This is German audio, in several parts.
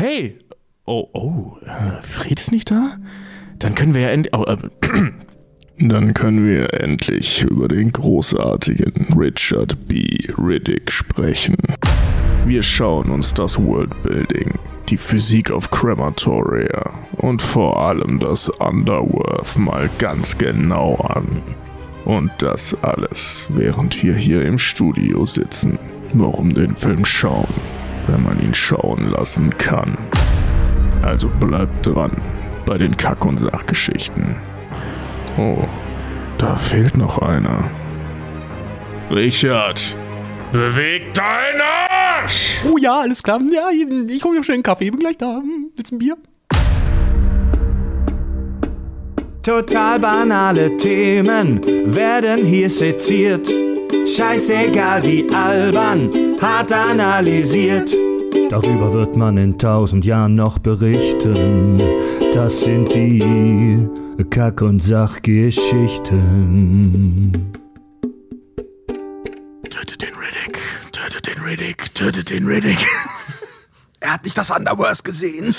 Hey! Oh, oh, äh, Fred ist nicht da? Dann können wir ja endlich. Oh, äh, Dann können wir endlich über den großartigen Richard B. Riddick sprechen. Wir schauen uns das Worldbuilding, die Physik auf Crematoria und vor allem das Underworth mal ganz genau an. Und das alles, während wir hier im Studio sitzen. Warum den Film schauen, wenn man ihn schauen lassen kann. Also bleibt dran bei den Kack- und Sachgeschichten. Oh, da fehlt noch einer. Richard, beweg deinen Arsch! Oh ja, alles klar. Ja, ich hole mir schnell einen Kaffee, bin gleich da. Willst du ein Bier? Total banale Themen werden hier seziert. Scheißegal wie albern, hart analysiert. Darüber wird man in tausend Jahren noch berichten. Das sind die Kack- und Sachgeschichten. tötet den Riddick, tötet den Riddick, tötet den Riddick. Er hat nicht das Underworth gesehen.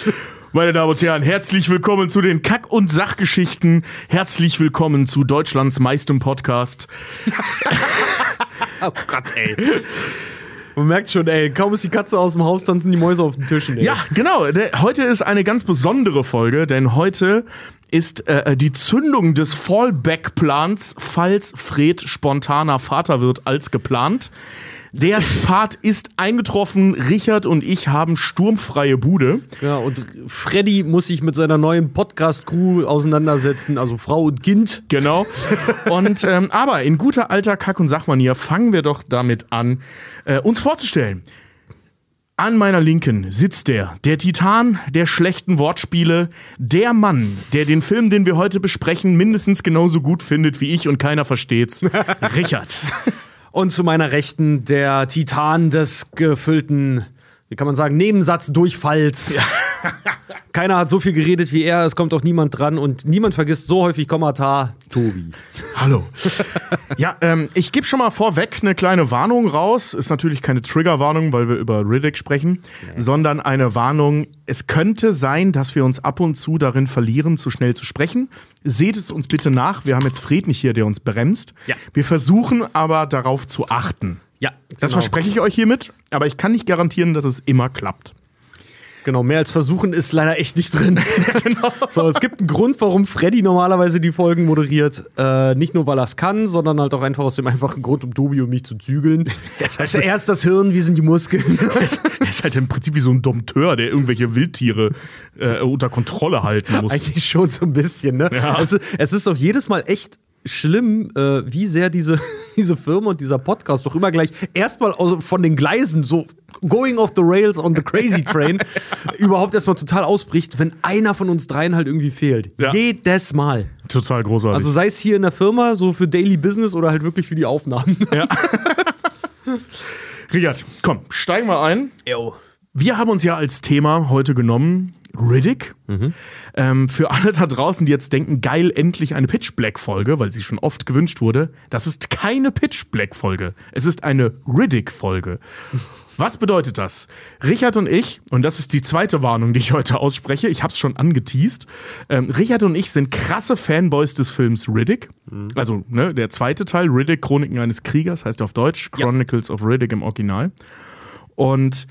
Meine Damen und Herren, herzlich willkommen zu den Kack- und Sachgeschichten. Herzlich willkommen zu Deutschlands meistem Podcast. Oh Gott, ey. Man merkt schon, ey, kaum ist die Katze aus dem Haus, tanzen die Mäuse auf den Tischen, ey. Ja, genau. Der- Heute ist eine ganz besondere Folge, denn heute ist äh, die Zündung des Fallback-Plans, falls Fred spontaner Vater wird als geplant. Der Part ist eingetroffen. Richard und ich haben sturmfreie Bude. Ja, und Freddy muss sich mit seiner neuen Podcast-Crew auseinandersetzen, also Frau und Kind. Genau. Und ähm, aber in guter alter Kack- und Sachmanier fangen wir doch damit an, äh, uns vorzustellen. An meiner Linken sitzt der, der Titan der schlechten Wortspiele, der Mann, der den Film, den wir heute besprechen, mindestens genauso gut findet wie ich und keiner versteht's. Richard. Und zu meiner Rechten der Titan des gefüllten, wie kann man sagen, Nebensatzdurchfalls. Keiner hat so viel geredet wie er, es kommt auch niemand dran und niemand vergisst so häufig Kommata, Tobi. Hallo. Ja, ähm, ich gebe schon mal vorweg eine kleine Warnung raus. Ist natürlich keine Triggerwarnung, weil wir über Riddick sprechen, sondern eine Warnung. Es könnte sein, dass wir uns ab und zu darin verlieren, zu schnell zu sprechen. Seht es uns bitte nach. Wir haben jetzt Fred nicht hier, der uns bremst. Ja. Wir versuchen aber darauf zu achten. Ja, Das genau. verspreche ich euch hiermit, aber ich kann nicht garantieren, dass es immer klappt. Genau, mehr als versuchen ist leider echt nicht drin. So, es gibt einen Grund, warum Freddy normalerweise die Folgen moderiert. Äh, nicht nur, weil er es kann, sondern halt auch einfach aus dem einfachen Grund, um Tobi und mich zu zügeln. Er ist das Hirn, wir sind die Muskeln. Er ist, er ist halt im Prinzip wie so ein Dompteur, der irgendwelche Wildtiere äh, unter Kontrolle halten muss. Eigentlich schon so ein bisschen, ne? Ja. Es, ist- es ist doch jedes Mal echt schlimm, äh, wie sehr diese, diese Firma und dieser Podcast doch immer gleich erstmal von den Gleisen so going off the rails on the crazy train überhaupt erstmal total ausbricht, wenn einer von uns dreien halt irgendwie fehlt. Ja. Jedes Mal. Total großartig. Also sei es hier in der Firma, so für Daily Business oder halt wirklich für die Aufnahmen. Richard, komm, steigen wir ein. Yo. Wir haben uns ja als Thema heute genommen Riddick. Ähm, für alle da draußen, die jetzt denken, geil, endlich eine Pitch Black Folge, weil sie schon oft gewünscht wurde. Das ist keine Pitch Black Folge. Es ist eine Riddick Folge. Was bedeutet das? Richard und ich, und das ist die zweite Warnung, die ich heute ausspreche, ich habe es schon angeteased. Ähm, Richard und ich sind krasse Fanboys des Films Riddick. Also ne, der zweite Teil, Riddick, Chroniken eines Kriegers, heißt auf Deutsch, Ja. Chronicles of Riddick im Original. Und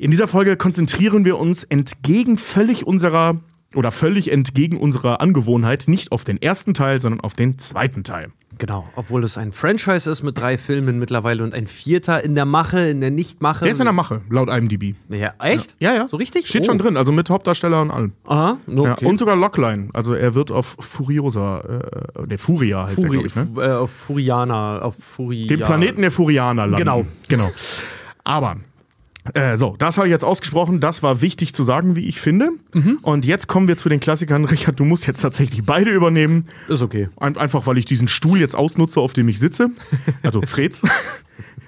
in dieser Folge konzentrieren wir uns entgegen völlig unserer oder völlig entgegen unserer Angewohnheit nicht auf den ersten Teil, sondern auf den zweiten Teil. Genau, obwohl es ein Franchise ist mit drei Filmen mittlerweile und ein vierter in der Mache, in der Nichtmache. Der ist in der Mache, laut IMDb. Ja, echt? Ja, ja. So richtig? Steht Oh. schon drin, also mit Hauptdarsteller und allem. Aha, no, Ja, okay. und sogar Lockline. Also er wird auf Furiosa, äh, der Furia heißt Furi, glaube ich, ne? Äh, auf Furiana, auf Furi. Dem Planeten der Furianer landen. Genau. Genau. Aber, äh, so, das habe ich jetzt ausgesprochen. Das war wichtig zu sagen, wie ich finde. Mhm. Und jetzt kommen wir zu den Klassikern. Richard, du musst jetzt tatsächlich beide übernehmen. Ist okay. Ein- Einfach, weil ich diesen Stuhl jetzt ausnutze, auf dem ich sitze. Also Freds.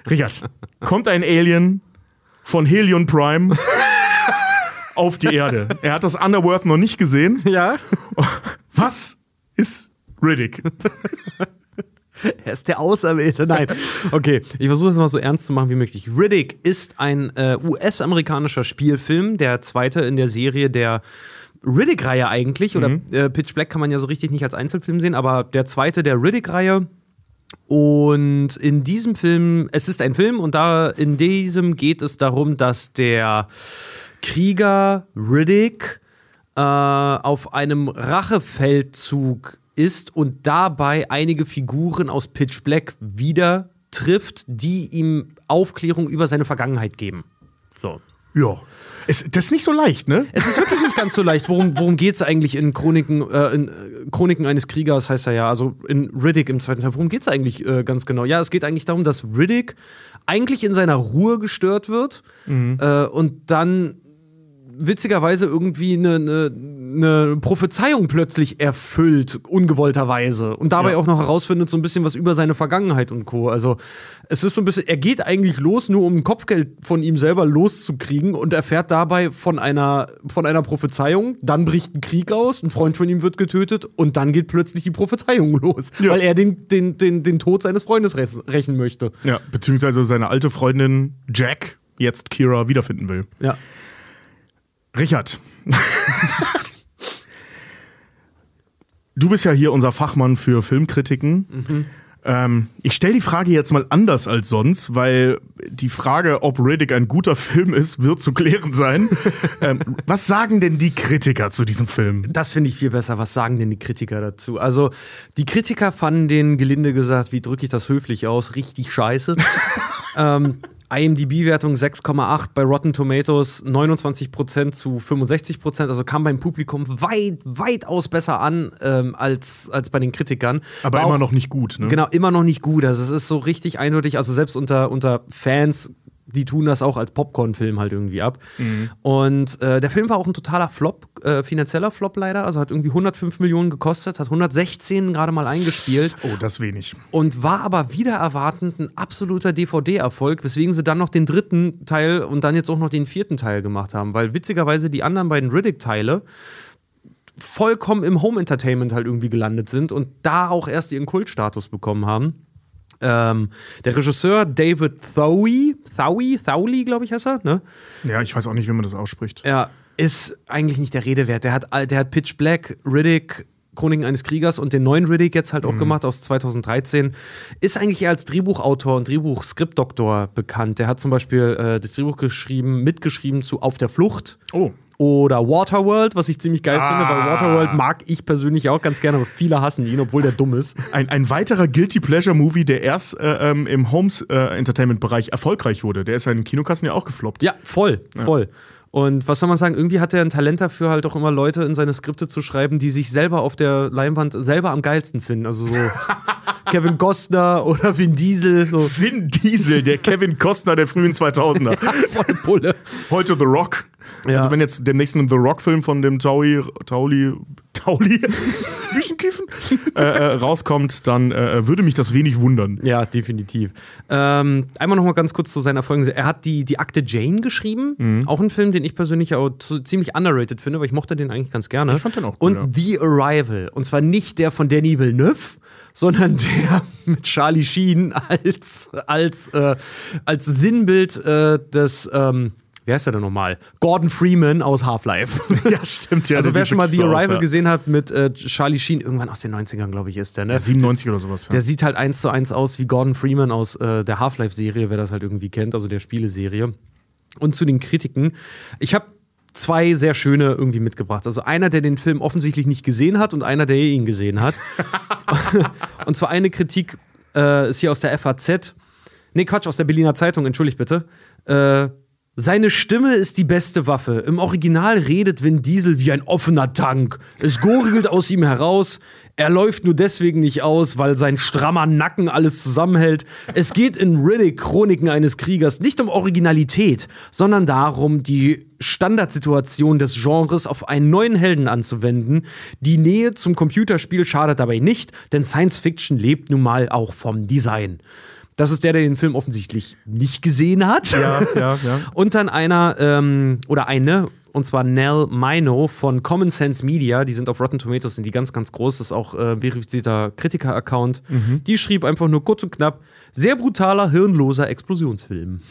Richard, kommt ein Alien von Helion Prime auf die Erde. Er hat das Underworth noch nicht gesehen. Ja. Was ist Riddick? er ist der Auserwählte. Nein. Okay, ich versuche es mal so ernst zu machen wie möglich. Riddick ist ein äh, US-amerikanischer Spielfilm, der zweite in der Serie der Riddick-Reihe eigentlich. Oder äh, Pitch Black kann man ja so richtig nicht als Einzelfilm sehen, aber der zweite der Riddick-Reihe. Und in diesem Film, es ist ein Film und da in diesem geht es darum, dass der Krieger Riddick äh, auf einem Rachefeldzug ist und dabei einige Figuren aus Pitch Black wieder trifft, die ihm Aufklärung über seine Vergangenheit geben. So. Ja. Es, das ist nicht so leicht, ne? Es ist wirklich nicht ganz so leicht. Worum, worum geht es eigentlich in Chroniken, äh, in äh, Chroniken eines Kriegers, heißt er ja, also in Riddick im zweiten Teil. Worum geht es eigentlich äh, ganz genau? Ja, es geht eigentlich darum, dass Riddick eigentlich in seiner Ruhe gestört wird äh, und dann witzigerweise irgendwie eine, eine, eine Prophezeiung plötzlich erfüllt, ungewollterweise. Und dabei Ja. auch noch herausfindet so ein bisschen was über seine Vergangenheit und Co. Also es ist so ein bisschen, er geht eigentlich los, nur um Kopfgeld von ihm selber loszukriegen und erfährt dabei von einer, von einer Prophezeiung, dann bricht ein Krieg aus, ein Freund von ihm wird getötet und dann geht plötzlich die Prophezeiung los, Ja. weil er den, den, den, den Tod seines Freundes rächen- rächen möchte. Ja, beziehungsweise seine alte Freundin Jack, jetzt Kira, wiederfinden will. Ja. Richard. du bist ja hier unser Fachmann für Filmkritiken. Ähm, ich stelle die Frage jetzt mal anders als sonst, weil die Frage, ob Riddick ein guter Film ist, wird zu klären sein. ähm, was sagen denn die Kritiker zu diesem Film? Das finde ich viel besser. Was sagen denn die Kritiker dazu? Also, die Kritiker fanden den, gelinde gesagt, wie drücke ich das höflich aus, richtig scheiße. ähm, IMDb-Wertung 6,8, bei Rotten Tomatoes 29% zu 65%, also kam beim Publikum weit, weitaus besser an ähm, als, als bei den Kritikern. Aber War immer auch- noch nicht gut, ne? Genau, immer noch nicht gut. Also es ist so richtig eindeutig, also selbst unter, unter Fans, die tun das auch als Popcorn-Film halt irgendwie ab. Und äh, der Film war auch ein totaler Flop, äh, finanzieller Flop leider. Also hat irgendwie 105 Millionen gekostet, hat 116 gerade mal eingespielt Oh, das wenig. und war aber wieder erwartend ein absoluter DVD-Erfolg, weswegen sie dann noch den dritten Teil und dann jetzt auch noch den vierten Teil gemacht haben. Weil witzigerweise die anderen beiden Riddick-Teile vollkommen im Home-Entertainment halt irgendwie gelandet sind und da auch erst ihren Kultstatus bekommen haben. Ähm, der Regisseur David Thowie, Thowie, Thowley, glaube ich, heißt er, ne? Ja, ich weiß auch nicht, wie man das ausspricht. Ja, ist eigentlich nicht der Rede wert. Der hat, der hat Pitch Black, Riddick, Chroniken eines Kriegers und den neuen Riddick jetzt halt auch gemacht aus 2013. Ist eigentlich eher als Drehbuchautor und Drehbuch-Skriptdoktor bekannt. Der hat zum Beispiel äh, das Drehbuch geschrieben, mitgeschrieben zu Auf der Flucht. Oh. Oder Waterworld, was ich ziemlich geil finde, weil Ah. Waterworld mag ich persönlich auch ganz gerne, aber viele hassen ihn, obwohl der dumm ist. Ein, ein weiterer Guilty Pleasure Movie, der erst äh, ähm, im Homes äh, Entertainment Bereich erfolgreich wurde. Der ist in den Kinokassen ja auch gefloppt. Ja, voll, voll. Und was soll man sagen, irgendwie hat er ein Talent dafür, halt auch immer Leute in seine Skripte zu schreiben, die sich selber auf der Leinwand selber am geilsten finden. Also so Kevin Costner oder Vin Diesel, so Vin Diesel, der Kevin Costner der frühen 2000er. voll Pulle. Heute The Rock. Ja. Also wenn jetzt demnächst ein The Rock-Film von dem Taui, Tauli, Tauli, Büchenkiffen äh, äh, rauskommt, dann äh, würde mich das wenig wundern. Ja, definitiv. Ähm, einmal noch mal ganz kurz zu seinen Erfolgen. Er hat die, die Akte Jane geschrieben. Auch ein Film, den ich persönlich auch zu, ziemlich underrated finde, weil ich mochte den eigentlich ganz gerne. Ich fand den auch gut, Und The Arrival. Und zwar nicht der von Danny Villeneuve, sondern der mit Charlie Sheen als, als, äh, als Sinnbild äh, des. Ähm, wie heißt er denn nochmal? Gordon Freeman aus Half-Life. Ja, stimmt. Ja, also, der wer schon mal The so aus, Arrival ja. gesehen hat mit äh, Charlie Sheen, irgendwann aus den 90ern, glaube ich, ist der, ne? Ja, 97 oder sowas. Ja. Der sieht halt eins zu eins aus wie Gordon Freeman aus äh, der Half-Life-Serie, wer das halt irgendwie kennt, also der Spieleserie. Und zu den Kritiken. Ich habe zwei sehr schöne irgendwie mitgebracht. Also einer, der den Film offensichtlich nicht gesehen hat und einer, der ihn gesehen hat. und zwar eine Kritik äh, ist hier aus der FAZ. Nee, Quatsch, aus der Berliner Zeitung, entschuldigt bitte. Äh, seine Stimme ist die beste Waffe. Im Original redet Vin Diesel wie ein offener Tank. Es gurgelt aus ihm heraus. Er läuft nur deswegen nicht aus, weil sein strammer Nacken alles zusammenhält. Es geht in Riddick Chroniken eines Kriegers nicht um Originalität, sondern darum, die Standardsituation des Genres auf einen neuen Helden anzuwenden. Die Nähe zum Computerspiel schadet dabei nicht, denn Science Fiction lebt nun mal auch vom Design. Das ist der, der den Film offensichtlich nicht gesehen hat. ja, ja, ja. Und dann einer ähm, oder eine und zwar Nell Mino von Common Sense Media. Die sind auf Rotten Tomatoes, sind die ganz, ganz groß. Das ist auch äh, verifizierter Kritiker-Account. Die schrieb einfach nur kurz und knapp: sehr brutaler, hirnloser Explosionsfilm.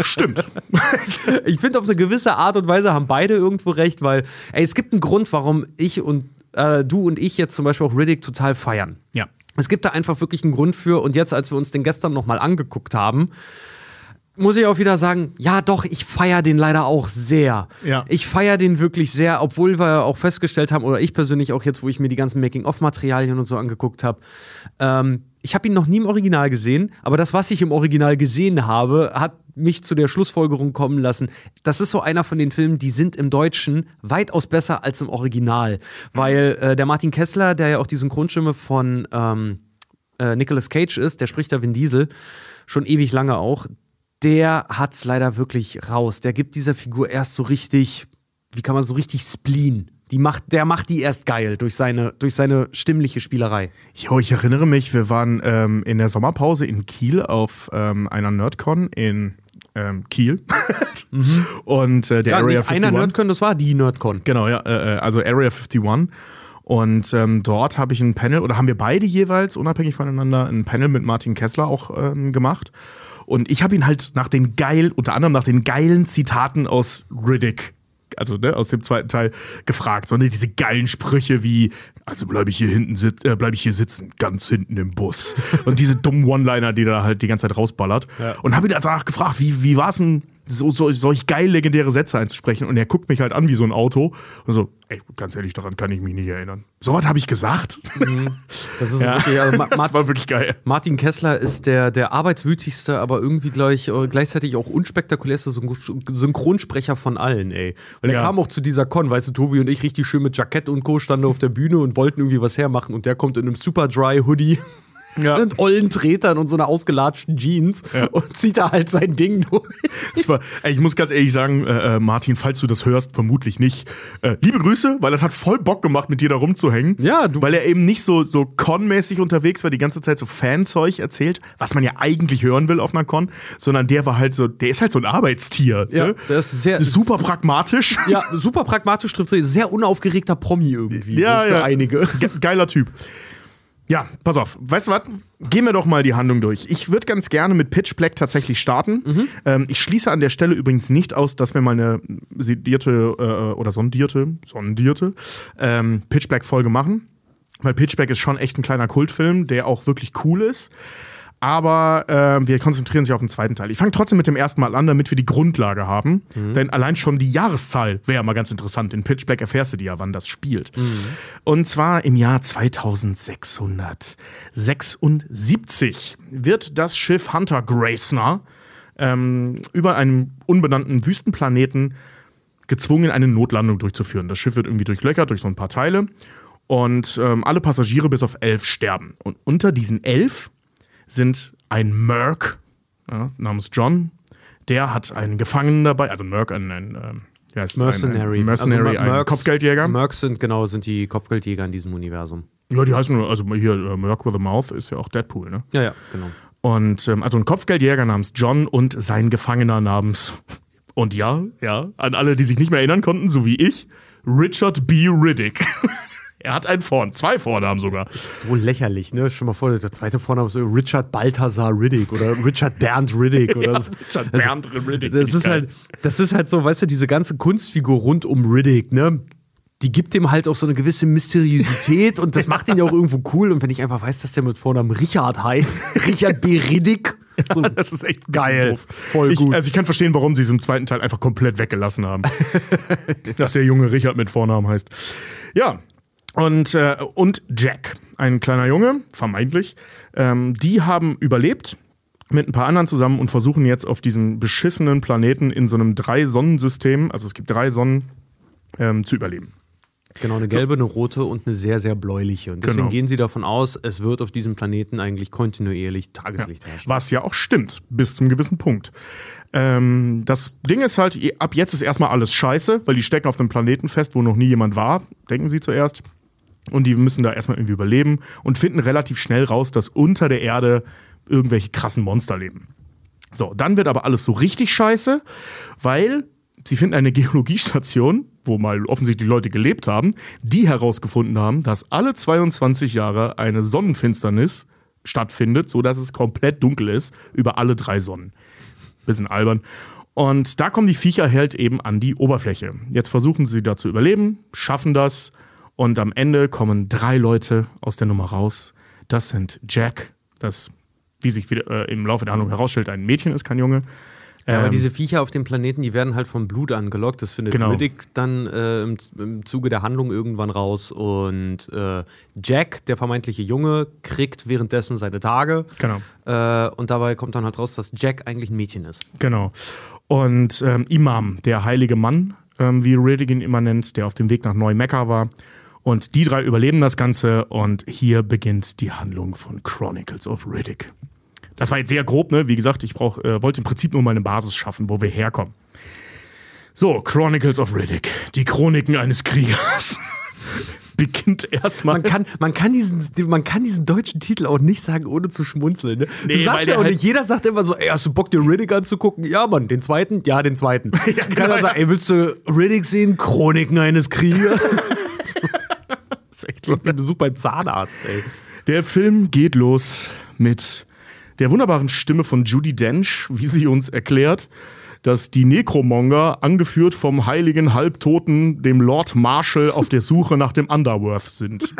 Stimmt. Ich finde, auf eine gewisse Art und Weise haben beide irgendwo recht, weil, ey, es gibt einen Grund, warum ich und äh, du und ich jetzt zum Beispiel auch Riddick total feiern. ja. Es gibt da einfach wirklich einen Grund für. Und jetzt, als wir uns den gestern nochmal angeguckt haben, muss ich auch wieder sagen, ja doch, ich feiere den leider auch sehr. Ja. Ich feiere den wirklich sehr, obwohl wir auch festgestellt haben, oder ich persönlich auch jetzt, wo ich mir die ganzen Making-of-Materialien und so angeguckt habe, ähm, ich habe ihn noch nie im Original gesehen, aber das, was ich im Original gesehen habe, hat mich zu der Schlussfolgerung kommen lassen, das ist so einer von den Filmen, die sind im Deutschen weitaus besser als im Original. Weil äh, der Martin Kessler, der ja auch die Synchronstimme von ähm, äh, Nicolas Cage ist, der spricht da Vin Diesel, schon ewig lange auch, der hat's leider wirklich raus. Der gibt dieser Figur erst so richtig, wie kann man so richtig Spleen. Die macht, der macht die erst geil durch seine, durch seine stimmliche Spielerei. Jo, ich erinnere mich, wir waren ähm, in der Sommerpause in Kiel auf ähm, einer Nerdcon in ähm, Kiel. Und äh, der Ja, Area nicht einer 51 Nerdcon, das war die Nerdcon. Genau, ja, äh, äh, also Area 51. Und ähm, dort habe ich ein Panel, oder haben wir beide jeweils, unabhängig voneinander, ein Panel mit Martin Kessler auch ähm, gemacht. Und ich habe ihn halt nach den geil, unter anderem nach den geilen Zitaten aus Riddick, also ne, aus dem zweiten Teil, gefragt. Sondern diese geilen Sprüche wie, also bleibe ich hier hinten sit äh, bleibe ich hier sitzen, ganz hinten im Bus. Und diese dummen One-Liner, die da halt die ganze Zeit rausballert. Und habe ihn danach gefragt, wie, wie war es denn, so, so, solch geil legendäre Sätze einzusprechen. Und er guckt mich halt an wie so ein Auto. Und so, ey, ganz ehrlich, daran kann ich mich nicht erinnern. So was habe ich gesagt. Das ist Ja. wirklich, also Ma das war wirklich geil. Martin Kessler ist der, der arbeitswütigste, aber irgendwie gleich, äh, gleichzeitig auch unspektakulärste Syn Synchronsprecher von allen, ey. Weil der Ja. kam auch zu dieser Con, weißt du, Tobi und ich richtig schön mit Jackett und Co. standen auf der Bühne und wollten irgendwie was hermachen und der kommt in einem super dry Hoodie. Ja. Und ollen Tretern und so einer ausgelatschten Jeans und zieht da halt sein Ding durch. Das war, ich muss ganz ehrlich sagen, äh, äh, Martin, falls du das hörst, vermutlich nicht. Äh, liebe Grüße, weil das hat voll Bock gemacht, mit dir da rumzuhängen. Ja, du- Weil er eben nicht so, so Con-mäßig unterwegs war, die ganze Zeit so Fanzeug erzählt, was man ja eigentlich hören will auf einer Con, sondern der war halt so, der ist halt so ein Arbeitstier. Ja, ne? der ist sehr- super pragmatisch. Ja, super pragmatisch trifft. Sehr unaufgeregter Promi irgendwie. Ja, so für ja. einige. Ge geiler Typ. Ja, pass auf. Weißt du was? Gehen wir doch mal die Handlung durch. Ich würde ganz gerne mit Pitch Black tatsächlich starten. Ähm, ich schließe an der Stelle übrigens nicht aus, dass wir mal eine sedierte äh, oder sondierte, sondierte ähm, Pitch Black Folge machen. Weil Pitch Black ist schon echt ein kleiner Kultfilm, der auch wirklich cool ist. Aber äh, wir konzentrieren sich auf den zweiten Teil. Ich fange trotzdem mit dem ersten Mal an, damit wir die Grundlage haben. Denn allein schon die Jahreszahl wäre mal ganz interessant. In Pitch Black erfährst du die ja, wann das spielt. Und zwar im Jahr 2676 wird das Schiff Hunter Gracener ähm, über einem unbenannten Wüstenplaneten gezwungen, eine Notlandung durchzuführen. Das Schiff wird irgendwie durchlöchert durch so ein paar Teile. Und ähm, alle Passagiere bis auf elf sterben. Und unter diesen elf sind ein Merc ja, namens John. Der hat einen Gefangenen dabei, also Merc, ein, ein, wie heißt's? Mercenary. Ein, ein Mercenary, Also, ein Mercs- Kopfgeldjäger. Mercs sind genau, sind die Kopfgeldjäger in diesem Universum. ja, die heißen nur, also hier, äh, Merc with a Mouth ist ja auch Deadpool, ne? Ja, ja, genau. Und ähm, also ein Kopfgeldjäger namens John und sein Gefangener namens, und ja, ja, an alle, die sich nicht mehr erinnern konnten, so wie ich, Richard B. Riddick. er hat einen Vorn, zwei Vornamen sogar. So lächerlich, ne? Dir mal vor, der zweite Vorname ist so Richard Balthasar Riddick oder Richard Bernd Riddick oder so. Richard Bernd Riddick. Das ist halt, das ist halt so, weißt du, diese ganze Kunstfigur rund um Riddick, ne? Die gibt dem halt auch so eine gewisse Mysteriosität und das macht ihn ja auch irgendwo cool. Und wenn ich einfach weiß, dass der mit Vornamen Richard heißt, Richard B. Riddick, so, Das ist echt Geil. Doof. Voll ich, gut. Also ich kann verstehen, warum sie es im zweiten Teil einfach komplett weggelassen haben. Dass der junge Richard mit Vornamen heißt. Ja. Und, äh, und Jack, ein kleiner Junge, vermeintlich, ähm, die haben überlebt mit ein paar anderen zusammen und versuchen jetzt auf diesem beschissenen Planeten in so einem Drei-Sonnensystem, also es gibt drei Sonnen, ähm, zu überleben. Genau, eine gelbe, eine rote und eine sehr, sehr bläuliche. Und deswegen Genau. gehen sie davon aus, es wird auf diesem Planeten eigentlich kontinuierlich Tageslicht herrschen. Was ja auch stimmt, bis zum gewissen Punkt. Ähm, das Ding ist halt, ab jetzt ist erstmal alles scheiße, weil die stecken auf einem Planeten fest, wo noch nie jemand war, denken sie zuerst. Und die müssen da erstmal irgendwie überleben und finden relativ schnell raus, dass unter der Erde irgendwelche krassen Monster leben. So, dann wird aber alles so richtig scheiße, weil Sie finden eine Geologiestation, wo mal offensichtlich Leute gelebt haben, die herausgefunden haben, dass alle 22 Jahre eine Sonnenfinsternis stattfindet, sodass es komplett dunkel ist über alle drei Sonnen. Bisschen albern. Und da kommen die Viecher halt eben an die Oberfläche. Jetzt versuchen sie da zu überleben, schaffen das und am Ende kommen drei Leute aus der Nummer raus. Das sind Jack, das, wie sich wieder, äh, im Laufe der Handlung herausstellt, ein Mädchen ist, kein Junge. Ja, aber Ähm, diese Viecher auf dem Planeten, die werden halt vom Blut angelockt. Das findet Genau. Riddick dann äh, im, im Zuge der Handlung irgendwann raus. Und äh, Jack, der vermeintliche Junge, kriegt währenddessen seine Tage. Genau. Äh, und dabei kommt dann halt raus, dass Jack eigentlich ein Mädchen ist. Genau. Und ähm, Imam, der heilige Mann, ähm, wie Riddick ihn immer nennt, der auf dem Weg nach Neu-Mekka war. Und die drei überleben das Ganze und hier beginnt die Handlung von Chronicles of Riddick. Das war jetzt sehr grob, ne? Wie gesagt, ich brauch, äh, wollte im Prinzip nur mal eine Basis schaffen, wo wir herkommen. So, Chronicles of Riddick, die Chroniken eines Kriegers. beginnt erstmal. Man kann, man, kann diesen, man kann diesen deutschen Titel auch nicht sagen, ohne zu schmunzeln. Ne? Nee, du sagst ja auch halt- nicht, jeder sagt immer so, ey, hast du Bock, dir Riddick anzugucken? Ja, Mann, den zweiten? Ja, den zweiten. Ja, genau, Keiner sagt, ja. ey, willst du Riddick sehen? Chroniken eines Kriegers. Das ist echt so. Wie Besuch beim Zahnarzt, ey. Der Film geht los mit der wunderbaren Stimme von Judy Dench, wie sie uns erklärt, dass die Necromonger, angeführt vom heiligen Halbtoten, dem Lord Marshall, auf der Suche nach dem Underworth sind.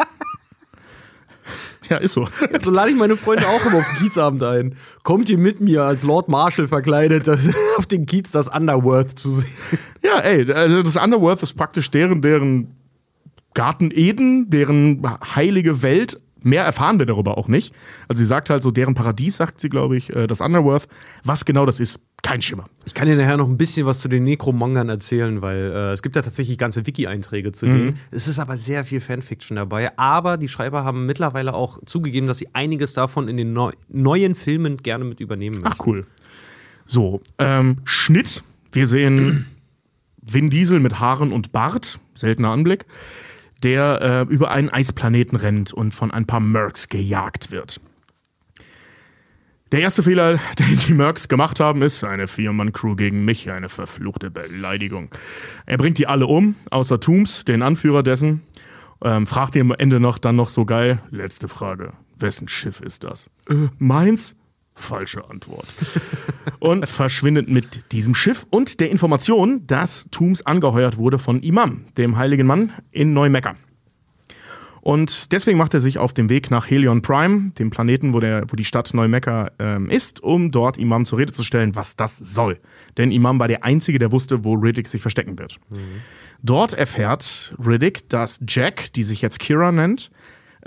ja, ist so. So lade ich meine Freunde auch immer auf den Kiezabend ein. Kommt ihr mit mir als Lord Marshall verkleidet auf den Kiez das Underworth zu sehen? Ja, ey, also das Underworth ist praktisch deren, deren Garten Eden, deren heilige Welt. Mehr erfahren wir darüber auch nicht. Also sie sagt halt so, deren Paradies, sagt sie, glaube ich, äh, das Underworth. Was genau das ist, kein Schimmer. Ich kann dir nachher noch ein bisschen was zu den Necromongern erzählen, weil äh, es gibt ja tatsächlich ganze Wiki-Einträge zu denen. Es ist aber sehr viel Fanfiction dabei. Aber die Schreiber haben mittlerweile auch zugegeben, dass sie einiges davon in den neu neuen Filmen gerne mit übernehmen möchten. Ach cool. So, ähm, Schnitt. Wir sehen Vin Diesel mit Haaren und Bart, seltener Anblick, der äh, über einen Eisplaneten rennt und von ein paar Mercs gejagt wird. Der erste Fehler, den die Mercs gemacht haben, ist eine Vier-Mann-Crew gegen mich, eine verfluchte Beleidigung. Er bringt die alle um, außer Tooms, den Anführer dessen. Ähm, fragt ihn am Ende noch dann noch so geil. Letzte Frage. Wessen Schiff ist das? Äh, meins? Falsche Antwort. und verschwindet mit diesem Schiff und der Information, dass Tooms angeheuert wurde von Imam, dem heiligen Mann in Neumekka. Und deswegen macht er sich auf den Weg nach Helion Prime, dem Planeten, wo, der, wo die Stadt Neumekka ähm, ist, um dort Imam zur Rede zu stellen, was das soll. Denn Imam war der Einzige, der wusste, wo Riddick sich verstecken wird. Dort erfährt Riddick, dass Jack, die sich jetzt Kira nennt,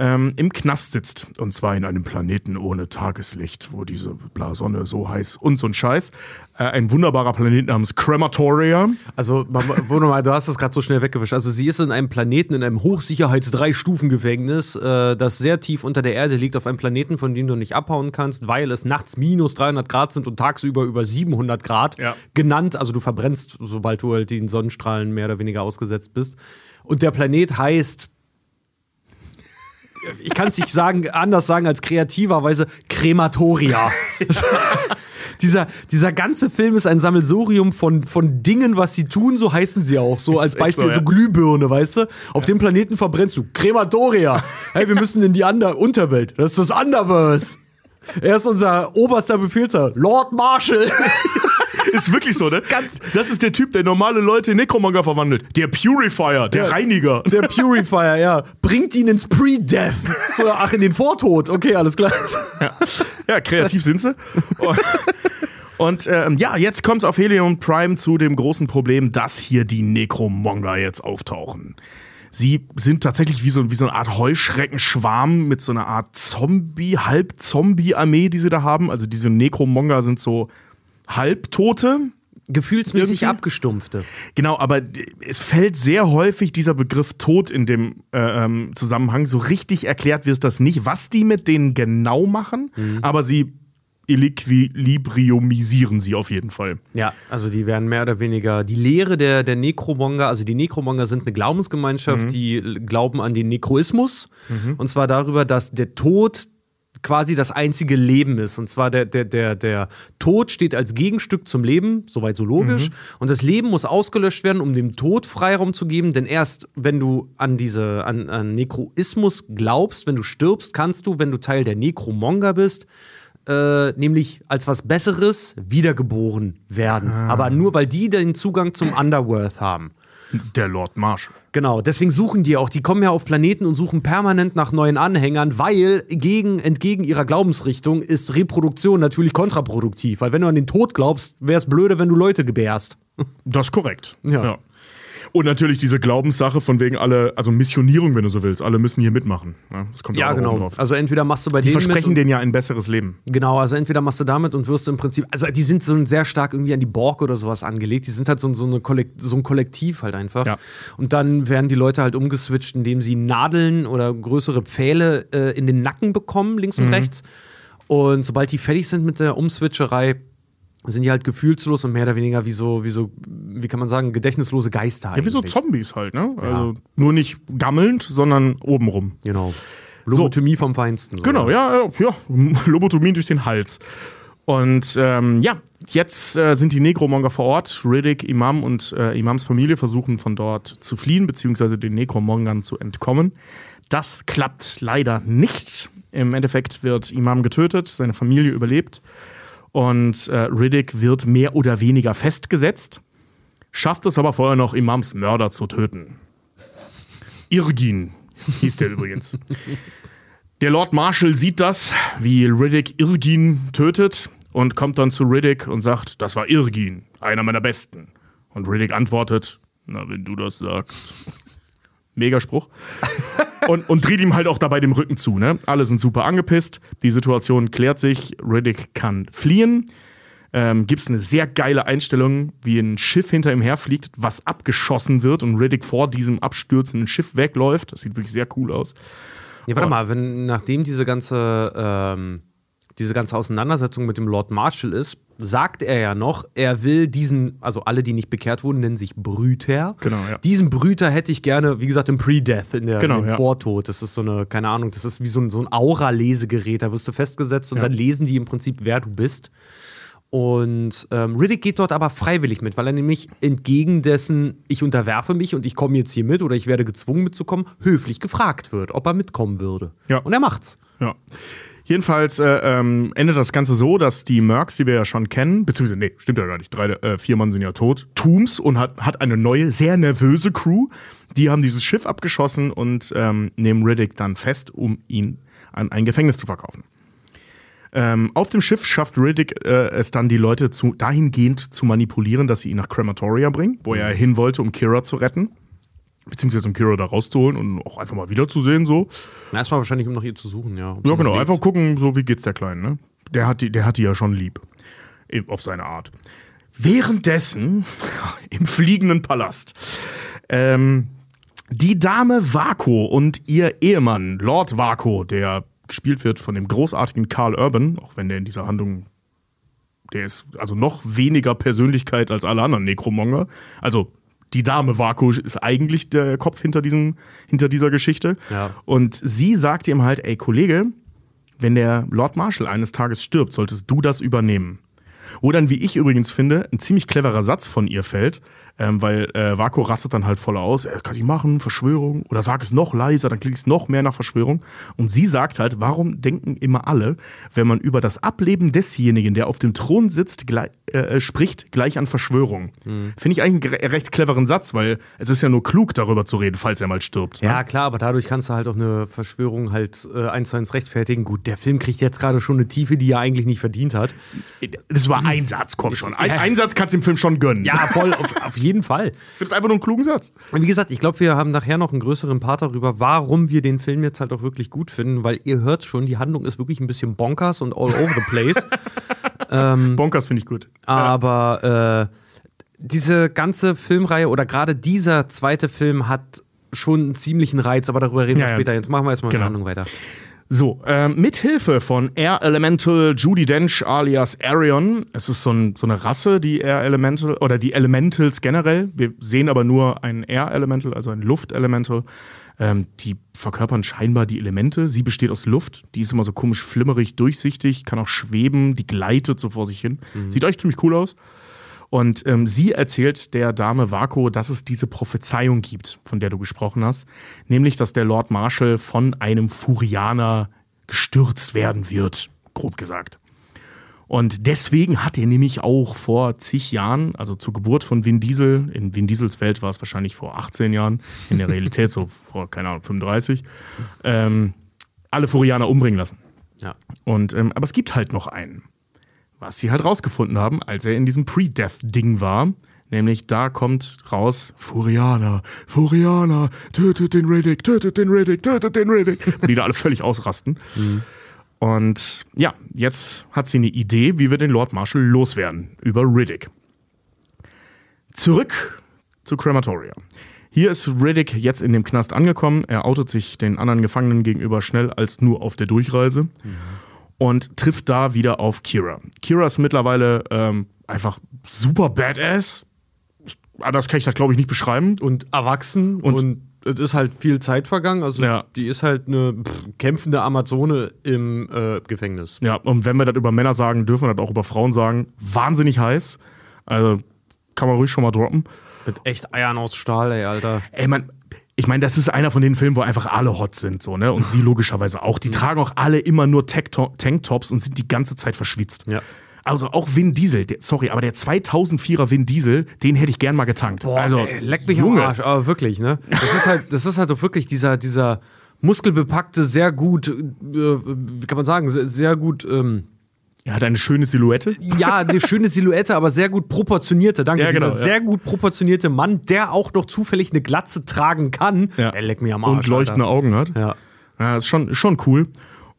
ähm, im Knast sitzt. Und zwar in einem Planeten ohne Tageslicht, wo diese Bla Sonne so heiß und so ein Scheiß. Äh, ein wunderbarer Planet namens Crematoria. Also, nochmal, du hast das gerade so schnell weggewischt. Also, sie ist in einem Planeten, in einem Hochsicherheits-Drei-Stufen-Gefängnis, äh, das sehr tief unter der Erde liegt, auf einem Planeten, von dem du nicht abhauen kannst, weil es nachts minus 300 Grad sind und tagsüber über 700 Grad Ja. genannt. Also, du verbrennst, sobald du halt den Sonnenstrahlen mehr oder weniger ausgesetzt bist. Und der Planet heißt. Ich kann es nicht sagen, anders sagen als kreativerweise Krematoria. dieser, dieser ganze Film ist ein Sammelsurium von, von Dingen, was sie tun, so heißen sie auch. So als Beispiel so, so, ja. Glühbirne, weißt du? Auf dem Planeten verbrennst du. Krematoria. Hey, wir müssen in die Under Unterwelt. Das ist das Underverse. Er ist unser oberster Befehlshaber, Lord Marshall. Ist wirklich so, ne? Ganz- das ist der Typ, der normale Leute in Necromonger verwandelt. Der Purifier, der, Der- Reiniger. Der Purifier, ja. Bringt ihn ins Pre-Death. So, ach, in den Vortod. Okay, alles klar. Ja, ja kreativ sind sie. Und, und ähm, ja, jetzt kommt es auf Helium Prime zu dem großen Problem, dass hier die Necromonger jetzt auftauchen. Sie sind tatsächlich wie so, wie so eine Art Heuschreckenschwarm mit so einer Art Zombie, Halb-Zombie-Armee, die sie da haben. Also diese Necromonger sind so Halbtote, Gefühlsmäßig Irgendwie? abgestumpfte. Genau, aber es fällt sehr häufig dieser Begriff Tod in dem äh, ähm, Zusammenhang. So richtig erklärt wird das nicht, was die mit denen genau machen, aber sie equilibriumisieren sie auf jeden Fall. Ja, also die werden mehr oder weniger die Lehre der, der Necromonger, also die Necromonger sind eine Glaubensgemeinschaft, die l- glauben an den Nekroismus. Und zwar darüber, dass der Tod quasi das einzige Leben ist. Und zwar der, der, der, der Tod steht als Gegenstück zum Leben, soweit so logisch. Und das Leben muss ausgelöscht werden, um dem Tod Freiraum zu geben. Denn erst wenn du an diese, an, an Nekroismus glaubst, wenn du stirbst, kannst du, wenn du Teil der Nekromonger bist, äh, nämlich als was Besseres wiedergeboren werden. Aber nur weil die den Zugang zum Underworld haben. Der Lord Marshall. Genau, deswegen suchen die auch. Die kommen ja auf Planeten und suchen permanent nach neuen Anhängern, weil gegen, entgegen ihrer Glaubensrichtung ist Reproduktion natürlich kontraproduktiv. Weil wenn du an den Tod glaubst, wäre es blöde, wenn du Leute gebärst. Das ist korrekt. Ja. Und natürlich diese Glaubenssache von wegen alle, also Missionierung, wenn du so willst, alle müssen hier mitmachen. Ja, das kommt Ja, oben genau. drauf. Also entweder machst du bei Die denen versprechen mit denen ja ein besseres Leben. Genau, also entweder machst du damit und wirst du im Prinzip, also die sind so sehr stark irgendwie an die Borg oder sowas angelegt. Die sind halt so, so, eine Kollekt, so ein Kollektiv halt einfach. Ja. Und dann werden die Leute halt umgeswitcht, indem sie Nadeln oder größere Pfähle äh, in den Nacken bekommen, links Mhm. und rechts. Und sobald die fertig sind mit der Umswitcherei, sind die halt gefühlslos und mehr oder weniger wie so, wie so, wie kann man sagen, gedächtnislose Geister. Ja, wie so. Zombies halt, ne? Also nur nicht gammelnd, sondern obenrum. Genau. Lobotomie vom Feinsten. so. Genau, ja, ja, ja. Lobotomie durch den Hals. Und ähm, ja, jetzt äh, sind die Negromonger vor Ort. Riddick, Imam und äh, Imams Familie versuchen von dort zu fliehen, beziehungsweise den Negromongern zu entkommen. Das klappt leider nicht. Im Endeffekt wird Imam getötet, seine Familie überlebt und äh, Riddick wird mehr oder weniger festgesetzt, schafft es aber vorher noch, Imams Mörder zu töten. Irgin hieß der übrigens. Der Lord Marshall sieht das, wie Riddick Irgin tötet und kommt dann zu Riddick und sagt, das war Irgin, einer meiner Besten. Und Riddick antwortet, na, wenn du das sagst. Megaspruch. und, und dreht ihm halt auch dabei dem Rücken zu. Ne? Alle sind super angepisst. Die Situation klärt sich. Riddick kann fliehen. Ähm, Gibt es eine sehr geile Einstellung, wie ein Schiff hinter ihm herfliegt, was abgeschossen wird und Riddick vor diesem abstürzenden Schiff wegläuft. Das sieht wirklich sehr cool aus. Ja, warte mal, wenn nachdem diese ganze, ähm, diese ganze Auseinandersetzung mit dem Lord Marshall ist, sagt er ja noch, er will diesen, also alle, die nicht bekehrt wurden, nennen sich Brüter. Genau, ja. Diesen Brüter hätte ich gerne, wie gesagt, im Pre-Death, in der Genau, dem ja. Vortod. Das ist so eine, keine Ahnung, das ist wie so ein, so ein Aura-Lesegerät. Da wirst du festgesetzt und Ja. dann lesen die im Prinzip, wer du bist. Und ähm, Riddick geht dort aber freiwillig mit, weil er nämlich entgegen dessen, ich unterwerfe mich und ich komme jetzt hier mit oder ich werde gezwungen mitzukommen, höflich gefragt wird, ob er mitkommen würde. Ja. Und er macht's. Ja. Jedenfalls äh, ähm, endet das Ganze so, dass die Mercs, die wir ja schon kennen, beziehungsweise, nee, stimmt ja gar nicht, drei, äh, vier Mann sind ja tot, Tooms und hat, hat eine neue, sehr nervöse Crew. Die haben dieses Schiff abgeschossen und ähm, nehmen Riddick dann fest, um ihn an ein Gefängnis zu verkaufen. Ähm, auf dem Schiff schafft Riddick äh, es dann, die Leute zu, dahingehend zu manipulieren, dass sie ihn nach Crematoria bringen, wo er hin wollte, um Kira zu retten. Beziehungsweise um Kira da rauszuholen und auch einfach mal wiederzusehen, so. Na, erstmal wahrscheinlich, um nach ihr zu suchen, ja. Ja, genau. Einfach gucken, so wie geht's der Kleinen, ne? Der hat die, der hat die ja schon lieb. Auf seine Art. Währenddessen, im fliegenden Palast, ähm, die Dame Vako und ihr Ehemann, Lord Vako, der gespielt wird von dem großartigen Carl Urban, auch wenn der in dieser Handlung, der ist also noch weniger Persönlichkeit als alle anderen Nekromonger. Also die Dame Vako ist eigentlich der Kopf hinter, diesem, hinter dieser Geschichte. Ja. Und sie sagt ihm halt, ey Kollege, wenn der Lord Marshall eines Tages stirbt, solltest du das übernehmen. Wo dann, wie ich übrigens finde, ein ziemlich cleverer Satz von ihr fällt, ähm, weil äh, Vako rastet dann halt voll aus, äh, kann ich machen, Verschwörung, oder sag es noch leiser, dann klingt es noch mehr nach Verschwörung. Und sie sagt halt, warum denken immer alle, wenn man über das Ableben desjenigen, der auf dem Thron sitzt, gleich, äh, spricht, gleich an Verschwörung. Finde ich eigentlich einen recht cleveren Satz, weil es ist ja nur klug, darüber zu reden, falls er mal stirbt. ne? Ja, klar, aber dadurch kannst du halt auch eine Verschwörung halt äh, eins zu eins rechtfertigen. Gut, der Film kriegt jetzt gerade schon eine Tiefe, die er eigentlich nicht verdient hat. Das war ein Satz, komm schon. Ein, Ja. ein Satz kannst du dem Film schon gönnen. Ja, voll, auf, auf jeden Fall. Ich finde das einfach nur einen klugen Satz. Und wie gesagt, ich glaube, wir haben nachher noch einen größeren Part darüber, warum wir den Film jetzt halt auch wirklich gut finden, weil ihr hört schon, die Handlung ist wirklich ein bisschen bonkers und all over the place. Bonkers finde ich gut. Aber äh, diese ganze Filmreihe oder gerade dieser zweite Film hat schon einen ziemlichen Reiz, aber darüber reden Ja, wir später. Jetzt machen wir erstmal Genau. eine Handlung weiter. So, äh, mit Hilfe von Air Elemental Judy Dench alias Arion, es ist so, ein, so eine Rasse, die Air Elemental oder die Elementals generell. Wir sehen aber nur ein Air Elemental, also ein Luftelemental. Ähm, die verkörpern scheinbar die Elemente. Sie besteht aus Luft. Die ist immer so komisch flimmerig, durchsichtig, kann auch schweben, die gleitet so vor sich hin. Sieht euch ziemlich cool aus. Und ähm, sie erzählt der Dame Vako, dass es diese Prophezeiung gibt, von der du gesprochen hast, nämlich, dass der Lord Marshall von einem Furianer gestürzt werden wird, grob gesagt. Und deswegen hat er nämlich auch vor zig Jahren, also zur Geburt von Vin Diesel, in Vin Diesels Welt war es wahrscheinlich vor 18 Jahren, in der Realität so vor, keine Ahnung, 35, ähm, alle Furianer umbringen lassen. Ja. Und, ähm, aber es gibt halt noch einen. Was sie halt rausgefunden haben, als er in diesem Pre-Death-Ding war. Nämlich da kommt raus, Furianer, Furianer, tötet den Riddick, tötet den Riddick, tötet den Riddick. Und die da alle völlig ausrasten. Und ja, jetzt hat sie eine Idee, wie wir den Lord Marshall loswerden. Über Riddick. Zurück zu Crematoria. Hier ist Riddick jetzt in dem Knast angekommen. Er outet sich den anderen Gefangenen gegenüber schnell als nur auf der Durchreise und trifft da wieder auf Kira. Kira ist mittlerweile ähm, einfach super badass. Anders kann ich das, glaube ich, nicht beschreiben. Und erwachsen Und- und, es ist halt viel Zeit vergangen. Also Ja. die ist halt eine pff, kämpfende Amazone im äh, Gefängnis. Ja, und wenn wir das über Männer sagen, dürfen wir das auch über Frauen sagen. Wahnsinnig heiß. Also kann man ruhig schon mal droppen. Mit echt Eiern aus Stahl, ey, Alter. Ey, man, ich meine, das ist einer von den Filmen, wo einfach alle hot sind, so, ne? Und sie logischerweise auch. Die tragen auch alle immer nur Tanktop- Tanktops und sind die ganze Zeit verschwitzt. Ja. Also auch Vin Diesel, der, sorry, aber der 2004er Vin Diesel, den hätte ich gern mal getankt. also, ey, leck mich Junge. am Arsch, aber wirklich, ne? Das ist halt, das ist halt doch wirklich dieser, dieser muskelbepackte, sehr gut, äh, wie kann man sagen, sehr, sehr gut, ähm, Er hat eine schöne Silhouette. ja, eine schöne Silhouette, aber sehr gut proportionierte, danke. Ja, genau, dieser ja. sehr gut proportionierte Mann, der auch noch zufällig eine Glatze tragen kann. Ja. Ey, leck mich am Arsch. Und leuchtende Alter. Augen hat. Ja. Ja, ist schon, ist schon cool.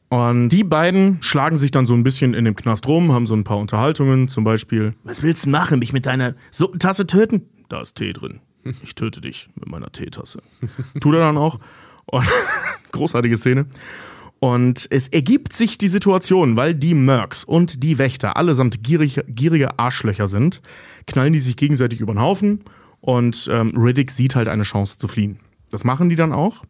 Und die beiden schlagen sich dann so ein bisschen in dem Knast rum, haben so ein paar Unterhaltungen, zum Beispiel, was willst du machen, mich mit deiner Suppentasse töten? Da ist Tee drin. Ich töte dich mit meiner Teetasse. Tut er dann auch. Und großartige Szene. Und es ergibt sich die Situation, weil die Mercs und die Wächter allesamt gierig, gierige Arschlöcher sind, knallen die sich gegenseitig über den Haufen und ähm, Riddick sieht halt eine Chance zu fliehen. Das machen die dann auch.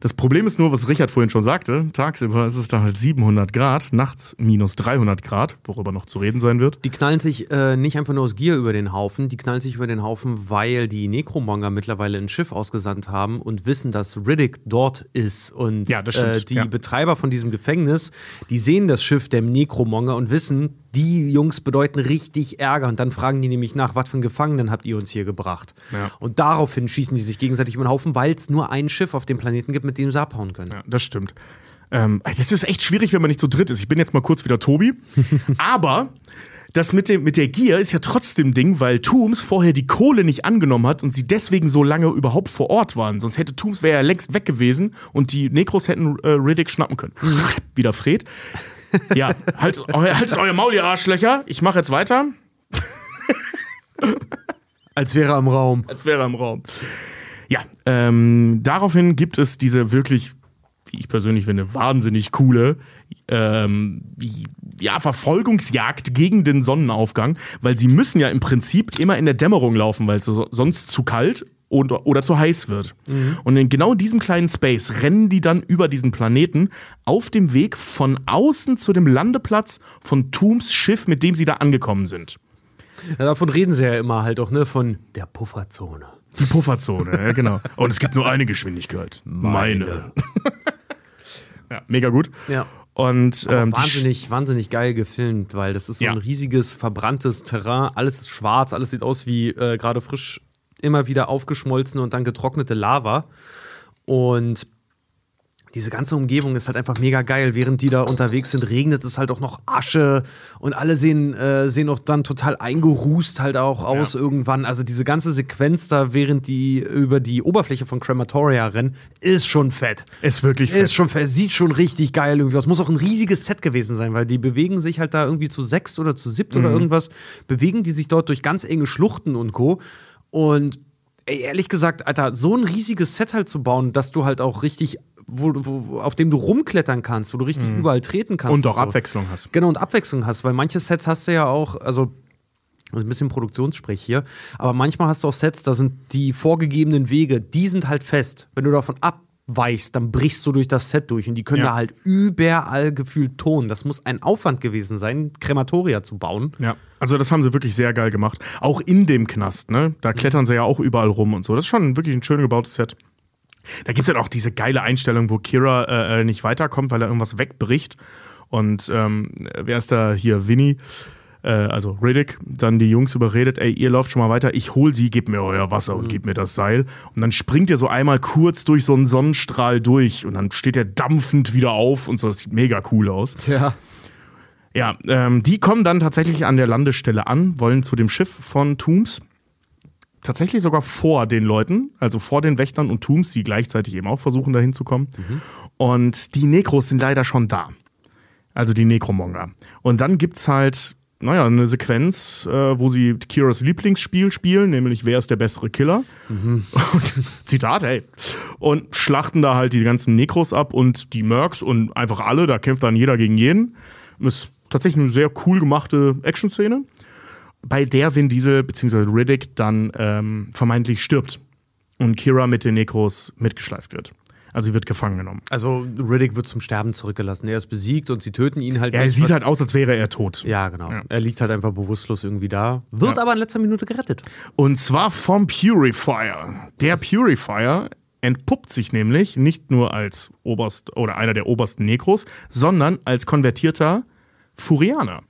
Das Problem ist nur, was Richard vorhin schon sagte, tagsüber ist es dann halt 700 Grad, nachts minus 300 Grad, worüber noch zu reden sein wird. Die knallen sich äh, nicht einfach nur aus Gier über den Haufen, die knallen sich über den Haufen, weil die Necromonger mittlerweile ein Schiff ausgesandt haben und wissen, dass Riddick dort ist. Und Ja, Äh, die ja. Betreiber von diesem Gefängnis, die sehen das Schiff der Necromonger und wissen, die Jungs bedeuten richtig Ärger. Und dann fragen die nämlich nach, was für einen Gefangenen habt ihr uns hier gebracht? Ja. Und daraufhin schießen die sich gegenseitig über den Haufen, weil es nur ein Schiff auf dem Planeten gibt, mit dem sie abhauen können. Ja, das stimmt. Ähm, das ist echt schwierig, wenn man nicht zu dritt ist. Ich bin jetzt mal kurz wieder Tobi. Aber das mit, dem, mit der Gier ist ja trotzdem Ding, weil Tooms vorher die Kohle nicht angenommen hat und sie deswegen so lange überhaupt vor Ort waren. Sonst hätte Tooms wäre ja längst weg gewesen und die Necros hätten äh, Riddick schnappen können. wieder Fred. Ja, halt, eu, haltet euer Maul, ihr Arschlöcher. Ich mache jetzt weiter. Als wäre er im Raum. als wäre er im Raum. Ja, ähm, daraufhin gibt es diese wirklich, wie ich persönlich finde, wahnsinnig coole ähm, ja, Verfolgungsjagd gegen den Sonnenaufgang, weil sie müssen ja im Prinzip immer in der Dämmerung laufen, weil es so- sonst zu kalt und, oder zu heiß wird. Und in genau diesem kleinen Space rennen die dann über diesen Planeten auf dem Weg von außen zu dem Landeplatz von Tooms Schiff, mit dem sie da angekommen sind. Ja, davon reden sie ja immer halt auch, ne? Von der Pufferzone. Die Pufferzone, ja, genau. Und es gibt nur eine Geschwindigkeit. Meine. ja, mega gut. Ja. Und ähm, wahnsinnig, wahnsinnig geil gefilmt, weil das ist so Ja. ein riesiges, verbranntes Terrain. Alles ist schwarz, alles sieht aus wie äh, gerade frisch immer wieder aufgeschmolzene und dann getrocknete Lava. Und diese ganze Umgebung ist halt einfach mega geil. Während die da unterwegs sind, regnet es halt auch noch Asche und alle sehen, äh, sehen auch dann total eingerußt halt auch aus irgendwann. Also diese ganze Sequenz da, während die über die Oberfläche von Crematoria rennen, ist schon fett. ist wirklich fett. Ist schon fett, sieht schon richtig geil irgendwie aus. Muss auch ein riesiges Set gewesen sein, weil die bewegen sich halt da irgendwie zu sechst oder zu siebt oder irgendwas, bewegen die sich dort durch ganz enge Schluchten und Co. Und ey, ehrlich gesagt, Alter, so ein riesiges Set halt zu bauen, dass du halt auch richtig wo, wo, auf dem du rumklettern kannst, wo du richtig überall treten kannst. Und auch so. Abwechslung hast. Genau, und Abwechslung hast, weil manche Sets hast du ja auch, also ein bisschen Produktionssprech hier, aber manchmal hast du auch Sets, da sind die vorgegebenen Wege, die sind halt fest. Wenn du davon abweichst, dann brichst du durch das Set durch und die können Ja. da halt überall gefühlt tonen. Das muss ein Aufwand gewesen sein, Krematoria zu bauen. Ja, also das haben sie wirklich sehr geil gemacht. Auch in dem Knast, ne? Da klettern sie ja auch überall rum und so. Das ist schon wirklich ein schön gebautes Set. Da gibt es ja auch diese geile Einstellung, wo Kira äh, äh, nicht weiterkommt, weil er irgendwas wegbricht. Und ähm, wer ist da hier? Winnie, äh, also Riddick, dann die Jungs überredet, ey, ihr lauft schon mal weiter, ich hol sie, gib mir euer Wasser und gib mir das Seil. Und dann springt er so einmal kurz durch so einen Sonnenstrahl durch und dann steht er dampfend wieder auf und so. Das sieht mega cool aus. Ja. Ja, ähm, die kommen dann tatsächlich an der Landestelle an, wollen zu dem Schiff von Tooms. Tatsächlich sogar vor den Leuten, also vor den Wächtern und Tooms, die gleichzeitig eben auch versuchen, da hinzukommen. Und die Nekros sind leider schon da. Also die Nekromonger. Und dann gibt's halt, naja, eine Sequenz, äh, wo sie Kiras Lieblingsspiel spielen, nämlich wer ist der bessere Killer. Und, Zitat, hey. Und schlachten da halt die ganzen Nekros ab und die Mercs und einfach alle, da kämpft dann jeder gegen jeden. Ist tatsächlich eine sehr cool gemachte Action-Szene, bei der Vin Diesel bzw. Riddick dann ähm, vermeintlich stirbt und Kira mit den Nekros mitgeschleift wird. Also sie wird gefangen genommen. Also Riddick wird zum Sterben zurückgelassen. Er ist besiegt und sie töten ihn halt. Ja, er sieht halt aus, als wäre er tot. Ja, genau. Ja. Er liegt halt einfach bewusstlos irgendwie da. Wird Ja. aber in letzter Minute gerettet. Und zwar vom Purifier. Der Purifier entpuppt sich nämlich nicht nur als Oberst oder einer der obersten Nekros, sondern als konvertierter Furianer.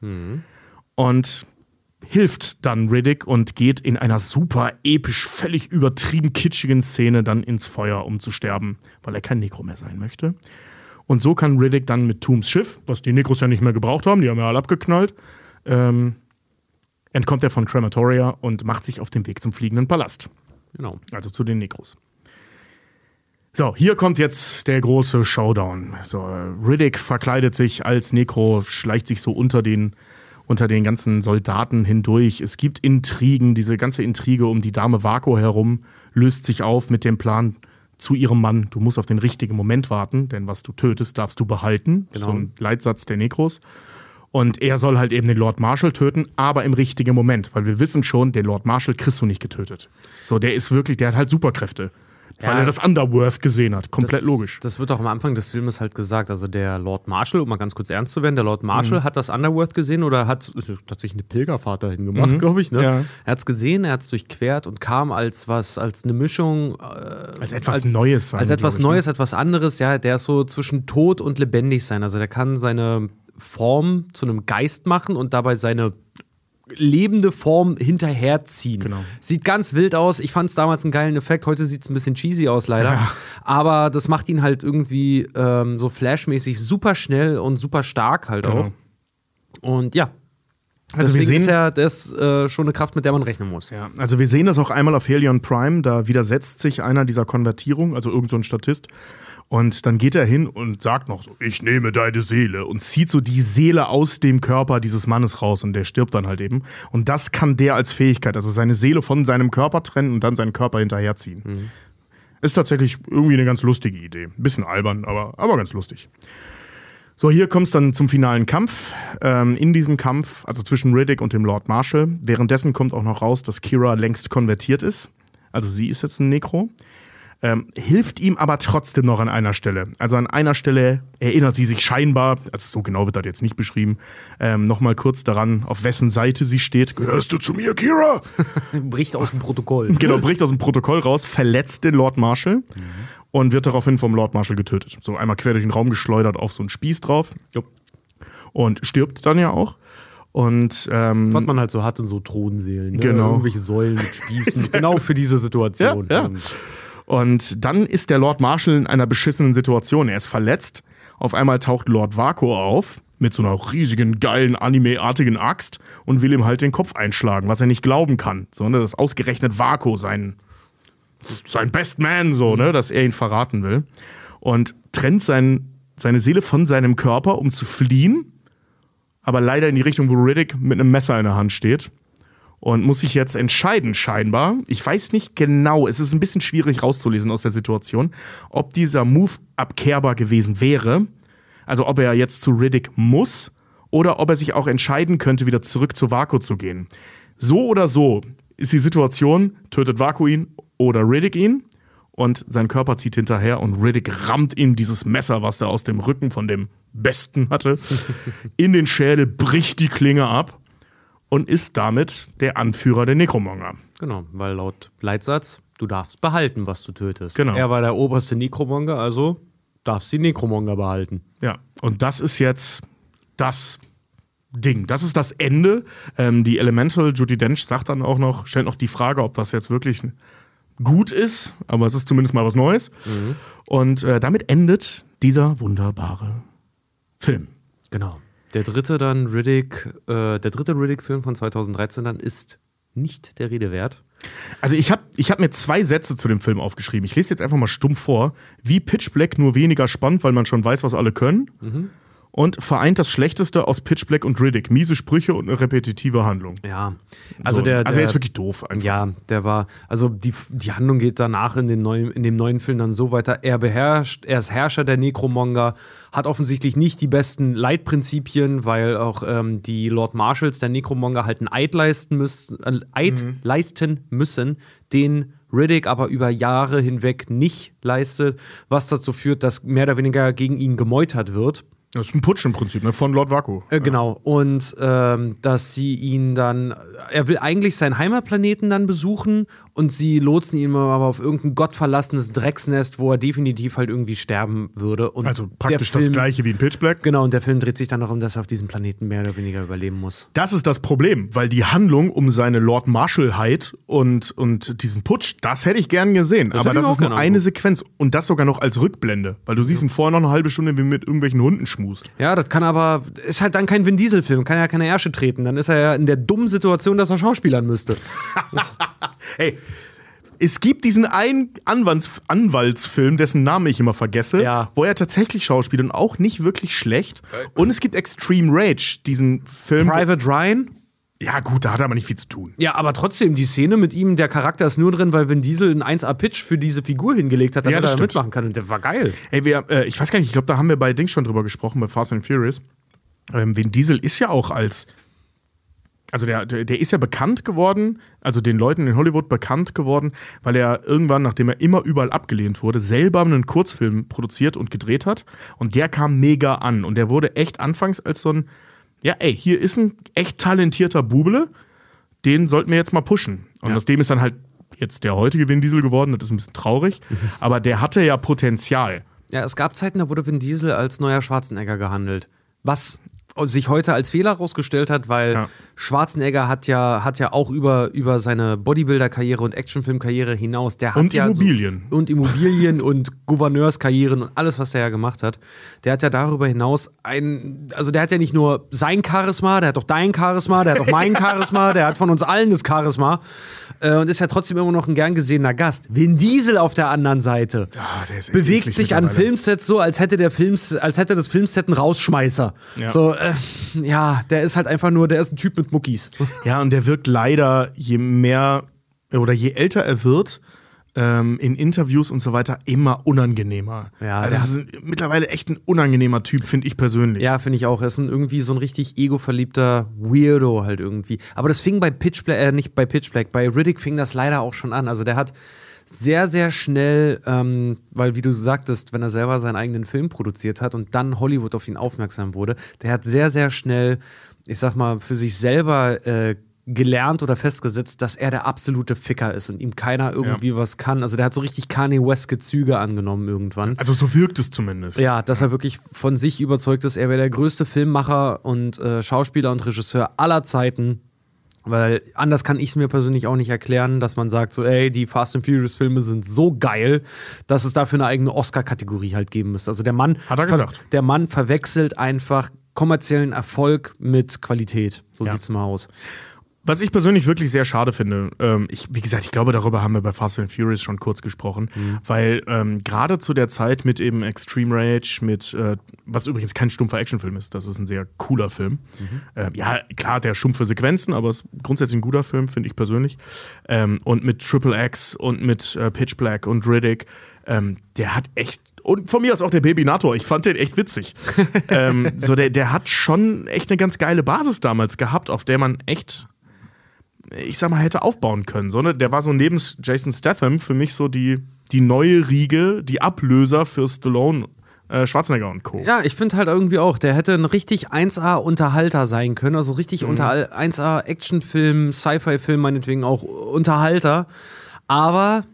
Und hilft dann Riddick und geht in einer super episch, völlig übertrieben kitschigen Szene dann ins Feuer, um zu sterben, weil er kein Nekro mehr sein möchte. Und so kann Riddick dann mit Tooms Schiff, was die Nekros ja nicht mehr gebraucht haben, die haben ja alle abgeknallt, ähm, entkommt er von Crematoria und macht sich auf den Weg zum fliegenden Palast. Genau. Also zu den Nekros. So, hier kommt jetzt der große Showdown. So, Riddick verkleidet sich als Nekro, schleicht sich so unter den, unter den ganzen Soldaten hindurch. Es gibt Intrigen, diese ganze Intrige um die Dame Vako herum löst sich auf mit dem Plan zu ihrem Mann. Du musst auf den richtigen Moment warten, denn was du tötest, darfst du behalten. Genau. So ein Leitsatz der Nekros. Und er soll halt eben den Lord Marshall töten, aber im richtigen Moment, weil wir wissen schon, den Lord Marshall kriegst du nicht getötet. So, der ist wirklich, der hat halt Superkräfte. Weil Ja. er das Underworth gesehen hat. Komplett das, logisch. Das wird auch am Anfang des Filmes halt gesagt. Also der Lord Marshall, um mal ganz kurz ernst zu werden, der Lord Marshall hat das Underworth gesehen oder hat tatsächlich eine Pilgerfahrt dahin gemacht, glaube ich. Ne? Ja. Er hat es gesehen, er hat es durchquert und kam als was, als eine Mischung, äh, als etwas Neues sein. als etwas ich, ne? Neues, etwas anderes. Ja, der ist so zwischen tot und lebendig sein. Also der kann seine Form zu einem Geist machen und dabei seine lebende Form hinterherziehen. Genau. Sieht ganz wild aus. Ich fand es damals einen geilen Effekt. Heute sieht es ein bisschen cheesy aus, leider. Aber das macht ihn halt irgendwie ähm, so flashmäßig super schnell und super stark halt Genau. auch. Und ja. Also wir Deswegen sehen- ist ja das äh, schon eine Kraft, mit der man rechnen muss. Ja, also wir sehen das auch einmal auf Helion Prime, da widersetzt sich einer dieser Konvertierung, also irgend so ein Statist. Und dann geht er hin und sagt noch so, ich nehme deine Seele und zieht so die Seele aus dem Körper dieses Mannes raus und der stirbt dann halt eben. Und das kann der als Fähigkeit, also seine Seele von seinem Körper trennen und dann seinen Körper hinterherziehen. Ist tatsächlich irgendwie eine ganz lustige Idee. Ein bisschen albern, aber, aber ganz lustig. So, hier kommt es dann zum finalen Kampf. Ähm, in diesem Kampf, also zwischen Riddick und dem Lord Marshall. Währenddessen kommt auch noch raus, dass Kira längst konvertiert ist. Also sie ist jetzt ein Nekro. Ähm, hilft ihm aber trotzdem noch an einer Stelle. Also an einer Stelle erinnert sie sich scheinbar, also so genau wird das jetzt nicht beschrieben, ähm, nochmal kurz daran, auf wessen Seite sie steht. Gehörst du zu mir, Kira? Bricht aus dem Protokoll. Genau, bricht aus dem Protokoll raus, verletzt den Lord Marshall und wird daraufhin vom Lord Marshall getötet. So einmal quer durch den Raum geschleudert auf so einen Spieß drauf. Und stirbt dann ja auch. Und ähm, Was man halt so hat in so Thronseelen. Ne? Genau. Irgendwelche Säulen mit Spießen. genau für diese Situation. Ja, ja. Und dann ist der Lord Marshall in einer beschissenen Situation. Er ist verletzt. Auf einmal taucht Lord Vaco auf mit so einer riesigen, geilen, anime-artigen Axt und will ihm halt den Kopf einschlagen, was er nicht glauben kann. So, ne, dass ausgerechnet Vaco sein, sein Best Man, so, ne, dass er ihn verraten will. Und trennt sein, seine Seele von seinem Körper, um zu fliehen. Aber leider in die Richtung, wo Riddick mit einem Messer in der Hand steht. Und muss sich jetzt entscheiden, scheinbar. Ich weiß nicht genau, es ist ein bisschen schwierig rauszulesen aus der Situation, ob dieser Move abkehrbar gewesen wäre. Also ob er jetzt zu Riddick muss oder ob er sich auch entscheiden könnte, wieder zurück zu Vaku zu gehen. So oder so ist die Situation, tötet Vaku ihn oder Riddick ihn und sein Körper zieht hinterher und Riddick rammt ihm dieses Messer, was er aus dem Rücken von dem Besten hatte, in den Schädel, bricht die Klinge ab und ist damit der Anführer der Necromonger. Genau, weil laut Leitsatz, du darfst behalten, was du tötest. Genau. Er war der oberste Necromonger, also darfst die Necromonger behalten. Ja, und das ist jetzt das Ding. Das ist das Ende. Ähm, die Elemental Judy Dench sagt dann auch noch, stellt noch die Frage, ob das jetzt wirklich gut ist, aber es ist zumindest mal was Neues. Und äh, damit endet dieser wunderbare Film. Genau. Der dritte dann Riddick, äh, der dritte Riddick-Film von 2013 dann ist nicht der Rede wert. Also ich habe ich hab mir zwei Sätze zu dem Film aufgeschrieben. Ich lese jetzt einfach mal stumpf vor. Wie Pitch Black nur weniger spannend, weil man schon weiß, was alle können. Und vereint das Schlechteste aus Pitch Black und Riddick. Miese Sprüche und eine repetitive Handlung. Ja. Also So, der, der also er ist wirklich doof. Einfach. Ja, der war, also die, die Handlung geht danach in, den neuen, in dem neuen Film dann so weiter. Er beherrscht, er ist Herrscher der Necromonger, hat offensichtlich nicht die besten Leitprinzipien, weil auch ähm, die Lord Marshals der Necromonger halt einen Eid leisten müssen, äh, Eid Mhm. leisten müssen, den Riddick aber über Jahre hinweg nicht leistet, was dazu führt, dass mehr oder weniger gegen ihn gemeutert wird. Das ist ein Putsch im Prinzip, ne? Von Lord Vaku. Äh, genau. Und ähm, dass sie ihn dann, er will eigentlich seinen Heimatplaneten dann besuchen und sie lotsen ihn aber auf irgendein gottverlassenes Drecksnest, wo er definitiv halt irgendwie sterben würde. Und Also praktisch das Film- gleiche wie in Pitch Black. Genau, und der Film dreht sich dann darum, dass er auf diesem Planeten mehr oder weniger überleben muss. Das ist das Problem, weil die Handlung um seine Lord Marshallheit und, und diesen Putsch, das hätte ich gern gesehen. Das aber das ist nur gerne eine. Sequenz und das sogar noch als Rückblende, weil du siehst ihn vorher noch eine halbe Stunde, wie er mit irgendwelchen Hunden schmust. Ja, das kann aber, ist halt dann kein Vin Diesel-Film, kann ja keine Ärsche treten. Dann ist er ja in der dummen Situation, dass er schauspielern müsste. Hey, es gibt diesen einen Anwalts Anwaltsfilm, dessen Namen ich immer vergesse, Ja. wo er tatsächlich schauspielt und auch nicht wirklich schlecht. Und es gibt Extreme Rage, diesen Film. Private Ryan? ja, gut, da hat er aber nicht viel zu tun. Ja, aber trotzdem, die Szene mit ihm, der Charakter ist nur drin, weil Vin Diesel einen 1A-Pitch für diese Figur hingelegt hat, damit Ja, das er stimmt. mitmachen kann. Und der war geil. Ey, wir, äh, ich weiß gar nicht, ich glaube, da haben wir bei Dings schon drüber gesprochen, bei Fast and Furious. Ähm, Vin Diesel ist ja auch als. Also der, der, der ist ja bekannt geworden, also den Leuten in Hollywood bekannt geworden, weil er irgendwann, nachdem er immer überall abgelehnt wurde, selber einen Kurzfilm produziert und gedreht hat. Und der kam mega an. Und der wurde echt anfangs als so ein, ja, ey, hier ist ein echt talentierter Bubele, den sollten wir jetzt mal pushen. Und Ja. aus dem ist dann halt jetzt der heutige Vin Diesel geworden, das ist ein bisschen traurig. Aber der hatte ja Potenzial. Ja, es gab Zeiten, da wurde Vin Diesel als neuer Schwarzenegger gehandelt. Was sich heute als Fehler herausgestellt hat, weil Ja. Schwarzenegger hat ja, hat ja auch über, über seine Bodybuilder-Karriere und Actionfilm-Karriere hinaus, der hat Und ja Immobilien. So, und Immobilien und Gouverneurskarrieren und alles, was der ja gemacht hat. Der hat ja darüber hinaus ein, also der hat ja nicht nur sein Charisma, der hat auch dein Charisma, der hat auch mein Charisma, der hat von uns allen das Charisma äh, und ist ja trotzdem immer noch ein gern gesehener Gast. Vin Diesel auf der anderen Seite echt bewegt sich an. Filmsets so, als hätte der Films, als hätte das Filmset einen Rausschmeißer. Ja. So, äh, ja, der ist halt einfach nur, der ist ein Typ mit Muckis. Ja, und der wirkt leider, je mehr oder je älter er wird, ähm, in Interviews und so weiter, immer unangenehmer. Ja, also es ist mittlerweile echt ein unangenehmer Typ, finde ich persönlich. Ja, finde ich auch. Er ist ein, irgendwie so ein richtig ego-verliebter Weirdo halt irgendwie. Aber das fing bei Pitch Black, äh, nicht bei Pitch Black, bei Riddick fing das leider auch schon an. Also der hat sehr, sehr schnell, ähm, weil wie du sagtest, wenn er selber seinen eigenen Film produziert hat und dann Hollywood auf ihn aufmerksam wurde, der hat sehr, sehr schnell, ich sag mal, für sich selber äh, gelernt oder festgesetzt, dass er der absolute Ficker ist und ihm keiner irgendwie was kann. Also der hat so richtig Kanye West'ke Züge angenommen irgendwann. Also so wirkt es zumindest. Ja, dass er wirklich von sich überzeugt ist, er wäre der größte Filmmacher und äh, Schauspieler und Regisseur aller Zeiten. Weil anders kann ich es mir persönlich auch nicht erklären, dass man sagt, so, ey, die Fast and Furious Filme sind so geil, dass es dafür eine eigene Oscar-Kategorie halt geben müsste. Also der Mann, Hat er gesagt. der Mann verwechselt einfach kommerziellen Erfolg mit Qualität. So Ja. sieht's mal aus. Was ich persönlich wirklich sehr schade finde, ähm, ich, wie gesagt, ich glaube, darüber haben wir bei Fast and Furious schon kurz gesprochen, Mhm. weil ähm, gerade zu der Zeit mit eben Extreme Rage, mit, äh, was übrigens kein stumpfer Actionfilm ist, das ist ein sehr cooler Film. Mhm. Ähm, ja, klar, der stumpfe Sequenzen, aber es ist grundsätzlich ein guter Film, finde ich persönlich. Ähm, und mit Triple X und mit äh, Pitch Black und Riddick, ähm, der hat echt, und von mir aus auch der Babynator, ich fand den echt witzig. ähm, so, der, der hat schon echt eine ganz geile Basis damals gehabt, auf der man echt ich sag mal, hätte aufbauen können. So, ne? Der war so neben Jason Statham für mich so die, die neue Riege, die Ablöser für Stallone, äh, Schwarzenegger und Co. Ja, ich finde halt irgendwie auch, der hätte ein richtig 1A-Unterhalter sein können. Also richtig unter 1A-Actionfilm, Sci-Fi-Film, meinetwegen auch Unterhalter. Aber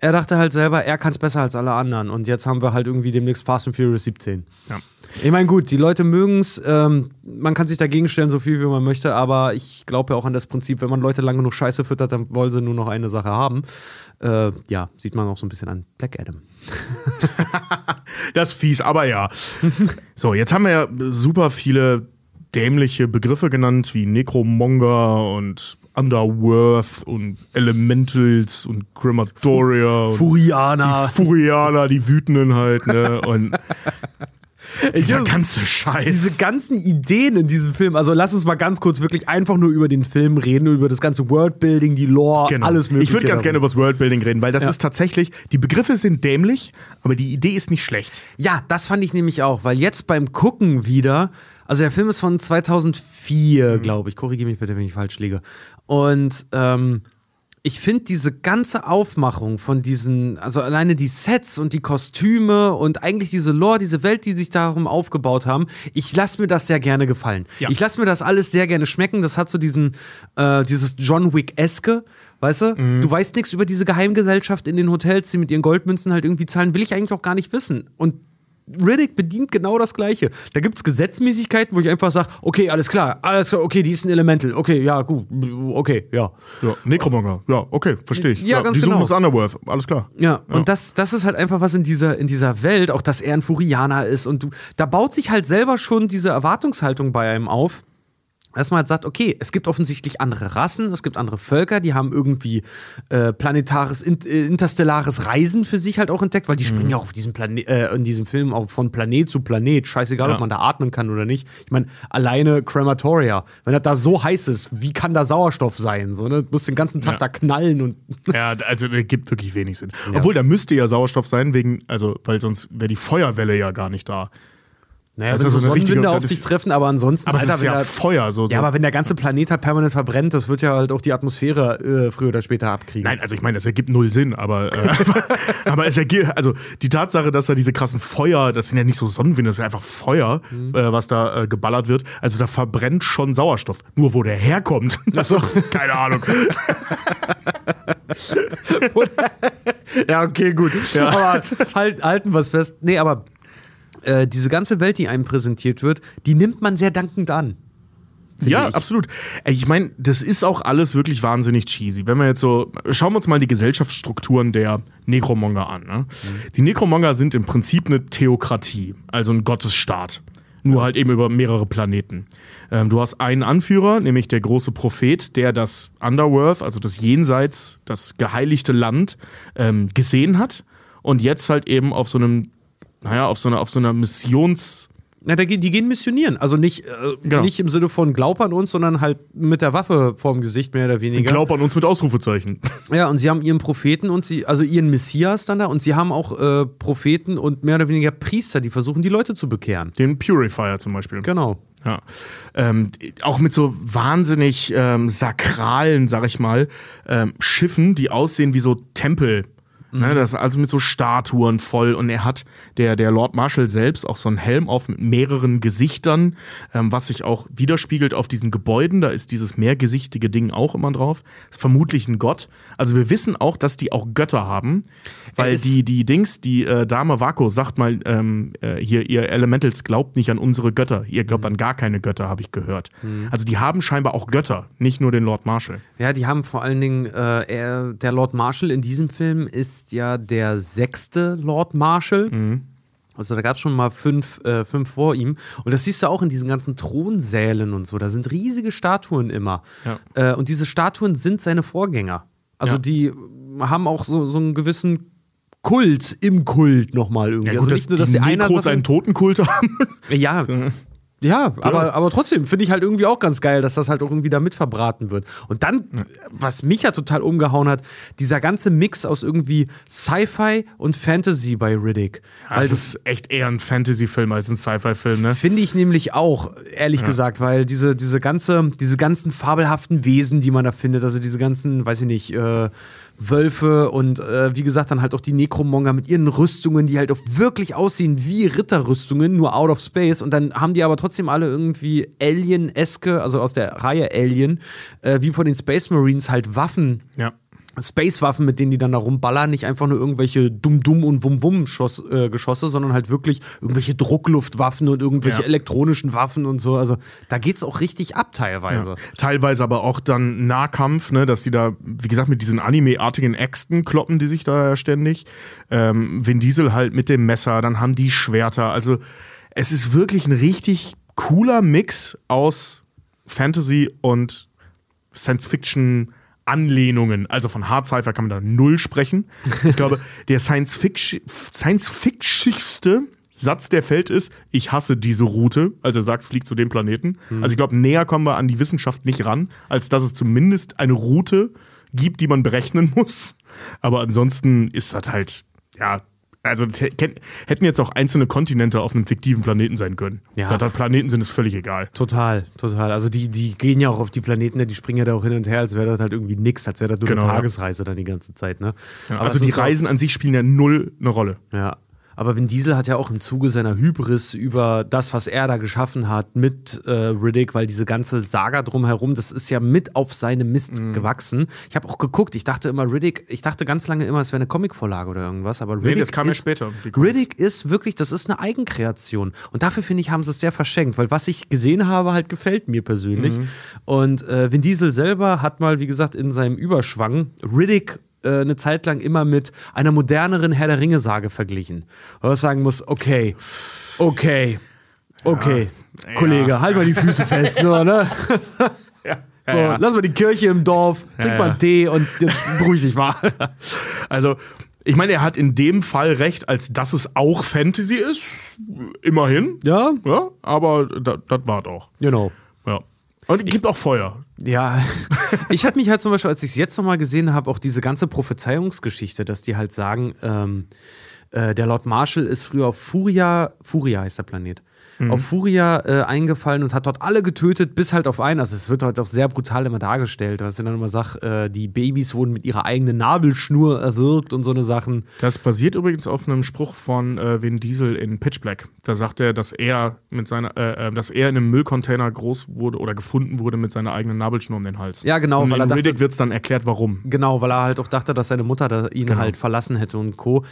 er dachte halt selber, er kann es besser als alle anderen. Und jetzt haben wir halt irgendwie demnächst Fast and Furious 17. Ja. Ich meine, gut, die Leute mögen es, ähm, man kann sich dagegen stellen, so viel wie man möchte, aber ich glaube ja auch an das Prinzip, wenn man Leute lange genug Scheiße füttert, dann wollen sie nur noch eine Sache haben. Äh, ja, sieht man auch so ein bisschen an Black Adam. Das ist fies, aber ja. so, jetzt haben wir ja super viele dämliche Begriffe genannt, wie Necromonger und Underworth und Elementals und Crematoria Furiana. die Furianer, die Wütenden halt, ne? Und dieser ganze Scheiß. Diese ganzen Ideen in diesem Film, also lass uns mal ganz kurz wirklich einfach nur über den Film reden, über das ganze Worldbuilding, die Lore, Genau. alles mögliche. Ich würde ganz gerne über das Worldbuilding reden, weil das Ja. ist tatsächlich, die Begriffe sind dämlich, aber die Idee ist nicht schlecht. Ja, das fand ich nämlich auch, weil jetzt beim Gucken wieder, also der Film ist von 2004, glaube ich, korrigiere mich bitte, wenn ich falsch liege. Und ähm, ich finde diese ganze Aufmachung von diesen, also alleine die Sets und die Kostüme und eigentlich diese Lore, diese Welt, die sich darum aufgebaut haben, ich lasse mir das sehr gerne gefallen. Ja. Ich lasse mir das alles sehr gerne schmecken. Das hat so diesen, äh, dieses John Wick-eske. Weißt du? Du weißt nichts über diese Geheimgesellschaft in den Hotels, die mit ihren Goldmünzen halt irgendwie zahlen, will ich eigentlich auch gar nicht wissen. Und Riddick bedient genau das Gleiche. Da gibt es Gesetzmäßigkeiten, wo ich einfach sage, okay, alles klar, alles klar, okay, die ist ein Elemental, okay, ja, gut, okay, ja. Ja, Necromonger, ja, okay, verstehe ich. Ja, ganz die genau. suchen das Underworth, alles klar. Ja, und das, das ist halt einfach was in dieser, in dieser Welt, auch dass er ein Furianer ist. Und du, da baut sich halt selber schon diese Erwartungshaltung bei einem auf. Dass man halt sagt, okay, es gibt offensichtlich andere Rassen, es gibt andere Völker, die haben irgendwie äh, planetares, in, äh, interstellares Reisen für sich halt auch entdeckt, weil die Mhm. springen ja auch auf diesem Plane äh, in diesem Film auch von Planet zu Planet, scheißegal, Ja. ob man da atmen kann oder nicht. Ich meine, alleine Crematoria, wenn das da so heiß ist, wie kann da Sauerstoff sein? So, ne? Du musst den ganzen Tag Ja. da knallen und Ja, also das gibt wirklich wenig Sinn. Obwohl, da müsste ja Sauerstoff sein, wegen, also, weil sonst wäre die Feuerwelle ja gar nicht da. Naja, Das wenn ist so also richtige- Sonnenwinde das auf ist- treffen, aber ansonsten, Aber es ist wenn ja der, Feuer, so. ja, aber wenn der ganze Planet halt permanent verbrennt, das wird ja halt auch die Atmosphäre äh, früher oder später abkriegen. Nein, also ich meine, das ergibt null Sinn, aber, äh, aber es ergibt, also die Tatsache, dass da diese krassen Feuer, das sind ja nicht so Sonnenwinde, das ist einfach Feuer, Mhm. äh, was da äh, geballert wird. Also da verbrennt schon Sauerstoff. Nur wo der herkommt, also, keine Ahnung. Ja, okay, gut. Aber halt, halten wir es fest. Nee, aber äh, diese ganze Welt, die einem präsentiert wird, die nimmt man sehr dankend an. Ja, ich. absolut. Ich meine, das ist auch alles wirklich wahnsinnig cheesy. Wenn wir jetzt so, schauen wir uns mal die Gesellschaftsstrukturen der Necromonger an. Ne? Die Necromonger sind im Prinzip eine Theokratie, also ein Gottesstaat. Nur halt eben über mehrere Planeten. Ähm, du hast einen Anführer, nämlich der große Prophet, der das Underworld, also das Jenseits, das geheiligte Land, ähm, gesehen hat und jetzt halt eben auf so einem, naja, auf so einer, auf so einer Missions- Na, gehen- die gehen missionieren. Also nicht, äh, Genau. nicht im Sinne von Glaub an uns, sondern halt mit der Waffe vorm Gesicht, mehr oder weniger. Glaub an uns mit Ausrufezeichen. Ja, und sie haben ihren Propheten und sie, also ihren Messias dann da und sie haben auch äh, Propheten und mehr oder weniger Priester, die versuchen, die Leute zu bekehren. Den Purifier zum Beispiel. Genau. Ja. Ähm, auch mit so wahnsinnig ähm, sakralen, sag ich mal, ähm, Schiffen, die aussehen wie so Tempel. Ne, das also mit so Statuen voll und er hat der der Lord Marshall selbst auch so einen Helm auf mit mehreren Gesichtern, ähm, was sich auch widerspiegelt auf diesen Gebäuden. Da ist dieses mehrgesichtige Ding auch immer drauf. Ist vermutlich ein Gott. Also wir wissen auch, dass die auch Götter haben, weil ist- die die Dings, die äh, Dame Vako sagt mal ähm, äh, hier ihr Elementals glaubt nicht an unsere Götter. Ihr glaubt an gar keine Götter, habe ich gehört. Also die haben scheinbar auch Götter, nicht nur den Lord Marshall. Ja, die haben vor allen Dingen, äh, er, der Lord Marshall in diesem Film ist ja der sechste Lord Marshall. Also da gab es schon mal fünf, äh, fünf vor ihm. Und das siehst du auch in diesen ganzen Thronsälen und so. Da sind riesige Statuen immer. Ja. Äh, und diese Statuen sind seine Vorgänger. Also Ja. die haben auch so, so einen gewissen Kult im Kult nochmal irgendwie. Ja, also gut, nicht nur, dass dass die Nekros einen Totenkult haben. ja. Ja, aber, aber trotzdem finde ich halt irgendwie auch ganz geil, dass das halt auch irgendwie da mit verbraten wird. Und dann, was mich ja total umgehauen hat, dieser ganze Mix aus irgendwie Sci-Fi und Fantasy bei Riddick. Weil Das ist echt eher ein Fantasy-Film als ein Sci-Fi-Film, ne? finde ich nämlich auch, ehrlich gesagt, weil diese, diese, ganze, diese ganzen fabelhaften Wesen, die man da findet, also diese ganzen, weiß ich nicht, äh, Wölfe und äh, wie gesagt, dann halt auch die Necromonger mit ihren Rüstungen, die halt auch wirklich aussehen wie Ritterrüstungen, nur out of space. Und dann haben die aber trotzdem alle irgendwie Alien-eske, also aus der Reihe Alien, äh, wie von den Space Marines halt Waffen Ja. Space-Waffen, mit denen die dann da rumballern, nicht einfach nur irgendwelche Dumm-Dumm- und Wum-Wum-Geschosse, äh, Geschosse, sondern halt wirklich irgendwelche Druckluftwaffen und irgendwelche Ja. elektronischen Waffen und so. Also da geht's auch richtig ab teilweise. Ja. Teilweise aber auch dann Nahkampf, ne, dass die da, wie gesagt, mit diesen Anime-artigen Äxten kloppen die sich da ständig. Ähm, Vin Diesel halt mit dem Messer, dann haben die Schwerter. Also es ist wirklich ein richtig cooler Mix aus Fantasy und Science-Fiction. Anlehnungen, also von Hard Sci-Fi kann man da null sprechen. Ich glaube, der Science-Fiction, Science-Fictionigste Satz, der fällt, ist, ich hasse diese Route. Also er sagt, flieg zu dem Planeten. Also ich glaube, näher kommen wir an die Wissenschaft nicht ran, als dass es zumindest eine Route gibt, die man berechnen muss. Aber ansonsten ist das halt, ja, also hätten jetzt auch einzelne Kontinente auf einem fiktiven Planeten sein können. Ja. Da da Planeten sind, ist völlig egal. Total, total. Also die, die gehen ja auch auf die Planeten, ne, die springen ja da auch hin und her, als wäre das halt irgendwie nix, als wäre das nur Genau, eine ja. Tagesreise dann die ganze Zeit, ne? Aber also es die Reisen an sich spielen ja null eine Rolle. Ja. Aber Vin Diesel hat ja auch im Zuge seiner Hybris über das, was er da geschaffen hat mit äh, Riddick, weil diese ganze Saga drumherum, das ist ja mit auf seine Mist Mhm. gewachsen. Ich habe auch geguckt, ich dachte immer, Riddick, ich dachte ganz lange immer, es wäre eine Comicvorlage oder irgendwas, aber Riddick. Nee, das kam ja ist, später. Riddick ist wirklich, das ist eine Eigenkreation. Und dafür finde ich, haben sie es sehr verschenkt, weil was ich gesehen habe, halt gefällt mir persönlich. Mhm. Und äh, Vin Diesel selber hat mal, wie gesagt, in seinem Überschwang Riddick äh, eine Zeit lang immer mit einer moderneren Herr der Ringe-Sage verglichen. Wo ich sagen muss, okay, okay, okay, Kollege, halt mal die Füße fest, so, ne? So, ja. lass mal die Kirche im Dorf, trink Ja, mal ja. einen Tee und jetzt beruhig dich mal. Also, ich meine, er hat in dem Fall recht, als dass es auch Fantasy ist. Immerhin. ja, Ja, aber das war doch. genau. Ja. Und es gibt auch Feuer. Ja, ich habe mich halt zum Beispiel, als ich es jetzt nochmal gesehen habe, auch diese ganze Prophezeiungsgeschichte, dass die halt sagen, ähm, äh, der Lord Marshall ist früher auf Furia, Furia heißt der Planet, auf Furia äh, eingefallen und hat dort alle getötet, bis halt auf einen. Also es wird halt auch sehr brutal immer dargestellt, was ich dann immer sagt, äh, die Babys wurden mit ihrer eigenen Nabelschnur erwürgt und so eine Sachen. Das basiert übrigens auf einem Spruch von äh, Vin Diesel in Pitch Black. Da sagt er, dass er mit seiner, äh, äh, dass er in einem Müllcontainer groß wurde oder gefunden wurde mit seiner eigenen Nabelschnur um den Hals. Ja, genau, Und weil in er Riddick wird es dann erklärt, warum. Genau, weil er halt auch dachte, dass seine Mutter ihn Genau. halt verlassen hätte und Co.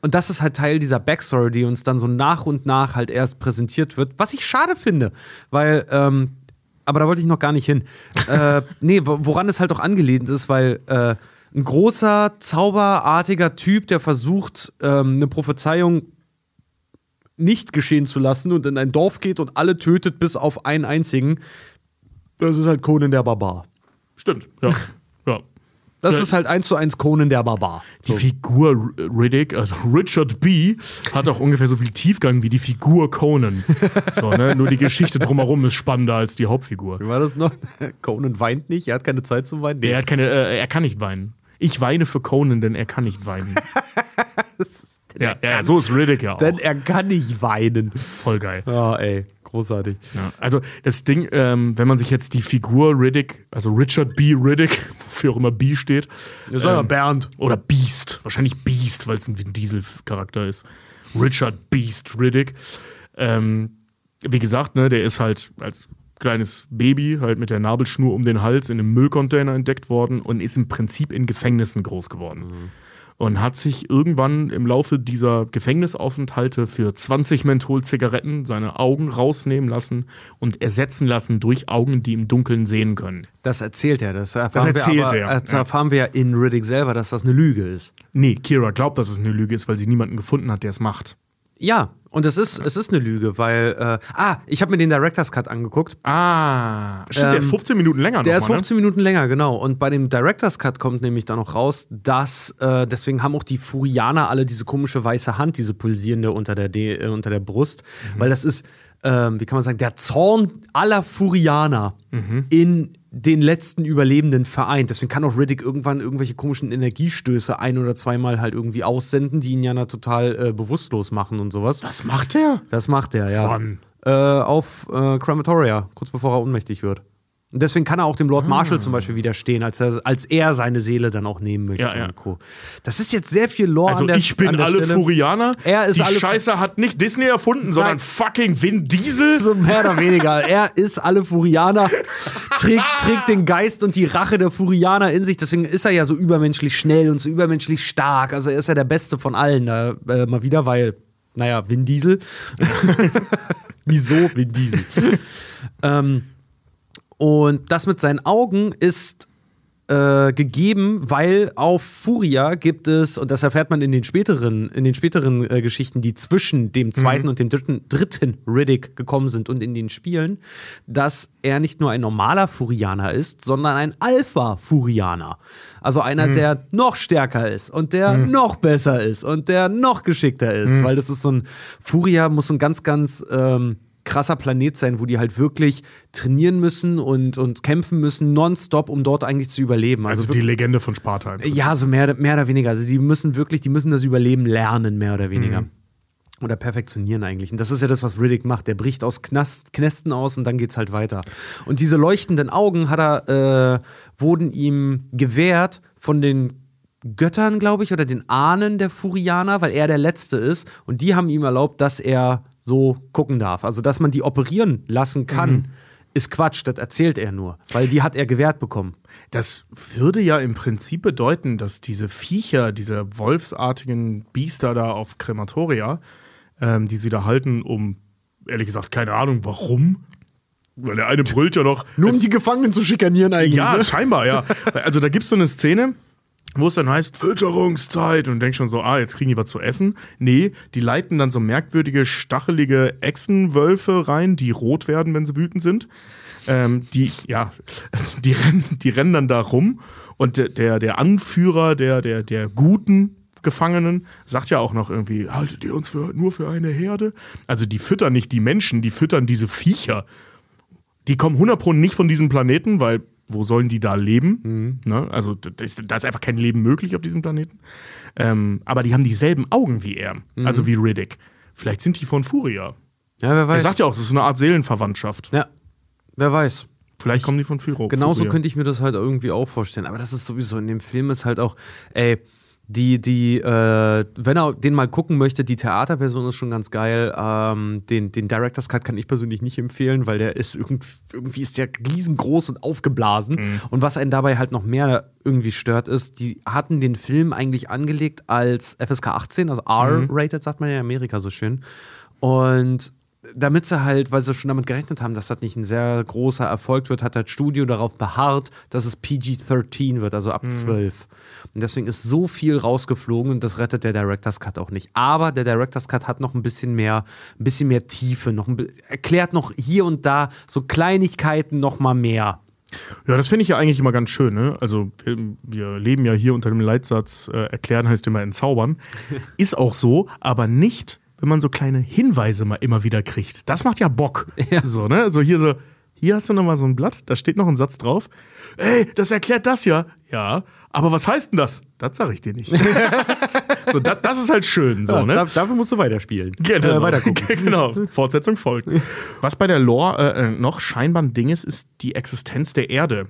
Und das ist halt Teil dieser Backstory, die uns dann so nach und nach halt erst präsentiert wird, was ich schade finde, weil, ähm, aber da wollte ich noch gar nicht hin. äh, nee, wo- woran es halt auch angelehnt ist, weil äh, ein großer, zauberartiger Typ, der versucht, ähm, eine Prophezeiung nicht geschehen zu lassen und in ein Dorf geht und alle tötet, bis auf einen einzigen, das ist halt Conan der Barbar. Stimmt, ja. Das Ja. ist halt eins zu eins Conan der Barbar. Die Figur R- Riddick, also Richard B., hat auch ungefähr so viel Tiefgang wie die Figur Conan. So, ne? Nur die Geschichte drumherum ist spannender als die Hauptfigur. Wie war das noch? Conan weint nicht, er hat keine Zeit zum Weinen. Nee. Er, hat keine, äh, er kann nicht weinen. Ich weine für Conan, denn er kann nicht weinen. ja, ja, so ist Riddick ja auch. Denn er kann nicht weinen. Voll geil. Ah, ey, großartig. Ja, also das Ding, ähm, wenn man sich jetzt die Figur Riddick, also Richard B. Riddick, wofür auch immer B steht, Das war ja ähm, Bernd. oder Beast, wahrscheinlich Beast, weil es ein Vin Diesel-Charakter ist. Richard Beast Riddick. Ähm, wie gesagt, ne, der ist halt als kleines Baby halt mit der Nabelschnur um den Hals in einem Müllcontainer entdeckt worden und ist im Prinzip in Gefängnissen groß geworden. Und hat sich irgendwann im Laufe dieser Gefängnisaufenthalte für 20 Menthol-Zigaretten seine Augen rausnehmen lassen und ersetzen lassen durch Augen, die im Dunkeln sehen können. Das erzählt er. Das erfahren, erzählt wir, aber, er, Das erfahren wir ja in Riddick selber, dass das eine Lüge ist. Nee, Kira glaubt, dass es eine Lüge ist, weil sie niemanden gefunden hat, der es macht. Ja, und es ist, es ist eine Lüge, weil, äh, ah, ich habe mir den Director's Cut angeguckt. Ah, stimmt, der ist Ähm, 15 Minuten länger Der noch ist mal, 15 Minuten länger, genau. Und bei dem Director's Cut kommt nämlich dann noch raus, dass, äh, deswegen haben auch die Furianer alle diese komische weiße Hand, diese pulsierende unter der, De äh, unter der Brust, weil das ist, ähm, wie kann man sagen, der Zorn aller Furianer in den letzten Überlebenden vereint. Deswegen kann auch Riddick irgendwann irgendwelche komischen Energiestöße ein- oder zweimal halt irgendwie aussenden, die ihn ja total äh, bewusstlos machen und sowas. Was macht der? Das macht er, ja. Wann? Äh, auf äh, Crematoria, kurz bevor er ohnmächtig wird. Und deswegen kann er auch dem Lord Ah. Marshall zum Beispiel widerstehen, als er, als er seine Seele dann auch nehmen möchte. Ja, ja. Und Co. Das ist jetzt sehr viel Lore Also der ich bin alle Stelle. Furianer. Er ist Die alle- Scheiße hat nicht Disney erfunden, sondern Nein. fucking Vin Diesel. So mehr oder weniger. Er ist alle Furianer, trägt, trägt den Geist und die Rache der Furianer in sich. Deswegen ist er ja so übermenschlich schnell und so übermenschlich stark. Also er ist ja der Beste von allen. Äh, mal wieder, weil, naja, Vin Diesel. Wieso Vin Diesel? ähm, und das mit seinen Augen ist äh, gegeben, weil auf Furia gibt es, und das erfährt man in den späteren, in den späteren äh, Geschichten, die zwischen dem zweiten und dem dritten, dritten Riddick gekommen sind und in den Spielen, dass er nicht nur ein normaler Furianer ist, sondern ein Alpha-Furianer. Also einer, der noch stärker ist und der noch besser ist und der noch geschickter ist, weil das ist so ein Furia muss so ein ganz, ganz ähm, krasser Planet sein, wo die halt wirklich trainieren müssen und, und kämpfen müssen, nonstop, um dort eigentlich zu überleben. Also, Also, die Legende von Sparta. ja, so mehr, mehr oder weniger. Also die müssen wirklich, die müssen das Überleben lernen, mehr oder weniger. Oder perfektionieren eigentlich. Und das ist ja das, was Riddick macht. Der bricht aus Knast, Knästen aus und dann geht's halt weiter. Und diese leuchtenden Augen hat er, äh, wurden ihm gewährt von den Göttern, glaube ich, oder den Ahnen der Furianer, weil er der Letzte ist. Und die haben ihm erlaubt, dass er so gucken darf. Also, dass man die operieren lassen kann, ist Quatsch. Das erzählt er nur. Weil die hat er gewährt bekommen. Das würde ja im Prinzip bedeuten, dass diese Viecher, diese wolfsartigen Biester da auf Krematoria, ähm, die sie da halten, um, ehrlich gesagt, keine Ahnung, warum. Weil der eine brüllt ja noch. Nur um die Gefangenen zu schikanieren eigentlich. Ja, ne? scheinbar, ja. Also da gibt es so eine Szene, wo es dann heißt, Fütterungszeit und du denkst schon so, ah, jetzt kriegen die was zu essen. Nee, die leiten dann so merkwürdige, stachelige Echsenwölfe rein, die rot werden, wenn sie wütend sind. Ähm, die, ja, die rennen, die rennen dann da rum und der, der, Anführer der, der, der guten Gefangenen sagt ja auch noch irgendwie, haltet ihr uns für, nur für eine Herde? Also die füttern nicht die Menschen, die füttern diese Viecher. Die kommen 100 Pro nicht von diesem Planeten, weil wo sollen die da leben? Ne? Also da ist, da ist einfach kein Leben möglich auf diesem Planeten. Ähm, aber die haben dieselben Augen wie er, also wie Riddick. Vielleicht sind die von Furia. Ja, wer Er weiß. sagt ja auch, es ist so eine Art Seelenverwandtschaft. ja, wer weiß. Vielleicht kommen die von Furia. Genauso Furia. könnte ich mir das halt irgendwie auch vorstellen. Aber das ist sowieso in dem Film ist halt auch, ey, die, die, äh, wenn er den mal gucken möchte, die Theaterversion ist schon ganz geil. Ähm, den, den Director's Cut kann ich persönlich nicht empfehlen, weil der ist irgendwie, irgendwie ist der riesengroß und aufgeblasen. Und was einen dabei halt noch mehr irgendwie stört, ist, die hatten den Film eigentlich angelegt als FSK 18, also R-rated, sagt man ja in Amerika so schön. Und damit sie halt, weil sie schon damit gerechnet haben, dass das nicht ein sehr großer Erfolg wird, hat das Studio darauf beharrt, dass es PG-13 wird, also ab 12. Und deswegen ist so viel rausgeflogen und das rettet der Director's Cut auch nicht. Aber der Director's Cut hat noch ein bisschen mehr, ein bisschen mehr Tiefe, noch ein, erklärt noch hier und da so Kleinigkeiten noch mal mehr. Ja, das finde ich ja eigentlich immer ganz schön. Ne? Also wir, wir leben ja hier unter dem Leitsatz, äh, erklären heißt immer entzaubern. Ist auch so, aber nicht, wenn man so kleine Hinweise mal immer wieder kriegt. Das macht ja Bock. Ja. So, ne? So hier so, hier hast du noch mal so ein Blatt, da steht noch ein Satz drauf. Ey, das erklärt das ja. Ja, aber was heißt denn das? Das sage ich dir nicht. so, das, das ist halt schön, so, ne? Da- dafür musst du weiterspielen. Genau. Äh, weitergucken. genau. Fortsetzung folgt. Was bei der Lore äh, äh, noch scheinbar ein Ding ist, ist die Existenz der Erde.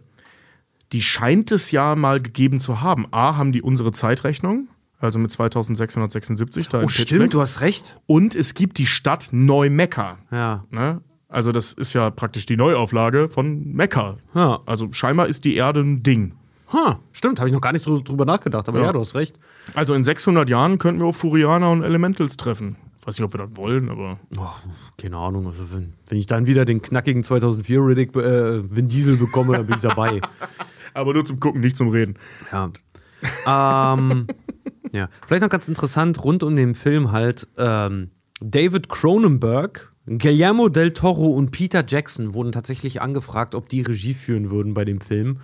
Die scheint es ja mal gegeben zu haben. A, haben die unsere Zeitrechnung, also mit 2676 da Oh, stimmt, Pittsburgh. du hast recht. Und es gibt die Stadt Neu-Mekka. Ja. Ne? Also das ist ja praktisch die Neuauflage von Mekka. Ja. Also scheinbar ist die Erde ein Ding. Huh, stimmt, habe ich noch gar nicht drü- drüber nachgedacht, aber ja. Ja. du hast recht. Also in 600 Jahren könnten wir auf Furianer und Elementals treffen. Weiß nicht, ob wir das wollen, aber Oh, keine Ahnung, also wenn, wenn ich dann wieder den knackigen 2004 Riddick äh, Vin Diesel bekomme, dann bin ich dabei. aber nur zum Gucken, nicht zum Reden. Ja. ähm, ja. Vielleicht noch ganz interessant, rund um den Film halt, ähm, David Cronenberg, Guillermo del Toro und Peter Jackson wurden tatsächlich angefragt, ob die Regie führen würden bei dem Film.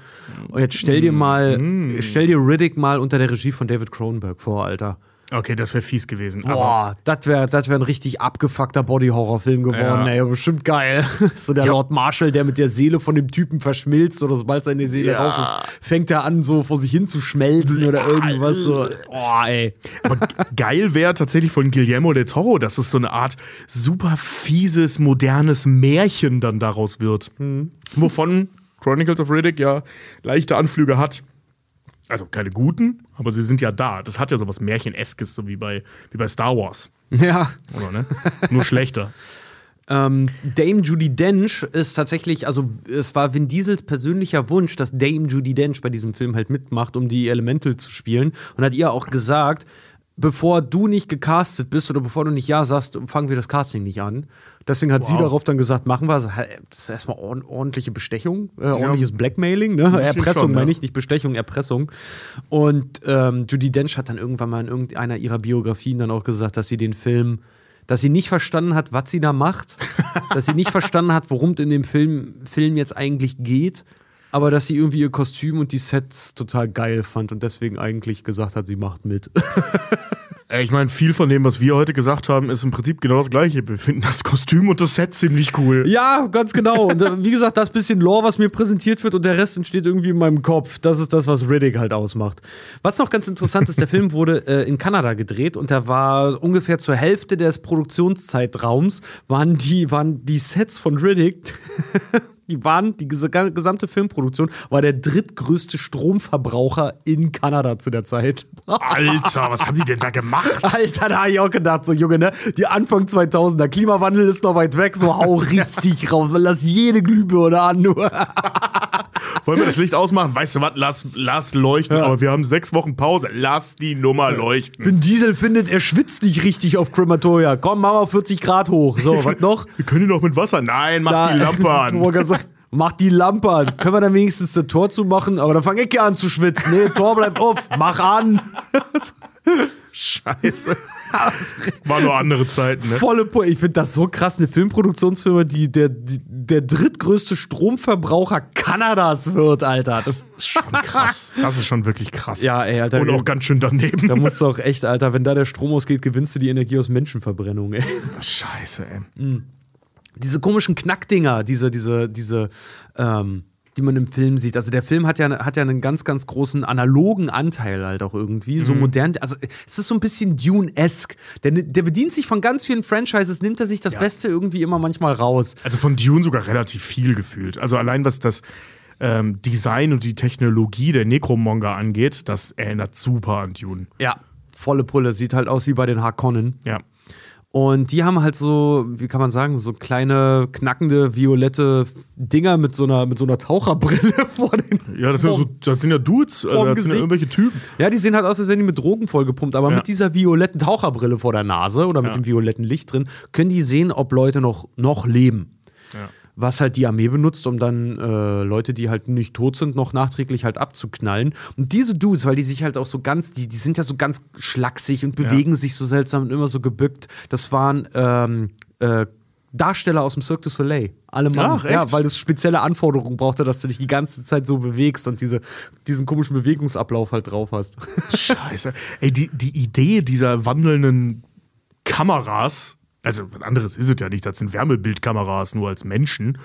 Und jetzt stell dir mal, stell dir Riddick mal unter der Regie von David Cronenberg vor, Alter. Okay, das wäre fies gewesen. Boah, das wäre das wär ein richtig abgefuckter Body-Horror-Film geworden, Ja. ey. Bestimmt geil. so der Ja. Lord Marshall, der mit der Seele von dem Typen verschmilzt oder sobald seine Seele Ja. raus ist, fängt er an, so vor sich hin zu schmelzen oder irgendwas so. Boah, ey. Aber geil wäre tatsächlich von Guillermo del Toro, dass es so eine Art super fieses, modernes Märchen dann daraus wird. Wovon Chronicles of Riddick ja leichte Anflüge hat. Also keine guten, aber sie sind ja da. Das hat ja sowas Märcheneskes, so wie bei, wie bei Star Wars. Ja. Oder ne? Nur schlechter. Ähm, Dame Judy Dench ist tatsächlich, also es war Vin Diesels persönlicher Wunsch, dass Dame Judy Dench bei diesem Film halt mitmacht, um die Elemental zu spielen. Und hat ihr auch gesagt, bevor du nicht gecastet bist oder bevor du nicht Ja sagst, fangen wir das Casting nicht an. Deswegen hat sie Wow. darauf dann gesagt, machen wir es. Das ist erstmal ordentliche Bestechung, äh, ordentliches Blackmailing, ne? Erpressung schon, ja. meine ich, nicht Bestechung, Erpressung. Und ähm, Judy Dench hat dann irgendwann mal in irgendeiner ihrer Biografien dann auch gesagt, dass sie den Film, dass sie nicht verstanden hat, was sie da macht, dass sie nicht verstanden hat, worum es in dem Film, Film jetzt eigentlich geht, aber dass sie irgendwie ihr Kostüm und die Sets total geil fand und deswegen eigentlich gesagt hat, sie macht mit. Äh, Ich meine, viel von dem, was wir heute gesagt haben, ist im Prinzip genau das Gleiche. Wir finden das Kostüm und das Set ziemlich cool. Ja, ganz genau. Und äh, wie gesagt, das bisschen Lore, was mir präsentiert wird und der Rest entsteht irgendwie in meinem Kopf. Das ist das, was Riddick halt ausmacht. Was noch ganz interessant ist, der Film wurde äh, in Kanada gedreht und da war ungefähr zur Hälfte des Produktionszeitraums waren die, waren die Sets von Riddick. Die waren, die ges- gesamte Filmproduktion war der drittgrößte Stromverbraucher in Kanada zu der Zeit. Alter, was haben die denn da gemacht? Alter, da hab ich auch gedacht, so Junge, ne? Die Anfang 2000er, Klimawandel ist noch weit weg, so hau richtig rauf, lass jede Glühbirne an, nur. Wollen wir das Licht ausmachen? Weißt du was? Lass, lass leuchten. Ja. Aber wir haben sechs Wochen Pause. Lass die Nummer leuchten. Vin Diesel findet, er schwitzt nicht richtig auf Crematoria. Komm, mach mal 40 Grad hoch. So, was noch? Wir können ihn doch mit Wasser. Nein, mach Da- die Lampe an. Mach die Lampe an. Können wir dann wenigstens das Tor zumachen? Aber dann fang ich ja an zu schwitzen. Nee, Tor bleibt auf. Mach an. Scheiße. War nur andere Zeiten, ne? Volle Pu Ich finde das so krass. Eine Filmproduktionsfirma, die der, die, der drittgrößte Stromverbraucher Kanadas wird, Alter. Das, Das ist schon krass. Das ist schon wirklich krass. ja, ey, Alter. Und auch ganz schön daneben. da musst du auch echt, Alter, wenn da der Strom ausgeht, gewinnst du die Energie aus Menschenverbrennung, ey. Scheiße, ey. diese komischen Knackdinger, diese, diese, diese, ähm, die man im Film sieht. Also der Film hat ja, hat ja einen ganz, ganz großen analogen Anteil halt auch irgendwie. So modern. Also es ist so ein bisschen Dune-esque. Der, der bedient sich von ganz vielen Franchises, nimmt er sich das Ja. Beste irgendwie immer manchmal raus. Also von Dune sogar relativ viel gefühlt. Also allein was das ähm, Design und die Technologie der Necromonger angeht, das erinnert super an Dune. Ja. Volle Pulle. Sieht halt aus wie bei den Harkonnen. Ja. Und die haben halt so, wie kann man sagen, so kleine, knackende, violette Dinger mit so einer, mit so einer Taucherbrille vor den. Ja, das sind, ja so, das sind ja Dudes, also das sind ja Gesicht. irgendwelche Typen. Ja, die sehen halt aus, als wären die mit Drogen vollgepumpt, aber Ja. mit dieser violetten Taucherbrille vor der Nase oder mit Ja. dem violetten Licht drin, können die sehen, ob Leute noch, noch leben. Ja. Was halt die Armee benutzt, um dann äh, Leute, die halt nicht tot sind, noch nachträglich halt abzuknallen. Und diese Dudes, weil die sich halt auch so ganz, die, die sind ja so ganz schlaksig und bewegen sich so seltsam und immer so gebückt. Das waren ähm, äh, Darsteller aus dem Cirque du Soleil. Alle Mann. Ach? Ja, weil das spezielle Anforderungen brauchte, dass du dich die ganze Zeit so bewegst und diese, diesen komischen Bewegungsablauf halt drauf hast. Scheiße. Ey, die, die Idee dieser wandelnden Kameras, also was anderes ist es ja nicht, das sind Wärmebildkameras nur als Menschen.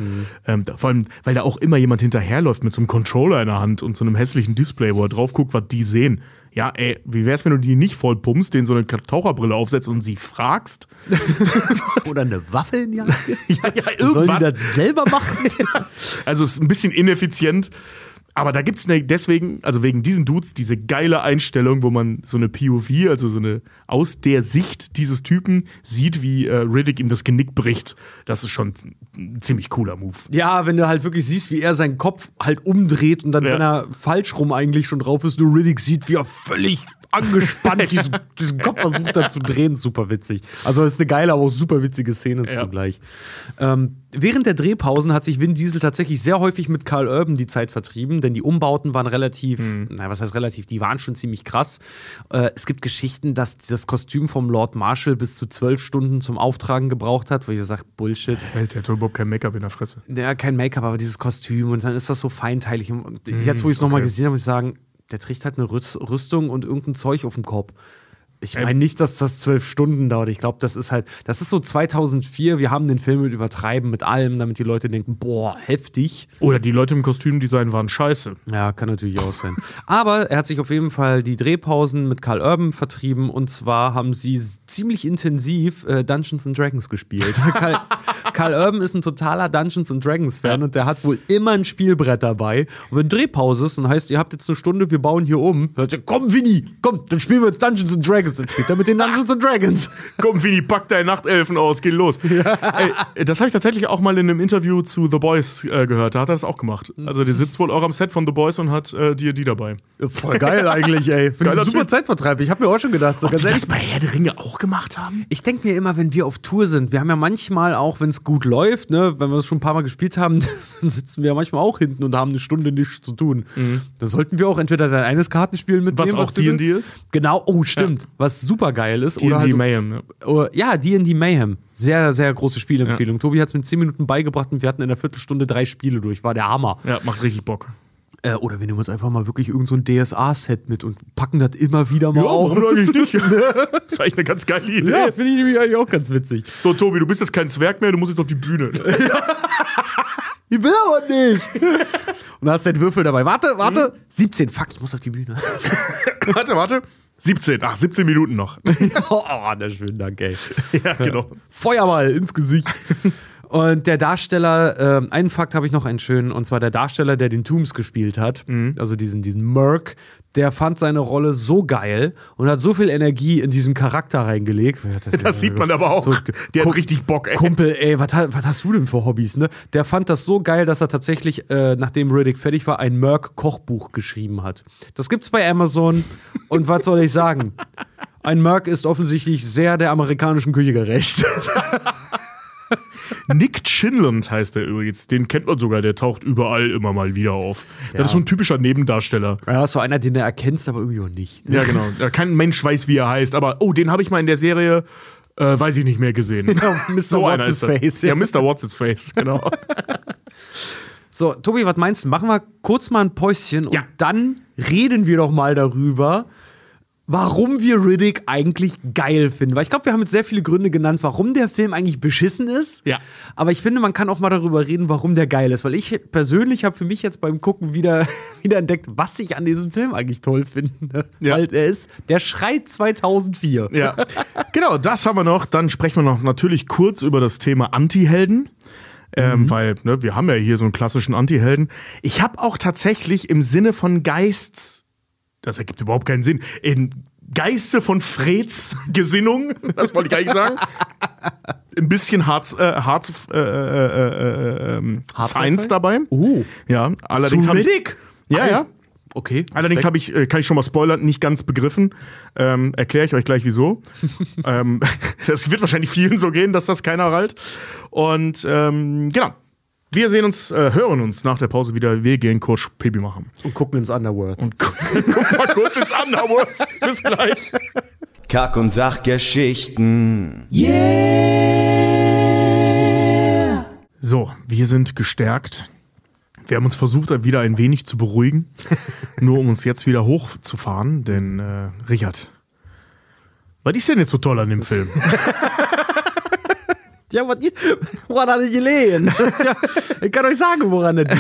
Ähm, da, vor allem, weil da auch immer jemand hinterherläuft mit so einem Controller in der Hand und so einem hässlichen Display, wo er drauf guckt, was die sehen. Ja, ey, wie wär's, wenn du die nicht voll pumpst, denen so eine Taucherbrille aufsetzt und sie fragst? Oder eine Waffe in die Hand. Ja, ja, Sollen die irgendwas. das selber machen? Also es ist ein bisschen ineffizient. Aber da gibt es deswegen, also wegen diesen Dudes, diese geile Einstellung, wo man so eine POV, also so eine aus der Sicht dieses Typen sieht, wie äh, Riddick ihm das Genick bricht. Das ist schon ein ziemlich cooler Move. ja, wenn du halt wirklich siehst, wie er seinen Kopf halt umdreht und dann, Ja. wenn er falsch rum eigentlich schon drauf ist, nur Riddick sieht, wie er völlig angespannt diesen, diesen Kopf versucht hat zu drehen. Super witzig. Also es ist eine geile, aber auch super witzige Szene Ja. zugleich. Ähm, während der Drehpausen hat sich Vin Diesel tatsächlich sehr häufig mit Carl Urban die Zeit vertrieben, denn die Umbauten waren relativ, na was heißt relativ, die waren schon ziemlich krass. Äh, es gibt Geschichten, dass das Kostüm vom Lord Marshall bis zu zwölf Stunden zum Auftragen gebraucht hat, wo ihr sagt, Bullshit. Hey, der hat überhaupt kein Make-up in der Fresse. Ja, kein Make-up, aber dieses Kostüm und dann ist das so feinteilig. Und jetzt, wo ich es nochmal okay. gesehen habe, muss ich sagen, der trägt halt eine Rüst- Rüstung und irgendein Zeug auf dem Kopf. Ich Ähm. meine nicht, dass das zwölf Stunden dauert. Ich glaube, das ist halt, das ist so 2004. Wir haben den Film mit übertreiben mit allem, damit die Leute denken, boah, heftig. Oder die Leute im Kostümdesign waren scheiße. Ja, kann natürlich auch sein. Aber er hat sich auf jeden Fall die Drehpausen mit Carl Urban vertrieben und zwar haben sie ziemlich intensiv äh, Dungeons and Dragons gespielt. Carl, Carl Urban ist ein totaler Dungeons and Dragons Fan und der hat wohl immer ein Spielbrett dabei. Und wenn Drehpause ist und heißt, ihr habt jetzt eine Stunde, wir bauen hier um, sagt er, komm Winnie, komm, dann spielen wir jetzt Dungeons and Dragons und spielt er mit den Dungeons and Dragons. Komm, Vini, pack deine Nachtelfen aus, geh los. Ey, das habe ich tatsächlich auch mal in einem Interview zu The Boys äh, gehört. Da hat er das auch gemacht. Also, der sitzt wohl auch am Set von The Boys und hat äh, die, die dabei. Voll geil eigentlich, ey. Finde ich super. Zeitvertreib. Ich habe mir auch schon gedacht, so Ob ganz die das bei Herr der Ringe auch gemacht haben? Ich denke mir immer, wenn wir auf Tour sind, wir haben ja manchmal auch, wenn es gut läuft, ne, wenn wir das schon ein paar Mal gespielt haben, dann sitzen wir ja manchmal auch hinten und haben eine Stunde nichts zu tun. Da sollten wir auch entweder dein eines Kartenspiel mitnehmen, Was auch D&D ist? Genau, oh, stimmt. Was super geil ist. D&D halt, Mayhem. Ja. oh, ja, D&D Mayhem. Sehr, sehr große Spielempfehlung. Tobi hat es mit 10 Minuten beigebracht und wir hatten in der Viertelstunde drei Spiele durch. War der Hammer. ja, macht richtig Bock. Äh, oder wir nehmen uns einfach mal wirklich irgend so ein DSA-Set mit und packen das immer wieder mal auf. eigentlich nicht? das ist eigentlich eine ganz geile Idee. Ja, finde ich nämlich eigentlich auch ganz witzig. So, Tobi, du bist jetzt kein Zwerg mehr, du musst jetzt auf die Bühne. Ich will aber nicht. Und da hast du den Würfel dabei. Warte, warte. 17. Fuck, ich muss auf die Bühne. warte, warte. 17. Ach, 17 Minuten noch. oh, na schön, danke. Ey. ja, genau. Feuerball ins Gesicht. Und der Darsteller, ähm, einen Fakt habe ich noch einen schönen, und zwar der Darsteller, der den Tooms gespielt hat, also diesen, diesen Merc, der fand seine Rolle so geil und hat so viel Energie in diesen Charakter reingelegt. Das sieht man aber auch. So, Der hat richtig Bock, ey. Kumpel, ey, was hast du denn für Hobbys, ne? Der fand das so geil, dass er tatsächlich, äh, nachdem Riddick fertig war, ein Merc-Kochbuch geschrieben hat. Das gibt's bei Amazon. Und was soll ich sagen? Ein Merc ist offensichtlich sehr der amerikanischen Küche gerecht. Nick Chinland heißt er übrigens. Den kennt man sogar, der taucht überall immer mal wieder auf. Das ist so ein typischer Nebendarsteller. ja, so einer, den du erkennst, aber irgendwie auch nicht. Ja, genau. Ja, Kein Mensch weiß, wie er heißt, aber oh, den habe ich mal in der Serie, äh, weiß ich nicht mehr gesehen. Mr. So What's face. Ja, Mr. What's face, genau. So, Tobi, was meinst du? Machen wir kurz mal ein Päuschen Ja. und dann reden wir doch mal darüber, warum wir Riddick eigentlich geil finden. Weil ich glaube, wir haben jetzt sehr viele Gründe genannt, warum der Film eigentlich beschissen ist. Ja. Aber ich finde, man kann auch mal darüber reden, warum der geil ist. Weil ich persönlich habe für mich jetzt beim Gucken wieder, wieder entdeckt, was ich an diesem Film eigentlich toll finde. Ja. Weil er ist, der schreit 2004. Ja, genau, das haben wir noch. Dann sprechen wir noch natürlich kurz über das Thema Anti-Helden. Ähm, Weil ne, wir haben ja hier so einen klassischen Anti-Helden. Ich habe auch tatsächlich im Sinne von Geists, das ergibt überhaupt keinen Sinn, in Geiste von Freds Gesinnung, das wollte ich eigentlich sagen, ein bisschen Hard, äh, hard äh, äh, äh, ähm, Science dabei. Oh. Ja, allerdings habe ich, ja, ja. Okay. Allerdings habe ich, äh, kann ich schon mal spoilern, nicht ganz begriffen. Ähm, Erkläre ich euch gleich wieso. ähm, das wird wahrscheinlich vielen so gehen, dass das keiner rallt. Und ähm, genau. Wir sehen uns, äh, hören uns nach der Pause wieder. Wir gehen kurz Pipi machen. Und gucken ins Underworld. Und gu guck mal kurz ins Underworld. Bis gleich. Kack- und Sachgeschichten. So, wir sind gestärkt. Wir haben uns versucht, wieder ein wenig zu beruhigen, nur um uns jetzt wieder hochzufahren, denn äh, Richard, was ist denn jetzt so toll an dem Film? Ja, was woran hat er gelegen? ja, ich kann euch sagen, woran er liegt.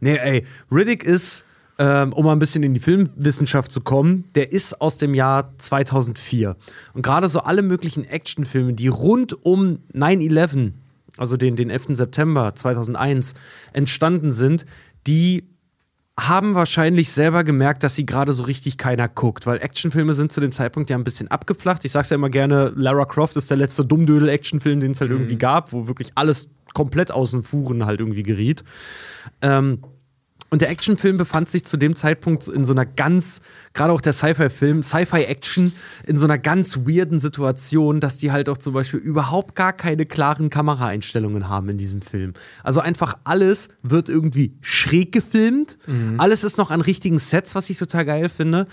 Nee, ey, Riddick ist, ähm, um mal ein bisschen in die Filmwissenschaft zu kommen, der ist aus dem Jahr 2004. Und gerade so alle möglichen Actionfilme, die rund um 9-11, also den, den 11. September 2001, entstanden sind, die haben wahrscheinlich selber gemerkt, dass sie gerade so richtig keiner guckt, weil Actionfilme sind zu dem Zeitpunkt ja ein bisschen abgeflacht. Ich sag's ja immer gerne, Lara Croft ist der letzte Dummdödel-Actionfilm, den es halt irgendwie gab, wo wirklich alles komplett aus den Fuhren halt irgendwie geriet. Ähm, Und der Actionfilm befand sich zu dem Zeitpunkt in so einer ganz, gerade auch der Sci-Fi-Film, Sci-Fi-Action, in so einer ganz weirden Situation, dass die halt auch zum Beispiel überhaupt gar keine klaren Kameraeinstellungen haben in diesem Film. Also einfach alles wird irgendwie schräg gefilmt. Alles ist noch an richtigen Sets, was ich total geil finde.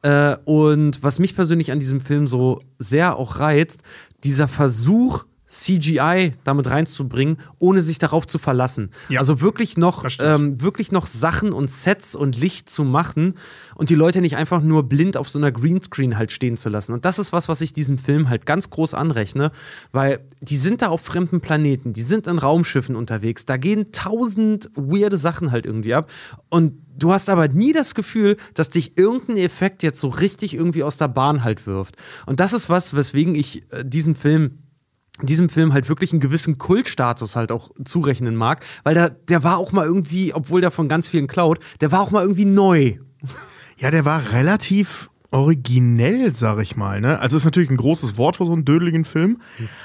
Äh, und was mich persönlich an diesem Film so sehr auch reizt, dieser Versuch, CGI damit reinzubringen, ohne sich darauf zu verlassen. Ja. Also wirklich noch, ähm, wirklich noch Sachen und Sets und Licht zu machen und die Leute nicht einfach nur blind auf so einer Greenscreen halt stehen zu lassen. Und das ist was, was ich diesem Film halt ganz groß anrechne, weil die sind da auf fremden Planeten, die sind in Raumschiffen unterwegs, da gehen tausend weirde Sachen halt irgendwie ab und Du hast aber nie das Gefühl, dass dich irgendein Effekt jetzt so richtig irgendwie aus der Bahn halt wirft. Und das ist was, weswegen ich äh, diesen Film diesem Film halt wirklich einen gewissen Kultstatus halt auch zurechnen mag, weil der, der war auch mal irgendwie, obwohl der von ganz vielen klaut, der war auch mal irgendwie neu. Ja, der war relativ originell, sag ich mal. Ne? Also ist natürlich ein großes Wort für so einen dödeligen Film,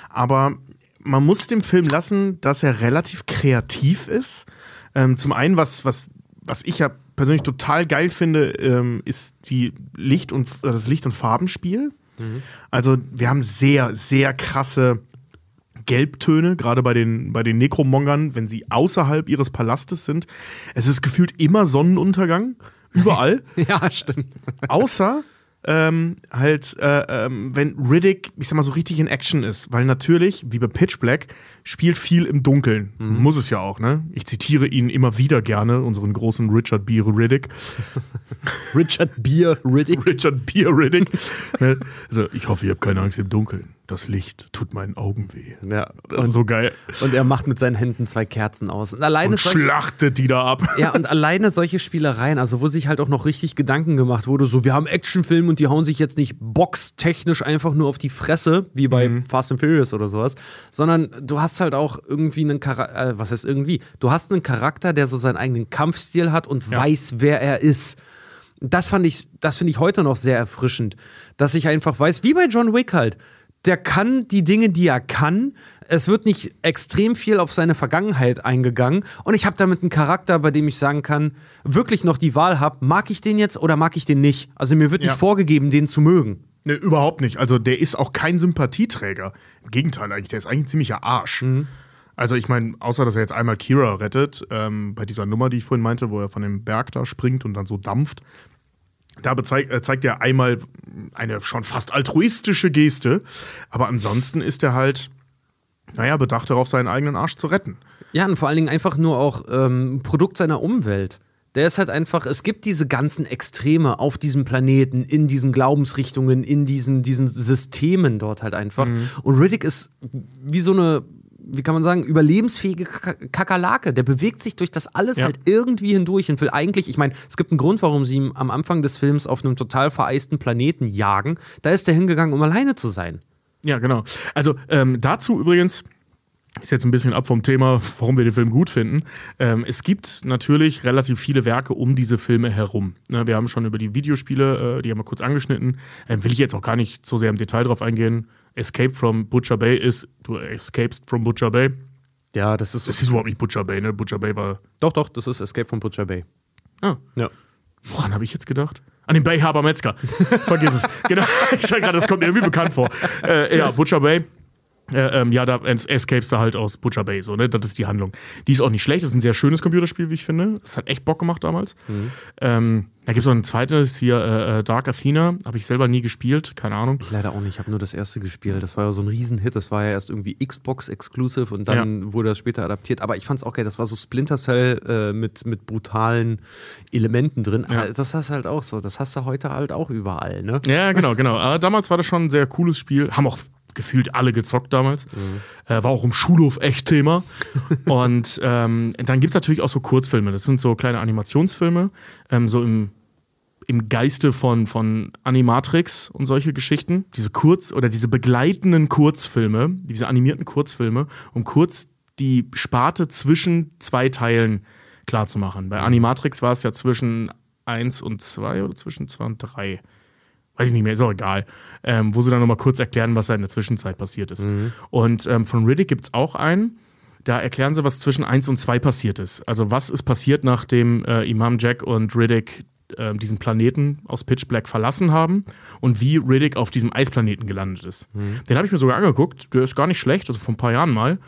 aber man muss dem Film lassen, dass er relativ kreativ ist. Ähm, zum einen, was, was, was ich ja persönlich total geil finde, ähm, ist die Licht- und das Licht- und Farbenspiel. Also wir haben sehr, sehr krasse Gelbtöne, gerade bei den, bei den Nekromongern, wenn sie außerhalb ihres Palastes sind. Es ist gefühlt immer Sonnenuntergang, überall. ja, stimmt. Außer ähm, halt, äh, ähm, wenn Riddick, ich sag mal, so richtig in Action ist. Weil natürlich, wie bei Pitch Black, spielt viel im Dunkeln. Muss es ja auch, ne? Ich zitiere ihn immer wieder gerne, unseren großen Richard B. Riddick. Richard Beer Riddick. Richard B. Riddick. Ne? also, ich hoffe, ihr habt keine Angst im Dunkeln. Das Licht tut meinen Augen weh. Ja, Das ist so geil. und er macht mit seinen Händen zwei Kerzen aus. Und alleine Und solche, schlachtet die da ab. ja, und alleine solche Spielereien, also wo sich halt auch noch richtig Gedanken gemacht wurde, so wir haben Actionfilm und die hauen sich jetzt nicht boxtechnisch einfach nur auf die Fresse, wie bei Fast and Furious oder sowas, sondern du hast halt auch irgendwie einen Charakter, äh, was heißt irgendwie? Du hast einen Charakter, der so seinen eigenen Kampfstil hat und weiß, wer er ist. Das fand ich, das finde ich heute noch sehr erfrischend, dass ich einfach weiß, wie bei John Wick halt, der kann die Dinge, die er kann. Es wird nicht extrem viel auf seine Vergangenheit eingegangen und ich habe damit einen Charakter, bei dem ich sagen kann, wirklich noch die Wahl habe, mag ich den jetzt oder mag ich den nicht? Also mir wird Ja. nicht vorgegeben, den zu mögen. Ne, überhaupt nicht. Also der ist auch kein Sympathieträger. Im Gegenteil eigentlich, der ist eigentlich ein ziemlicher Arsch. Also ich meine, außer dass er jetzt einmal Kira rettet, ähm, bei dieser Nummer, die ich vorhin meinte, wo er von dem Berg da springt und dann so dampft, da bezeig, äh, zeigt er einmal eine schon fast altruistische Geste, aber ansonsten ist er halt, naja, bedacht darauf, seinen eigenen Arsch zu retten. Ja, und vor allen Dingen einfach nur auch ähm, Produkt seiner Umwelt. Der ist halt einfach, es gibt diese ganzen Extreme auf diesem Planeten, in diesen Glaubensrichtungen, in diesen, diesen Systemen dort halt einfach. Und Riddick ist wie so eine, wie kann man sagen, überlebensfähige Kakerlake. Der bewegt sich durch das alles Ja. halt irgendwie hindurch und will eigentlich, ich meine, es gibt einen Grund, warum sie ihn am Anfang des Films auf einem total vereisten Planeten jagen. Da ist er hingegangen, um alleine zu sein. Ja, genau. Also ähm, dazu übrigens, ist jetzt ein bisschen ab vom Thema, warum wir den Film gut finden. Ähm, es gibt natürlich relativ viele Werke um diese Filme herum. Ne, wir haben schon über die Videospiele, äh, die haben wir kurz angeschnitten. Ähm, will ich jetzt auch gar nicht so sehr im Detail drauf eingehen. Escape from Butcher Bay ist, du escapest from Butcher Bay. Ja, das ist. Das hieß überhaupt nicht Butcher Bay, ne? Butcher Bay war. doch, doch, das ist Escape from Butcher Bay. Ah, Ja. woran habe ich jetzt gedacht? An den Bay Harbor Metzger. Vergiss es. Genau. Ich dachte gerade, das kommt mir irgendwie bekannt vor. Äh, ja, Butcher Bay. Äh, ähm, ja, da es- escapes da halt aus Butcher Bay, so, ne? Das ist die Handlung. Die ist auch nicht schlecht, das ist ein sehr schönes Computerspiel, wie ich finde. Das hat echt Bock gemacht damals. Ähm, da gibt es noch ein zweites hier, äh, äh, Dark Athena, habe ich selber nie gespielt, keine Ahnung. Ich leider auch nicht, ich habe nur das erste gespielt. Das war ja so ein Riesenhit. Das war ja erst irgendwie Xbox-exclusive und dann wurde das später adaptiert. Aber ich fand es auch geil. Das war so Splinter Cell äh, mit, mit brutalen Elementen drin. Ja. Aber das hast du halt auch so. Das hast du heute halt auch überall, ne? Ja, genau, genau. Aber damals war das schon ein sehr cooles Spiel. Haben auch gefühlt alle gezockt damals. Äh, war auch im Schulhof echt Thema. Und ähm, dann gibt es natürlich auch so Kurzfilme. Das sind so kleine Animationsfilme, ähm, so im, im Geiste von, von Animatrix und solche Geschichten. Diese Kurz- oder diese begleitenden Kurzfilme, diese animierten Kurzfilme, um kurz die Sparte zwischen zwei Teilen klarzumachen. Bei Animatrix war es ja zwischen 1 und 2 oder zwischen 2 und 3 weiß ich nicht mehr, ist auch egal, ähm, wo sie dann nochmal kurz erklären, was da in der Zwischenzeit passiert ist. Und ähm, von Riddick gibt es auch einen, Da erklären sie, was zwischen 1 und 2 passiert ist. Also was ist passiert, nachdem äh, Imam Jack und Riddick äh, diesen Planeten aus Pitch Black verlassen haben und wie Riddick auf diesem Eisplaneten gelandet ist. Den habe ich mir sogar angeguckt. Der ist gar nicht schlecht, also vor ein paar Jahren mal.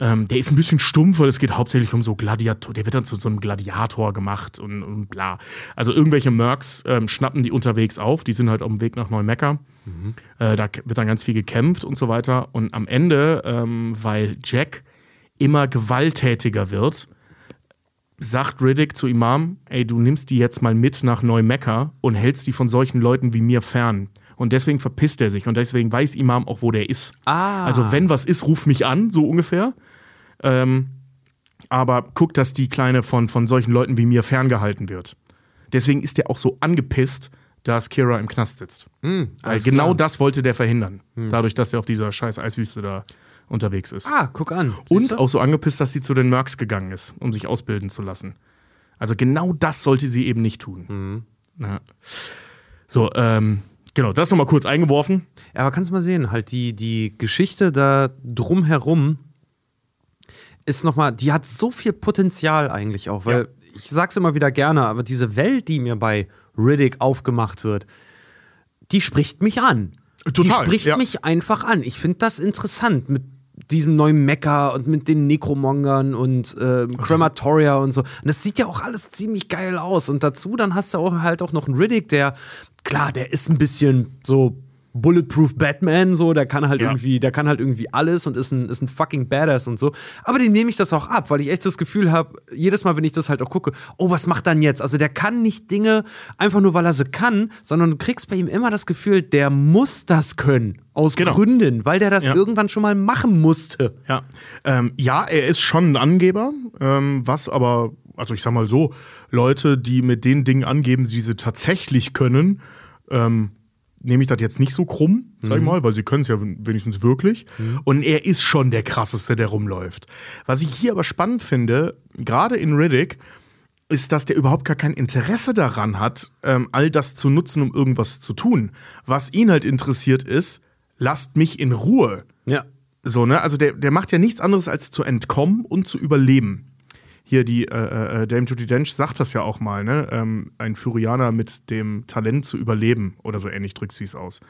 Ähm, der ist ein bisschen stumpf, weil es geht hauptsächlich um so Gladiator. Der wird dann zu so einem Gladiator gemacht und, und bla. Also irgendwelche Mercs ähm, schnappen die unterwegs auf. Die sind halt auf dem Weg nach Neumekka. Äh, da wird dann ganz viel gekämpft und so weiter. Und am Ende, ähm, weil Jack immer gewalttätiger wird, sagt Riddick zu Imam, ey, du nimmst die jetzt mal mit nach Neumekka und hältst die von solchen Leuten wie mir fern. Und deswegen verpisst er sich und deswegen weiß Imam auch, wo der ist. Ah. Also wenn was ist, ruf mich an, so ungefähr. Ähm, aber guck, dass die Kleine von, von solchen Leuten wie mir ferngehalten wird. Deswegen ist der auch so angepisst, dass Kira im Knast sitzt. Weil alles genau klar. das wollte der verhindern. Dadurch, dass er auf dieser scheiß Eiswüste da unterwegs ist. Ah, guck an. Und Siehst du? auch so angepisst, dass sie zu den Mercs gegangen ist, um sich ausbilden zu lassen. Also genau das sollte sie eben nicht tun. Ja. So, ähm, genau, das nochmal kurz eingeworfen. Ja, aber kannst du mal sehen, halt die, die Geschichte da drumherum ist nochmal, die hat so viel Potenzial eigentlich auch, weil ich sag's immer wieder gerne, aber diese Welt, die mir bei Riddick aufgemacht wird, die spricht mich an. Total, die spricht ja. mich einfach an. Ich finde das interessant mit diesem neuen Mecha und mit den Necromongern und äh, Crematoria und so. Und das sieht ja auch alles ziemlich geil aus. Und dazu dann hast du auch halt auch noch einen Riddick, der, klar, der ist ein bisschen so Bulletproof Batman, so, der kann halt Ja. irgendwie, der kann halt irgendwie alles und ist ein, ist ein fucking Badass und so. Aber dem nehme ich das auch ab, weil ich echt das Gefühl habe, jedes Mal, wenn ich das halt auch gucke, oh, was macht dann jetzt? Also der kann nicht Dinge einfach nur, weil er sie kann, sondern du kriegst bei ihm immer das Gefühl, der muss das können. Aus Genau. Gründen, weil der das Ja. irgendwann schon mal machen musste. Ja, ähm, ja er ist schon ein Angeber, ähm, was aber, also ich sag mal so, Leute, die mit den Dingen angeben, die sie tatsächlich können, ähm, nehme ich das jetzt nicht so krumm, sag ich mal, weil sie können es ja wenigstens wirklich. Und er ist schon der krasseste, der rumläuft. Was ich hier aber spannend finde, gerade in Riddick, ist, dass der überhaupt gar kein Interesse daran hat, ähm, all das zu nutzen, um irgendwas zu tun. Was ihn halt interessiert ist, lasst mich in Ruhe. Ja. So, ne? Also der, der macht ja nichts anderes als zu entkommen und zu überleben. Hier die äh, äh, Dame Judy Dench sagt das ja auch mal, ne? Ähm, ein Furianer mit dem Talent zu überleben oder so ähnlich drückt sie es aus.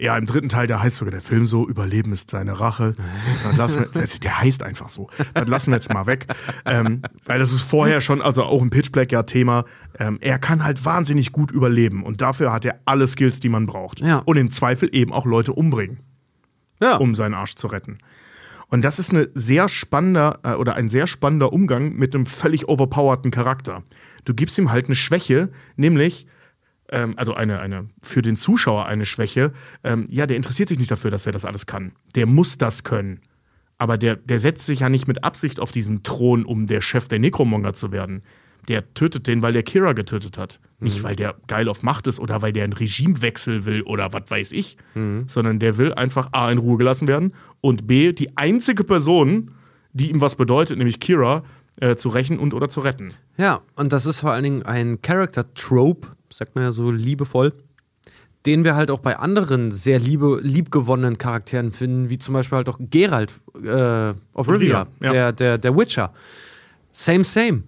Ja, im dritten Teil, da heißt sogar der Film so, Überleben ist seine Rache. Das lassen wir, der, heißt einfach so. Das lassen wir jetzt mal weg. Ähm, weil das ist vorher schon, also auch im Pitch Black ja Thema, ähm, er kann halt wahnsinnig gut überleben und dafür hat er alle Skills, die man braucht. Ja. Und im Zweifel eben auch Leute umbringen Ja. um seinen Arsch zu retten. Und das ist eine sehr spannender äh, oder ein sehr spannender Umgang mit einem völlig overpowerten Charakter. Du gibst ihm halt eine Schwäche, nämlich ähm, also eine, eine für den Zuschauer eine Schwäche. Ähm, ja, der interessiert sich nicht dafür, dass er das alles kann. Der muss das können. Aber der, der setzt sich ja nicht mit Absicht auf diesen Thron, um der Chef der Necromonger zu werden. Der tötet den, weil der Kira getötet hat. Nicht, weil der geil auf Macht ist oder weil der einen Regimewechsel will oder was weiß ich. Sondern der will einfach A in Ruhe gelassen werden und B die einzige Person, die ihm was bedeutet, nämlich Kira, äh, zu rächen und oder zu retten. Ja, und das ist vor allen Dingen ein Character-Trope, sagt man ja so liebevoll, den wir halt auch bei anderen sehr liebe, liebgewonnenen Charakteren finden, wie zum Beispiel halt auch Geralt äh, of Rivia, ja. der, der, der Witcher. Same, same.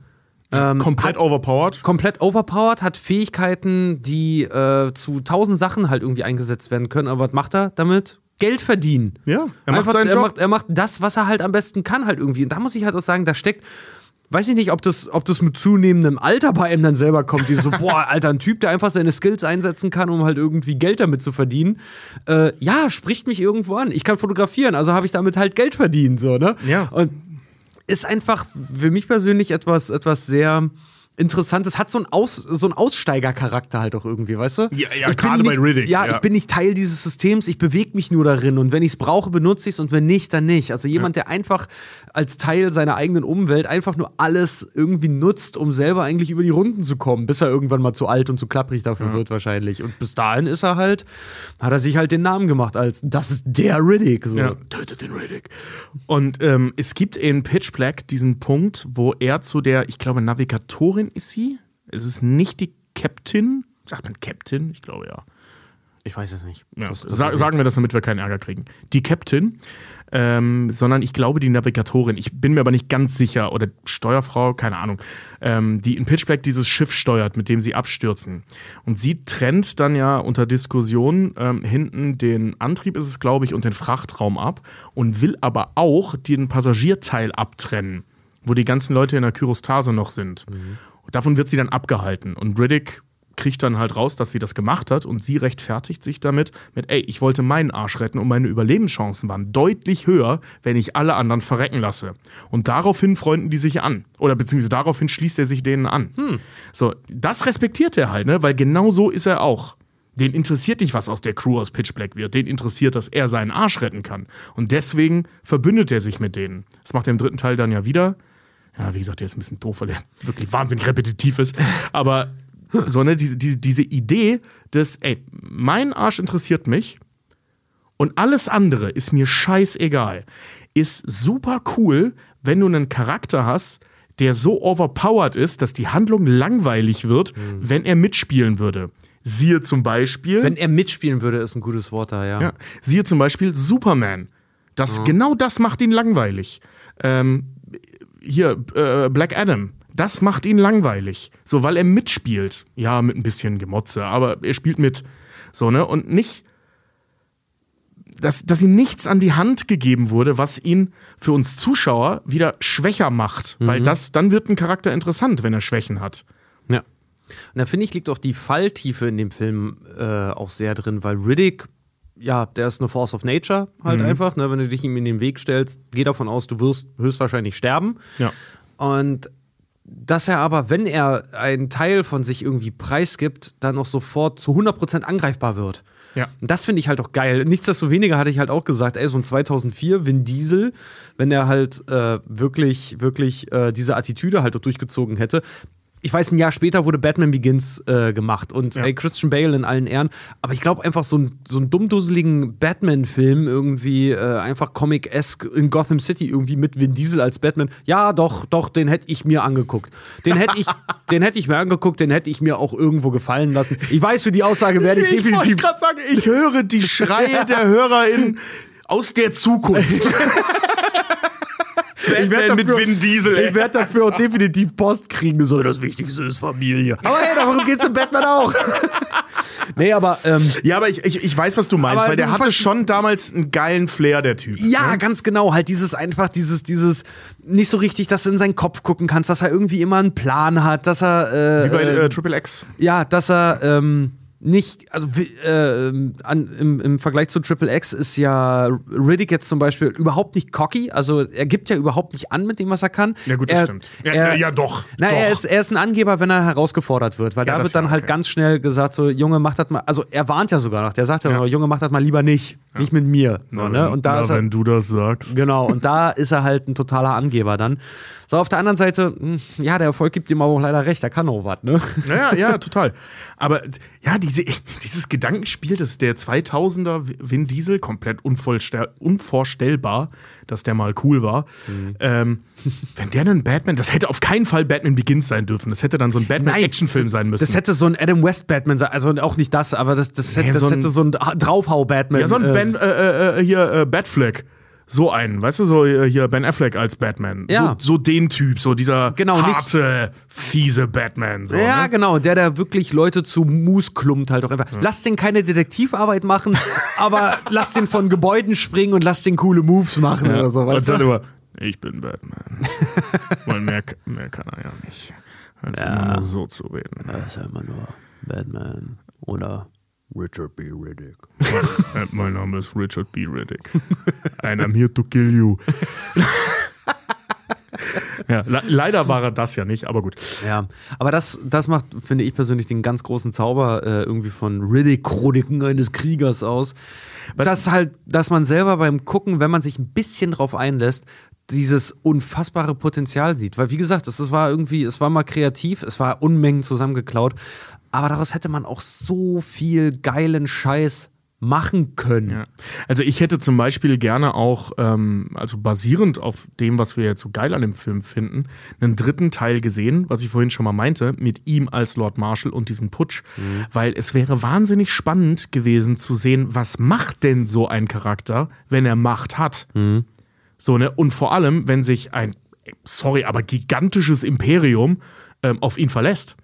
Ähm, Komplett overpowered. komplett overpowered, hat Fähigkeiten, die äh, zu tausend Sachen halt irgendwie eingesetzt werden können. Aber was macht er damit? Geld verdienen. Ja, er macht Einfach, seinen er Job. Macht, er macht das, was er halt am besten kann, halt irgendwie. Und da muss ich halt auch sagen, da steckt. Weiß ich nicht, ob das, ob das mit zunehmendem Alter bei ihm dann selber kommt. Die so, boah, Alter, ein Typ, der einfach seine Skills einsetzen kann, um halt irgendwie Geld damit zu verdienen. Äh, ja, spricht mich irgendwo an. Ich kann fotografieren, also habe ich damit halt Geld verdient, so, ne? Ja. Und ist einfach für mich persönlich etwas, etwas sehr Interessantes. Hat so einen, Aus, so einen Aussteigercharakter halt auch irgendwie, weißt du? Ja, ja, Ich bin gerade bei nicht- Riddick, Ja, ja. ich bin nicht Teil dieses Systems, ich bewege mich nur darin und wenn ich es brauche, benutze ich es und wenn nicht, dann nicht. Also jemand, der einfach als Teil seiner eigenen Umwelt einfach nur alles irgendwie nutzt, um selber eigentlich über die Runden zu kommen, bis er irgendwann mal zu alt und zu klapprig dafür wird wahrscheinlich. Und bis dahin ist er halt, hat er sich halt den Namen gemacht als das ist der Riddick. So. Ja, tötet den Riddick. Und ähm, es gibt in Pitch Black diesen Punkt, wo er zu der, ich glaube, Navigatorin ist sie. Es ist nicht die Captain. Sagt man Captain? Ich glaube ja. Ich weiß es nicht. Ja, Das- das sa sagen wir das, damit wir keinen Ärger kriegen. Die Captain, ähm, sondern ich glaube die Navigatorin. Ich bin mir aber nicht ganz sicher. Oder Steuerfrau, keine Ahnung. Ähm, die in Pitch Black dieses Schiff steuert, mit dem sie abstürzen. Und sie trennt dann ja unter Diskussion ähm, hinten den Antrieb, ist es glaube ich, und den Frachtraum ab. Und will aber auch den Passagierteil abtrennen, wo die ganzen Leute in der Kyrostase noch sind. Und davon wird sie dann abgehalten. Und Riddick kriegt dann halt raus, dass sie das gemacht hat und sie rechtfertigt sich damit mit, ey, ich wollte meinen Arsch retten und meine Überlebenschancen waren deutlich höher, wenn ich alle anderen verrecken lasse. Und daraufhin freunden die sich an. Oder beziehungsweise daraufhin schließt er sich denen an. So, das respektiert er halt, ne? Weil genau so ist er auch. Den interessiert nicht, was aus der Crew aus Pitch Black wird. Den interessiert, dass er seinen Arsch retten kann. Und deswegen verbündet er sich mit denen. Das macht er im dritten Teil dann ja wieder. Ja, wie gesagt, der ist ein bisschen doof, weil er wirklich wahnsinnig repetitiv ist. Aber so, ne, diese, diese, diese Idee des, ey, mein Arsch interessiert mich und alles andere ist mir scheißegal, ist super cool, wenn du einen Charakter hast, der so overpowered ist, dass die Handlung langweilig wird, wenn er mitspielen würde. Siehe zum Beispiel. Wenn er mitspielen würde, ist ein gutes Wort da, ja. Ja, siehe zum Beispiel Superman. Das, Genau das macht ihn langweilig. Ähm, hier, äh, Black Adam. Das macht ihn langweilig. So, weil er mitspielt. Ja, mit ein bisschen Gemotze, aber er spielt mit. So, ne? Und nicht, dass, dass ihm nichts an die Hand gegeben wurde, was ihn für uns Zuschauer wieder schwächer macht. Weil das, dann wird ein Charakter interessant, wenn er Schwächen hat. Ja. Und da finde ich, liegt auch die Falltiefe in dem Film äh, auch sehr drin, weil Riddick, ja, der ist eine Force of Nature halt einfach. Ne? Wenn du dich ihm in den Weg stellst, geh davon aus, du wirst höchstwahrscheinlich sterben. Ja. Und dass er aber, wenn er einen Teil von sich irgendwie preisgibt, dann auch sofort zu 100% angreifbar wird. Ja. Und das finde ich halt auch geil. Nichtsdestoweniger hatte ich halt auch gesagt, ey, so ein 2004 Vin Diesel, wenn er halt äh, wirklich, wirklich äh, diese Attitüde halt auch durchgezogen hätte. Ich weiß, ein Jahr später wurde Batman Begins äh, gemacht und Ja. ey, Christian Bale in allen Ehren. Aber ich glaube einfach so, ein, so einen dummdusseligen Batman-Film irgendwie äh, einfach Comic-esque in Gotham City irgendwie mit Vin Diesel als Batman. Ja, doch, doch, den hätte ich mir angeguckt. Den hätte ich, den hätte ich mir angeguckt, den hätte ich mir auch irgendwo gefallen lassen. Ich weiß, für die Aussage werde ich, Ich definitiv gerade sagen, ich höre die Schreie der HörerInnen aus der Zukunft. Batman mit Vin Diesel. ey. Ich werde dafür auch definitiv Post kriegen. So, das Wichtigste ist Familie. Aber hey, darum geht's in Batman auch. nee, aber ähm, Ja, aber ich, ich, ich weiß, was du meinst, weil der hatte schon damals einen geilen Flair, der Typ. ja, ganz genau. Halt dieses einfach, dieses, dieses nicht so richtig, dass du in seinen Kopf gucken kannst, dass er irgendwie immer einen Plan hat, dass er äh, Wie bei äh, äh, Triple X. ja, dass er ähm, nicht, also äh, an, im, im Vergleich zu Triple X ist ja Riddick jetzt zum Beispiel überhaupt nicht cocky, also er gibt ja überhaupt nicht an mit dem, was er kann. Ja, gut, das er, stimmt. Ja, er, ja, doch. Na, doch. er ist, er ist ein Angeber, wenn er herausgefordert wird, weil Ja, da wird dann ja, halt okay. ganz schnell gesagt, so, Junge, mach das mal, also er warnt ja sogar noch, der sagt ja, Ja. Junge, mach das mal lieber nicht, nicht mit mir. So, ne? Und da ist er, du das sagst. Genau, und da ist er halt ein totaler Angeber dann. So, auf der anderen Seite, mh, ja, der Erfolg gibt ihm aber auch leider recht, er kann auch was, ne? Ja, ja, total. Aber ja, diese, dieses Gedankenspiel des der 2000er Vin Diesel, komplett unvorstellbar, dass der mal cool war. Mhm. Ähm, wenn der einen Batman, das hätte auf keinen Fall Batman Begins sein dürfen. Das hätte dann so ein Batman-Actionfilm sein müssen. Das hätte so ein Adam West Batman sein, also auch nicht das, aber das, das, hätte, Nee, das so ein- hätte so ein Draufhau-Batman. ja, so ein äh, Ben, äh, äh, hier, äh, Batfleck. So einen, weißt du, so äh, hier Ben Affleck als Batman. Ja. So, so den Typ, so dieser Genau, nicht- harte, fiese Batman. So, Ja, ne? genau, der da wirklich Leute zu Mus klumpt halt auch einfach. Lass den keine Detektivarbeit machen, aber lass den von Gebäuden springen und lass den coole Moves machen Ja. oder so. Und Weißt dann du? immer, ich bin Batman. Weil mehr, mehr kann er ja nicht. Als Ja. immer nur so zu reden. Das ist ja immer nur Batman oder Richard B. Riddick. Äh, mein Name ist Richard B. Riddick. And I'm here to kill you. ja, le leider war er das ja nicht, aber gut. Ja, aber das, das macht, finde ich persönlich, den ganz großen Zauber äh, irgendwie von Riddick-Chroniken eines Kriegers aus. Dass halt, dass man selber beim Gucken, wenn man sich ein bisschen drauf einlässt, dieses unfassbare Potenzial sieht. Weil, wie gesagt, es, es war irgendwie, es war mal kreativ, es war Unmengen zusammengeklaut, aber daraus hätte man auch so viel geilen Scheiß machen können. Ja. Also ich hätte zum Beispiel gerne auch, ähm, also basierend auf dem, was wir jetzt so geil an dem Film finden, einen dritten Teil gesehen, was ich vorhin schon mal meinte, mit ihm als Lord Marshall und diesem Putsch. Mhm. Weil es wäre wahnsinnig spannend gewesen zu sehen, was macht denn so ein Charakter, wenn er Macht hat. Mhm. So, ne? Und vor allem, wenn sich ein, sorry, aber gigantisches Imperium ähm, auf ihn verlässt.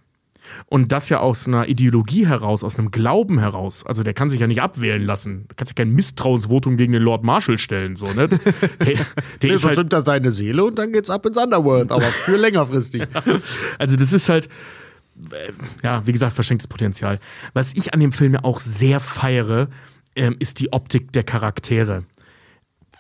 Und das ja aus einer Ideologie heraus, aus einem Glauben heraus. Also der kann sich ja nicht abwählen lassen. Du kannst ja kein Misstrauensvotum gegen den Lord Marshall stellen. So, ne? Der, der nee, ist halt da seine Seele und dann geht's ab ins Underworld, aber für längerfristig. also das ist halt, äh, ja, wie gesagt, verschenktes Potenzial. Was ich an dem Film ja auch sehr feiere, ähm, ist die Optik der Charaktere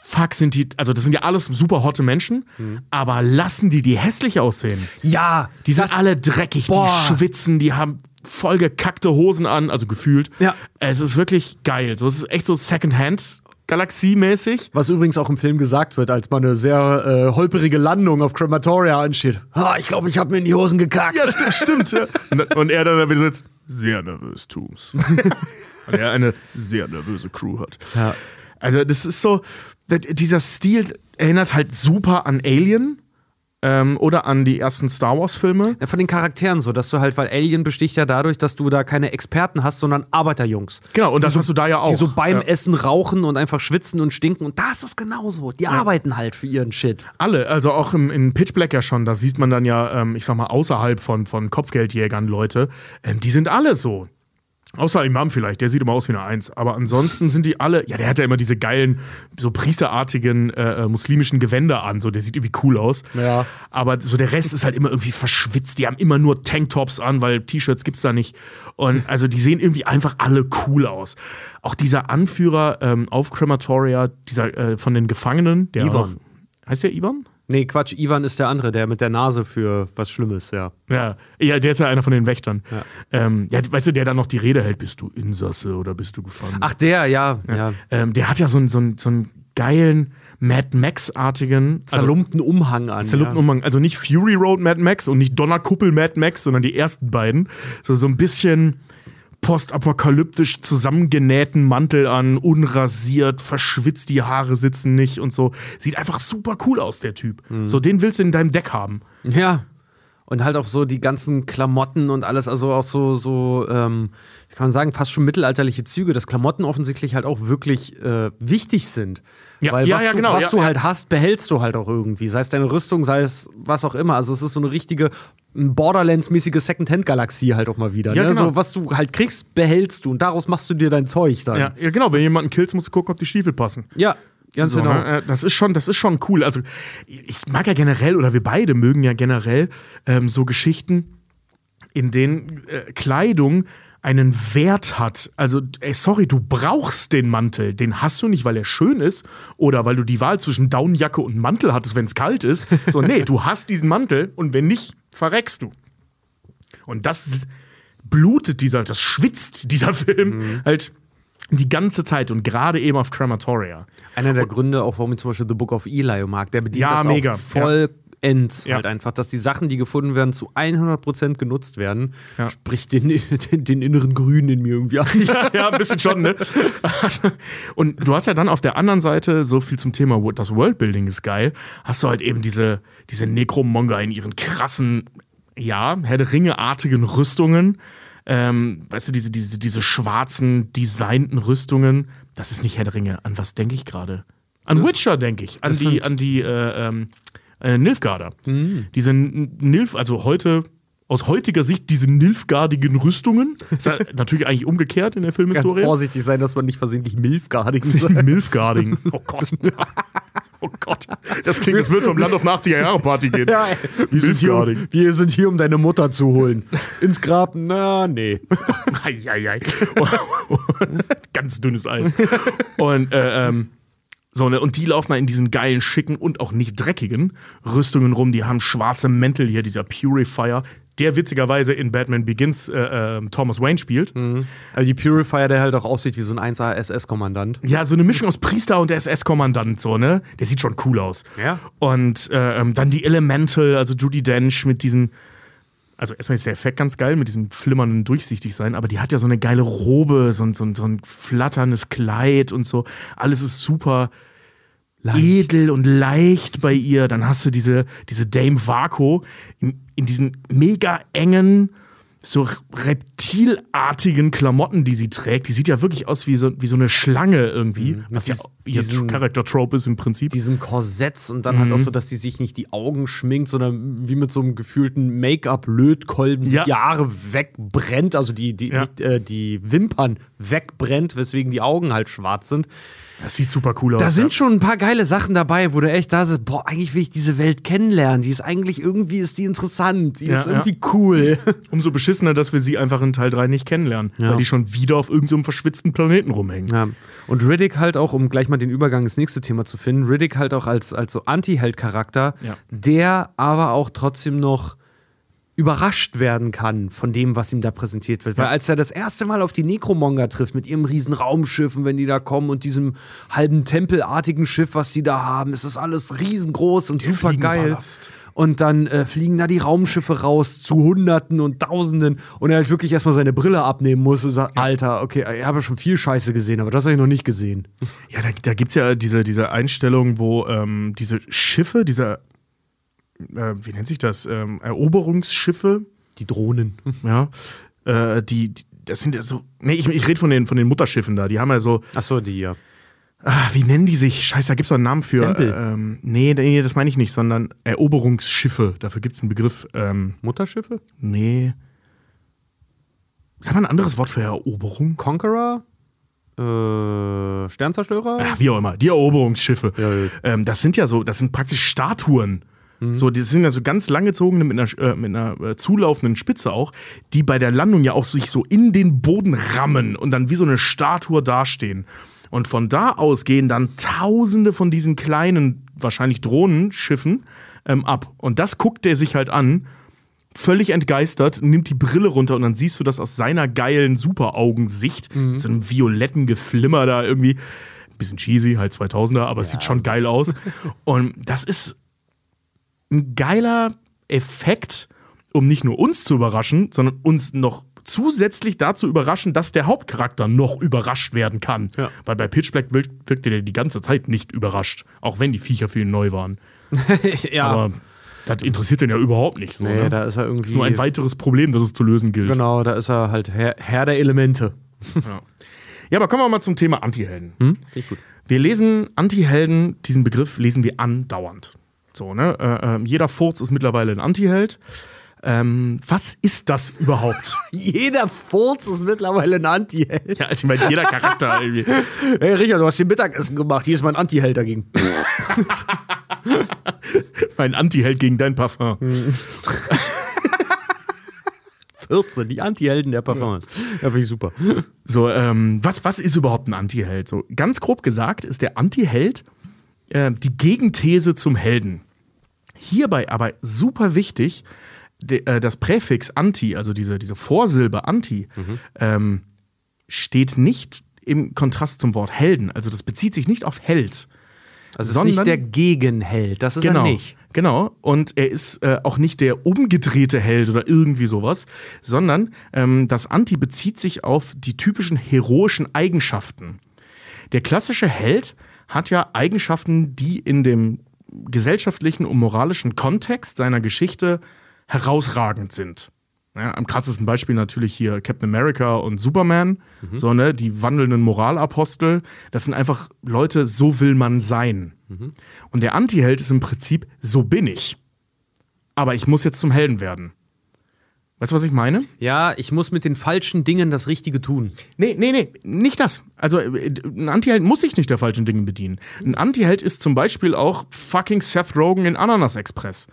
fuck, sind die, also das sind ja alles super hotte Menschen, mhm. aber lassen die die hässlich aussehen? Ja. Die sind alle dreckig, boah. die schwitzen, die haben voll gekackte Hosen an, also gefühlt. Ja. Es ist wirklich geil. So, es ist echt so Secondhand. Galaxiemäßig. Was übrigens auch im Film gesagt wird, als man eine sehr äh, holperige Landung auf Crematoria ansteht. Ah, ich glaube, ich habe mir in die Hosen gekackt. Ja, stimmt, stimmt. Ja. Und, und er dann wieder sitzt, sehr nervös, Tooms. Weil er eine sehr nervöse Crew hat. Ja. Also, das ist so, dieser Stil erinnert halt super an Alien. Ähm, oder an die ersten Star Wars-Filme. Ja, von den Charakteren so, dass du halt, weil Alien besticht ja dadurch, dass du da keine Experten hast, sondern Arbeiterjungs. Genau, und das so, hast du da ja auch. Die so beim ja. Essen rauchen und einfach schwitzen und stinken. Und da ist es genauso. Die ja. arbeiten halt für ihren Shit. Alle, also auch im, in Pitch Black ja schon, da sieht man dann ja, ähm, ich sag mal, außerhalb von, von Kopfgeldjägern Leute, ähm, die sind alle so. Außer Imam vielleicht, der sieht immer aus wie eine Eins. Aber ansonsten sind die alle, ja, der hat ja immer diese geilen, so priesterartigen äh, äh, muslimischen Gewänder an. So, der sieht irgendwie cool aus. Ja. Aber so der Rest ist halt immer irgendwie verschwitzt. Die haben immer nur Tanktops an, weil T-Shirts gibt's da nicht. Und also die sehen irgendwie einfach alle cool aus. Auch dieser Anführer ähm, auf Crematoria, dieser äh, von den Gefangenen, der Ivan. Heißt der Ivan? Nee, Quatsch, Ivan ist der andere, der mit der Nase für was Schlimmes, ja. Ja, ja der ist ja einer von den Wächtern. Ja. Ähm, ja, weißt du, der dann noch die Rede hält, bist du Insasse oder bist du gefangen? Ach, der, ja. ja. ja. Ähm, der hat ja so einen, so einen, so einen geilen Mad Max-artigen also zerlumpten also, Umhang an. Zerlumpten ja. Umhang. Also nicht Fury Road Mad Max und nicht Donnerkuppel Mad Max, sondern die ersten beiden. So, so ein bisschen postapokalyptisch zusammengenähten Mantel an, unrasiert, verschwitzt, die Haare sitzen nicht und so. Sieht einfach super cool aus, der Typ. Mhm. So, den willst du in deinem Deck haben. Ja. Und halt auch so die ganzen Klamotten und alles, also auch so, so, ähm, kann man sagen, fast schon mittelalterliche Züge, dass Klamotten offensichtlich halt auch wirklich äh, wichtig sind. Ja, Weil ja, was, ja, du, genau, was du halt hast, behältst du halt auch irgendwie. Sei es deine Rüstung, sei es was auch immer. Also es ist so eine richtige Borderlands-mäßige Second-Hand-Galaxie halt auch mal wieder. Ja, ne? genau. So, was du halt kriegst, behältst du und daraus machst du dir dein Zeug dann. Ja, ja genau. Wenn jemanden killst, musst du gucken, ob die Stiefel passen. Ja, Ganz so, genau. Ne? Das ist schon, das ist schon cool. Also ich mag ja generell oder wir beide mögen ja generell ähm, so Geschichten, in denen äh, Kleidung einen Wert hat. Also, ey, sorry, du brauchst den Mantel. Den hast du nicht, weil er schön ist oder weil du die Wahl zwischen Daunenjacke und Mantel hattest, wenn es kalt ist. So, nee, du hast diesen Mantel und wenn nicht, verreckst du. Und das blutet dieser, das schwitzt dieser Film mhm. halt die ganze Zeit und gerade eben auf Crematoria. Einer der und, Gründe, auch warum ich zum Beispiel The Book of Eli mag, der bedient ja, das mega. auch voll ja ends ja. halt einfach, dass die Sachen, die gefunden werden, zu 100% genutzt werden. Ja. Sprich den, den, den, inneren Grün in mir irgendwie an. Ja, ja, ein bisschen schon, ne? Und du hast ja dann auf der anderen Seite so viel zum Thema, das Worldbuilding ist geil, hast du halt eben diese, diese Necromonger in ihren krassen, ja, Herr der Ringe-artigen Rüstungen. Ähm, weißt du, diese, diese, diese schwarzen, designten Rüstungen. Das ist nicht Herr der Ringe. An was denke ich gerade? An das, Witcher denke ich. An die, an die, äh, ähm, äh, Nilfgaarder. Mhm. Diese Nilf, also heute aus heutiger Sicht diese nilfgaardigen Rüstungen. Ist ja natürlich eigentlich umgekehrt in der Filmhistorie. Ganz vorsichtig sein, dass man nicht versehentlich Milfgardigen sagt. Milfgarding. Oh Gott. Oh Gott. Das klingt, als würde es um Land auf eine 80er-Jahre-Party gehen. Ja, wir, sind hier, um, wir sind hier, um deine Mutter zu holen. Ins Grab? Na, nee. Eieiei. Ganz dünnes Eis. Und äh, ähm, so, ne, und die laufen da in diesen geilen, schicken und auch nicht dreckigen Rüstungen rum. Die haben schwarze Mäntel hier, dieser Purifier, der witzigerweise in Batman Begins äh, äh, Thomas Wayne spielt. Mhm. Also die Purifier, der halt auch aussieht wie so ein 1A SS-Kommandant. Ja, so eine Mischung aus Priester und SS-Kommandant, so, ne? Der sieht schon cool aus. Ja. Und äh, dann die Elemental, also Judy Dench mit diesen also erstmal ist der Effekt ganz geil mit diesem flimmernden Durchsichtigsein, aber die hat ja so eine geile Robe, so ein, so ein, so ein flatterndes Kleid und so. Alles ist super edel und leicht bei ihr. Dann hast du diese, diese Dame Vaco in, in diesen mega engen, so reptilartigen Klamotten, die sie trägt. Die sieht ja wirklich aus wie so, wie so eine Schlange irgendwie. Mhm. Was ja Dies- ihr diesen- Charakter-Trope ist im Prinzip. Diesen Korsetts und dann halt Mhm. auch so, dass die sich nicht die Augen schminkt, sondern wie mit so einem gefühlten Make-up-Lötkolben Ja. die Jahre wegbrennt, also die, die, Ja. nicht, äh, die Wimpern wegbrennt, weswegen die Augen halt schwarz sind. Das sieht super cool aus. Da ja. sind schon ein paar geile Sachen dabei, wo du echt da sitzt, boah, eigentlich will ich diese Welt kennenlernen. Die ist eigentlich irgendwie ist die interessant, die Ja, ist irgendwie cool. Umso beschissener, dass wir sie einfach in Teil 3 nicht kennenlernen, Ja. weil die schon wieder auf irgendeinem verschwitzten Planeten rumhängen. Ja. Und Riddick halt auch, um gleich mal den Übergang ins nächste Thema zu finden, Riddick halt auch als, als so Anti-Held-Charakter, Ja. der aber auch trotzdem noch überrascht werden kann von dem, was ihm da präsentiert wird. Weil als er das erste Mal auf die Necromonger trifft, mit ihrem riesen Raumschiff und wenn die da kommen und diesem halben tempelartigen Schiff, was die da haben, ist das alles riesengroß und super geil. Und dann äh, fliegen da die Raumschiffe raus zu Hunderten und Tausenden und er halt wirklich erstmal seine Brille abnehmen muss und sagt, Alter, okay, ich habe ja schon viel Scheiße gesehen, aber das habe ich noch nicht gesehen. Ja, da, da gibt es ja diese, diese Einstellung, wo ähm, diese Schiffe, diese, äh, wie nennt sich das, ähm, Eroberungsschiffe, Die Drohnen. ja, äh, die, die, das sind ja so, nee, ich, ich rede von den, von den Mutterschiffen da, die haben ja so, Achso, die ja. ah, wie nennen die sich? Scheiße, da gibt es doch einen Namen für. Tempel. Ähm, nee, nee, das meine ich nicht, sondern Eroberungsschiffe, dafür gibt es einen Begriff. Ähm, Mutterschiffe? nee. Sag mal ein anderes Wort für Eroberung? Conqueror? Äh, Sternzerstörer? Ach, wie auch immer, die Eroberungsschiffe. Ja, ja. Ähm, das sind ja so, das sind praktisch Statuen. So, die sind ja so ganz langgezogene mit einer, äh, mit einer äh, zulaufenden Spitze auch, die bei der Landung ja auch sich so in den Boden rammen und dann wie so eine Statue dastehen. Und von da aus gehen dann tausende von diesen kleinen, wahrscheinlich Drohnenschiffen ähm, ab. Und das guckt der sich halt an, völlig entgeistert, nimmt die Brille runter und dann siehst du das aus seiner geilen Superaugensicht, mit so einem violetten Geflimmer da irgendwie. Ein bisschen cheesy, halt 2000er, aber es sieht schon geil aus. Und das ist ein geiler Effekt, um nicht nur uns zu überraschen, sondern uns noch zusätzlich dazu überraschen, dass der Hauptcharakter noch überrascht werden kann. Ja. Weil bei Pitch Black wirkt, wirkte der die ganze Zeit nicht überrascht, auch wenn die Viecher für ihn neu waren. ja. Aber das interessiert den ja überhaupt nicht so. nee, ne? da ist er irgendwie. ist nur ein weiteres Problem, das es zu lösen gilt. genau, da ist er halt Herr, Herr der Elemente. Ja. ja, aber kommen wir mal zum Thema Antihelden. Hm? Finde ich gut. Wir lesen Antihelden, diesen Begriff lesen wir andauernd. So, ne? Äh, äh, jeder Furz ist mittlerweile ein Antiheld. Ähm, was ist das überhaupt? Jeder Furz ist mittlerweile ein Anti-Held. ja, also ich meine, jeder Charakter irgendwie. Hey Richard, du hast den Mittagessen gemacht. Hier ist mein Anti-Held dagegen. Mein Antiheld gegen dein Parfum. 14, die Anti-Helden der Parfums. Ja, finde ich super. So, ähm, was, was ist überhaupt ein Antiheld? So, ganz grob gesagt ist der Antiheld äh, die Gegenthese zum Helden. Hierbei aber super wichtig, de, äh, das Präfix Anti, also diese, diese Vorsilbe Anti, ähm, steht nicht im Kontrast zum Wort Helden. Also das bezieht sich nicht auf Held. Also es ist Sondern- nicht der Gegenheld, das ist Genau. er nicht. Genau. Und er ist äh, auch nicht der umgedrehte Held oder irgendwie sowas, sondern ähm, das Anti bezieht sich auf die typischen heroischen Eigenschaften. Der klassische Held hat ja Eigenschaften, die in dem gesellschaftlichen und moralischen Kontext seiner Geschichte herausragend sind. Ja, am krassesten Beispiel natürlich hier Captain America und Superman, so, ne, die wandelnden Moralapostel. Das sind einfach Leute, so will man sein. Und der Antiheld ist im Prinzip, so bin ich. Aber ich muss jetzt zum Helden werden. Weißt du, was ich meine? Ja, ich muss mit den falschen Dingen das Richtige tun. Nee, nee, nee, nicht das. Also äh, ein Antiheld muss sich nicht der falschen Dinge bedienen. Ein Antiheld ist zum Beispiel auch fucking Seth Rogen in Ananas Express.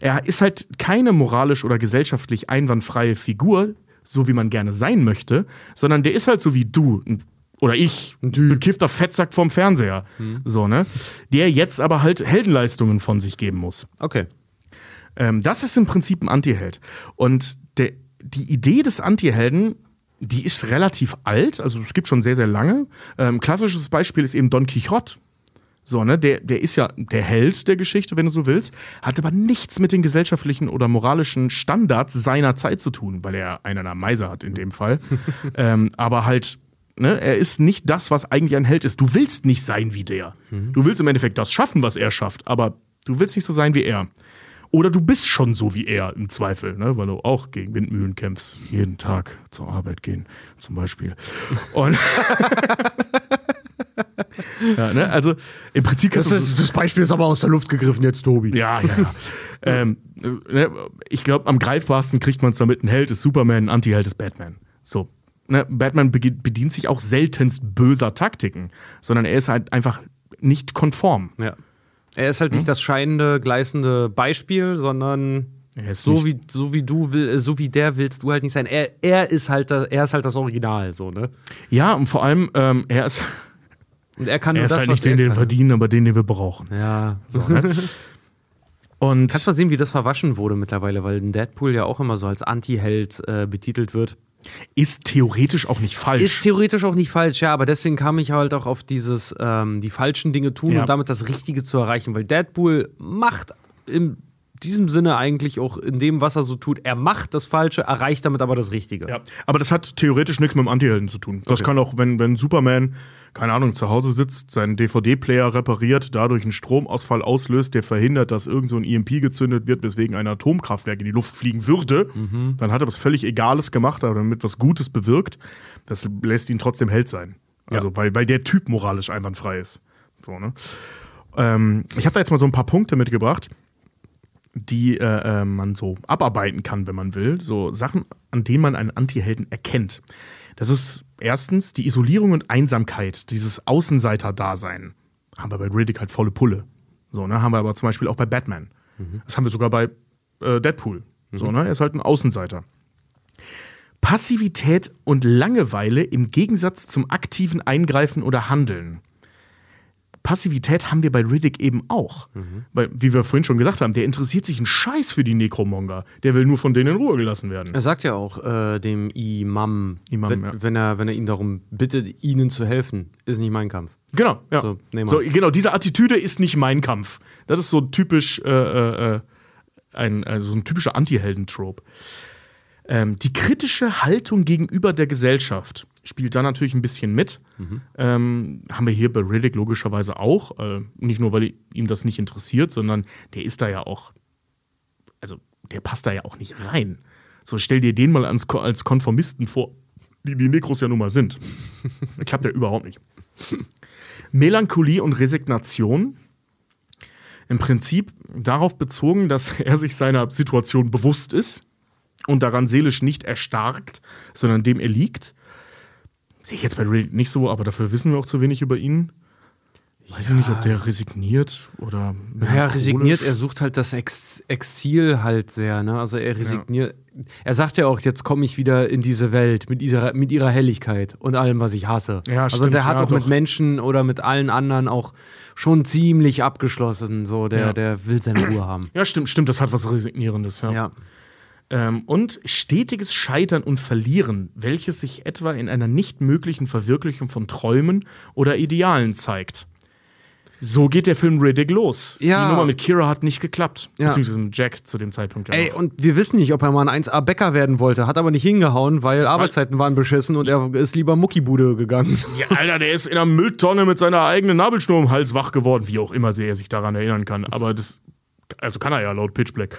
Er ist halt keine moralisch oder gesellschaftlich einwandfreie Figur, so wie man gerne sein möchte, sondern der ist halt so wie du oder ich, ein bekiffter Fettsack vom Fernseher, so ne, der jetzt aber halt Heldenleistungen von sich geben muss. Okay. Ähm, das ist im Prinzip ein Antiheld. Und der, die Idee des Antihelden, die ist relativ alt, also es gibt schon sehr, sehr lange. Ähm, klassisches Beispiel ist eben Don Quixote. So, ne, der, der ist ja der Held der Geschichte, wenn du so willst, hat aber nichts mit den gesellschaftlichen oder moralischen Standards seiner Zeit zu tun, weil er einen der Meise hat in dem Fall. ähm, aber halt, ne, er ist nicht das, was eigentlich ein Held ist. Du willst nicht sein wie der. Du willst im Endeffekt das schaffen, was er schafft, aber du willst nicht so sein wie er. Oder du bist schon so wie er im Zweifel, ne? weil du auch gegen Windmühlen kämpfst. Jeden Tag zur Arbeit gehen, zum Beispiel. Und ja, ne? Also im Prinzip kannst Das, du ist, das Beispiel ist aber aus der Luft gegriffen jetzt, Tobi. ja, ja, ja. ähm, ne, ich glaube, am greifbarsten kriegt man es damit, ein Held ist Superman, ein Anti-Held ist Batman. So. Ne, Batman bedient sich auch seltenst böser Taktiken, sondern er ist halt einfach nicht konform. Ja. Er ist halt nicht das scheinende, gleißende Beispiel, sondern Er so wie, so wie du will, äh, so wie der willst du halt nicht sein. Er, er ist halt das, er ist halt das Original, so, ne? Ja, und vor allem, ähm, er ist, Und er kann er ist das, halt nicht den, den wir verdienen, aber den, den wir brauchen. Ja. So, ne? Und Kannst mal sehen, wie das verwaschen wurde mittlerweile, weil ein Deadpool ja auch immer so als Anti-Held äh, betitelt wird. Ist theoretisch auch nicht falsch. Ist theoretisch auch nicht falsch, ja, aber deswegen kam ich halt auch auf dieses, ähm, die falschen Dinge tun Ja. und damit das Richtige zu erreichen, weil Deadpool macht in diesem Sinne eigentlich auch in dem, was er so tut, er macht das Falsche, erreicht damit aber das Richtige. Ja, aber das hat theoretisch nichts mit dem Antihelden zu tun. Das kann auch, wenn, wenn Superman, keine Ahnung, zu Hause sitzt, seinen DVD-Player repariert, dadurch einen Stromausfall auslöst, der verhindert, dass irgend so ein EMP gezündet wird, weswegen ein Atomkraftwerk in die Luft fliegen würde, dann hat er was völlig Egales gemacht, aber damit was Gutes bewirkt. Das lässt ihn trotzdem Held sein. Also, weil, weil der Typ moralisch einwandfrei ist. So, ne? ähm, ich habe da jetzt mal so ein paar Punkte mitgebracht die äh, äh, man so abarbeiten kann, wenn man will. So Sachen, an denen man einen Anti-Helden erkennt. Das ist erstens die Isolierung und Einsamkeit, dieses Außenseiter-Dasein. Haben wir bei Riddick halt volle Pulle. So, ne? Haben wir aber zum Beispiel auch bei Batman. Das haben wir sogar bei äh, Deadpool. So, ne? Er ist halt ein Außenseiter. Passivität und Langeweile im Gegensatz zum aktiven Eingreifen oder Handeln. Passivität haben wir bei Riddick eben auch. Weil, wie wir vorhin schon gesagt haben, der interessiert sich einen Scheiß für die Necromonger. Der will nur von denen in Ruhe gelassen werden. Er sagt ja auch äh, dem Imam, Imam, wenn, ja. wenn, er, wenn er ihn darum bittet, ihnen zu helfen, ist nicht mein Kampf. Genau, ja. So, So, genau, diese Attitüde ist nicht mein Kampf. Das ist so typisch äh, äh, äh, ein, also so ein typischer Anti-Helden-Trope. Ähm, die kritische Haltung gegenüber der Gesellschaft spielt da natürlich ein bisschen mit. Ähm, haben wir hier bei Riddick logischerweise auch. Äh, nicht nur, weil ihm das nicht interessiert, sondern der ist da ja auch, also der passt da ja auch nicht rein. So stell dir den mal als, Ko- als Konformisten vor, die die Nekros ja nun mal sind. Klappt ja überhaupt nicht. Melancholie und Resignation. Im Prinzip darauf bezogen, dass er sich seiner Situation bewusst ist und daran seelisch nicht erstarkt, sondern dem er liegt. Sehe ich jetzt bei Riddick nicht so, aber dafür wissen wir auch zu wenig über ihn. Weiß ich nicht, ob der resigniert oder. Naja, resigniert, er sucht halt das Ex Exil halt sehr, ne? Also er resigniert. Er sagt ja auch, jetzt komme ich wieder in diese Welt mit ihrer, mit ihrer Helligkeit und allem, was ich hasse. Ja, also stimmt, der hat ja, auch mit doch. Menschen oder mit allen anderen auch schon ziemlich abgeschlossen. So, der, Ja. der will seine Ruhe haben. Ja, stimmt, stimmt, das hat was Resignierendes, ja. Ähm, und stetiges Scheitern und Verlieren, welches sich etwa in einer nicht möglichen Verwirklichung von Träumen oder Idealen zeigt. So geht der Film Riddick los. Ja. Die Nummer mit Kira hat nicht geklappt. Ja. Beziehungsweise mit Jack zu dem Zeitpunkt. Ja Ey, noch. und wir wissen nicht, ob er mal ein 1A-Bäcker werden wollte, hat aber nicht hingehauen, weil Arbeitszeiten waren beschissen und er ist lieber Muckibude gegangen. ja, Alter, der ist in einer Mülltonne mit seiner eigenen Nabelschnur im Hals wach geworden, wie auch immer sehr er sich daran erinnern kann. Aber das, also kann er ja laut Pitch Black.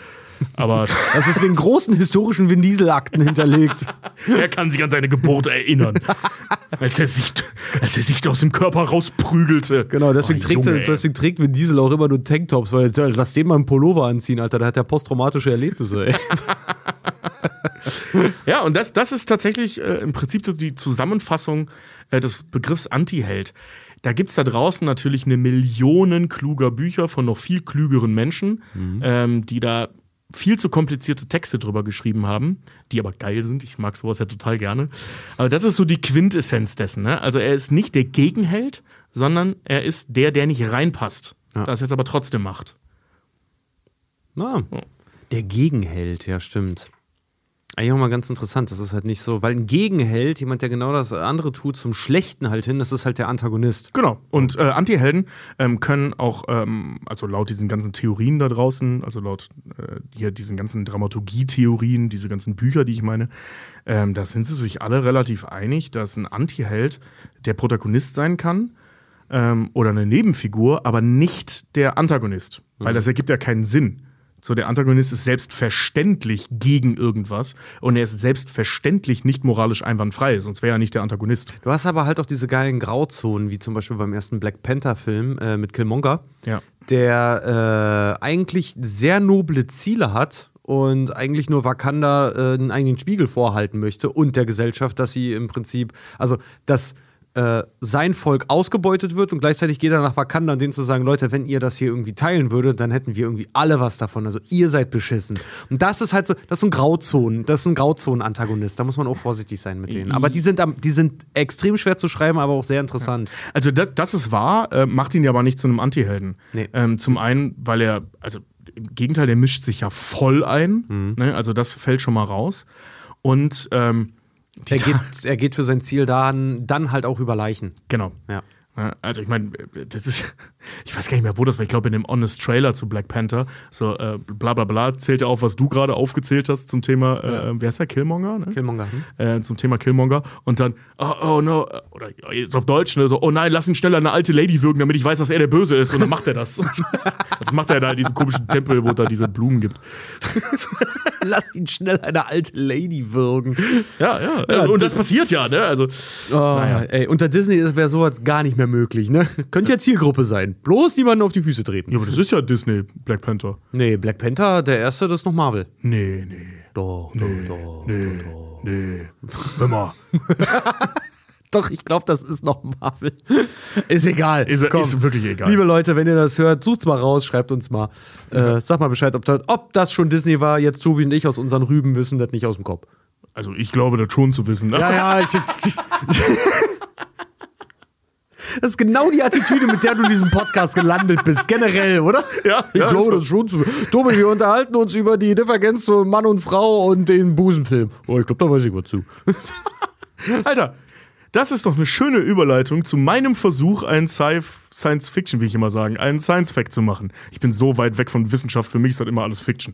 Aber Das ist in den großen historischen Vin Diesel-Akten hinterlegt. er kann sich an seine Geburt erinnern. als, er sich, als er sich aus dem Körper rausprügelte. Genau, deswegen, Oh, trägt, Junge, deswegen trägt Vin Diesel auch immer nur Tanktops, weil lass den mal einen Pullover anziehen, Alter, der hat ja posttraumatische Erlebnisse, ey. Ja, und das, das ist tatsächlich äh, im Prinzip so die Zusammenfassung äh, des Begriffs Anti-Held. Da gibt es da draußen natürlich eine Million kluger Bücher von noch viel klügeren Menschen, ähm, die da viel zu komplizierte Texte drüber geschrieben haben, die aber geil sind. Ich mag sowas ja total gerne. Aber das ist so die Quintessenz dessen. Ne? Also er ist nicht der Gegenheld, sondern er ist der, der nicht reinpasst. Ja. Das jetzt aber trotzdem macht. Na, der Gegenheld, ja, stimmt. Eigentlich auch mal ganz interessant. Das ist halt nicht so, weil ein Gegenheld, jemand, der genau das andere tut, zum Schlechten halt hin, das ist halt der Antagonist. Genau. Und äh, Antihelden ähm, können auch, ähm, also laut diesen ganzen Theorien da draußen, also laut äh, hier diesen ganzen Dramaturgie-Theorien, diese ganzen Bücher, die ich meine, ähm, da sind sie sich alle relativ einig, dass ein Antiheld der Protagonist sein kann ähm, oder eine Nebenfigur, aber nicht der Antagonist. Weil das ergibt ja keinen Sinn. So, der Antagonist ist selbstverständlich gegen irgendwas und er ist selbstverständlich nicht moralisch einwandfrei, sonst wäre er nicht der Antagonist. Du hast aber halt auch diese geilen Grauzonen, wie zum Beispiel beim ersten Black Panther-Film äh, mit Killmonger, Ja. der äh, eigentlich sehr noble Ziele hat und eigentlich nur Wakanda äh, einen eigenen Spiegel vorhalten möchte und der Gesellschaft, dass sie im Prinzip, also dass äh, sein Volk ausgebeutet wird und gleichzeitig geht er nach Wakanda, um denen zu sagen, Leute, wenn ihr das hier irgendwie teilen würdet, dann hätten wir irgendwie alle was davon. Also ihr seid beschissen. Und das ist halt so, das ist ein Grauzonen, das ist ein Grauzonen-Antagonist. Da muss man auch vorsichtig sein mit denen. Aber die sind, am- die sind extrem schwer zu schreiben, aber auch sehr interessant. Also, das, das ist wahr, äh, macht ihn ja aber nicht zu einem Antihelden. Nee. Ähm, zum einen, weil er, also im Gegenteil, der mischt sich ja voll ein. Ne? Also, das fällt schon mal raus. Und ähm, Er geht, er geht für sein Ziel dann, dann halt auch über Leichen. Genau. Ja, Also ich meine, das ist, ich weiß gar nicht mehr, wo das war. Ich glaube in dem Honest Trailer zu Black Panther, so äh, bla bla bla, zählt ja auf, was du gerade aufgezählt hast zum Thema, äh, wer ist der Killmonger? Ne? Killmonger. Hm? äh, zum Thema Killmonger und dann, oh, oh no, oder jetzt auf Deutsch, ne, so, oh nein, lass ihn schneller eine alte Lady würgen, damit ich weiß, dass er der Böse ist. Und dann macht er das. das macht er da in diesem komischen Tempel, wo da diese Blumen gibt. Lass ihn schnell eine alte Lady würgen. Ja, ja. und das passiert ja, ne? Also, Oh, ey, unter Disney wäre sowas gar nicht mehr möglich, ne? Könnte ja Zielgruppe sein. Bloß niemanden auf die Füße treten. ja, aber das ist ja Disney, Black Panther. Nee, Black Panther, der erste, das ist noch Marvel. Nee, nee, Doch, nee, doch, doch. nee, nee. Hör mal. Doch, ich glaube, das ist noch Marvel. Ist egal. Ist, ist wirklich egal. Liebe Leute, wenn ihr das hört, sucht's mal raus, schreibt uns mal. Äh, sag mal Bescheid, ob das, ob das schon Disney war. Jetzt Tobi und ich aus unseren Rüben wissen das nicht aus dem Kopf. also ich glaube das schon zu wissen. Ne? Ja, ja. Ich, ich, das ist genau die Attitüde, mit der du in diesem Podcast gelandet bist, generell, oder? Ja, ich ja, glaube, das ist schon zu. Tobi, wir unterhalten uns über die Differenz zwischen Mann und Frau und den Busenfilm. Oh, ich glaube, da weiß ich was zu. Alter, das ist doch eine schöne Überleitung zu meinem Versuch, einen Sci Science Fiction, wie ich immer sagen, einen Science Fact zu machen. Ich bin so weit weg von Wissenschaft, für mich ist das immer alles Fiction.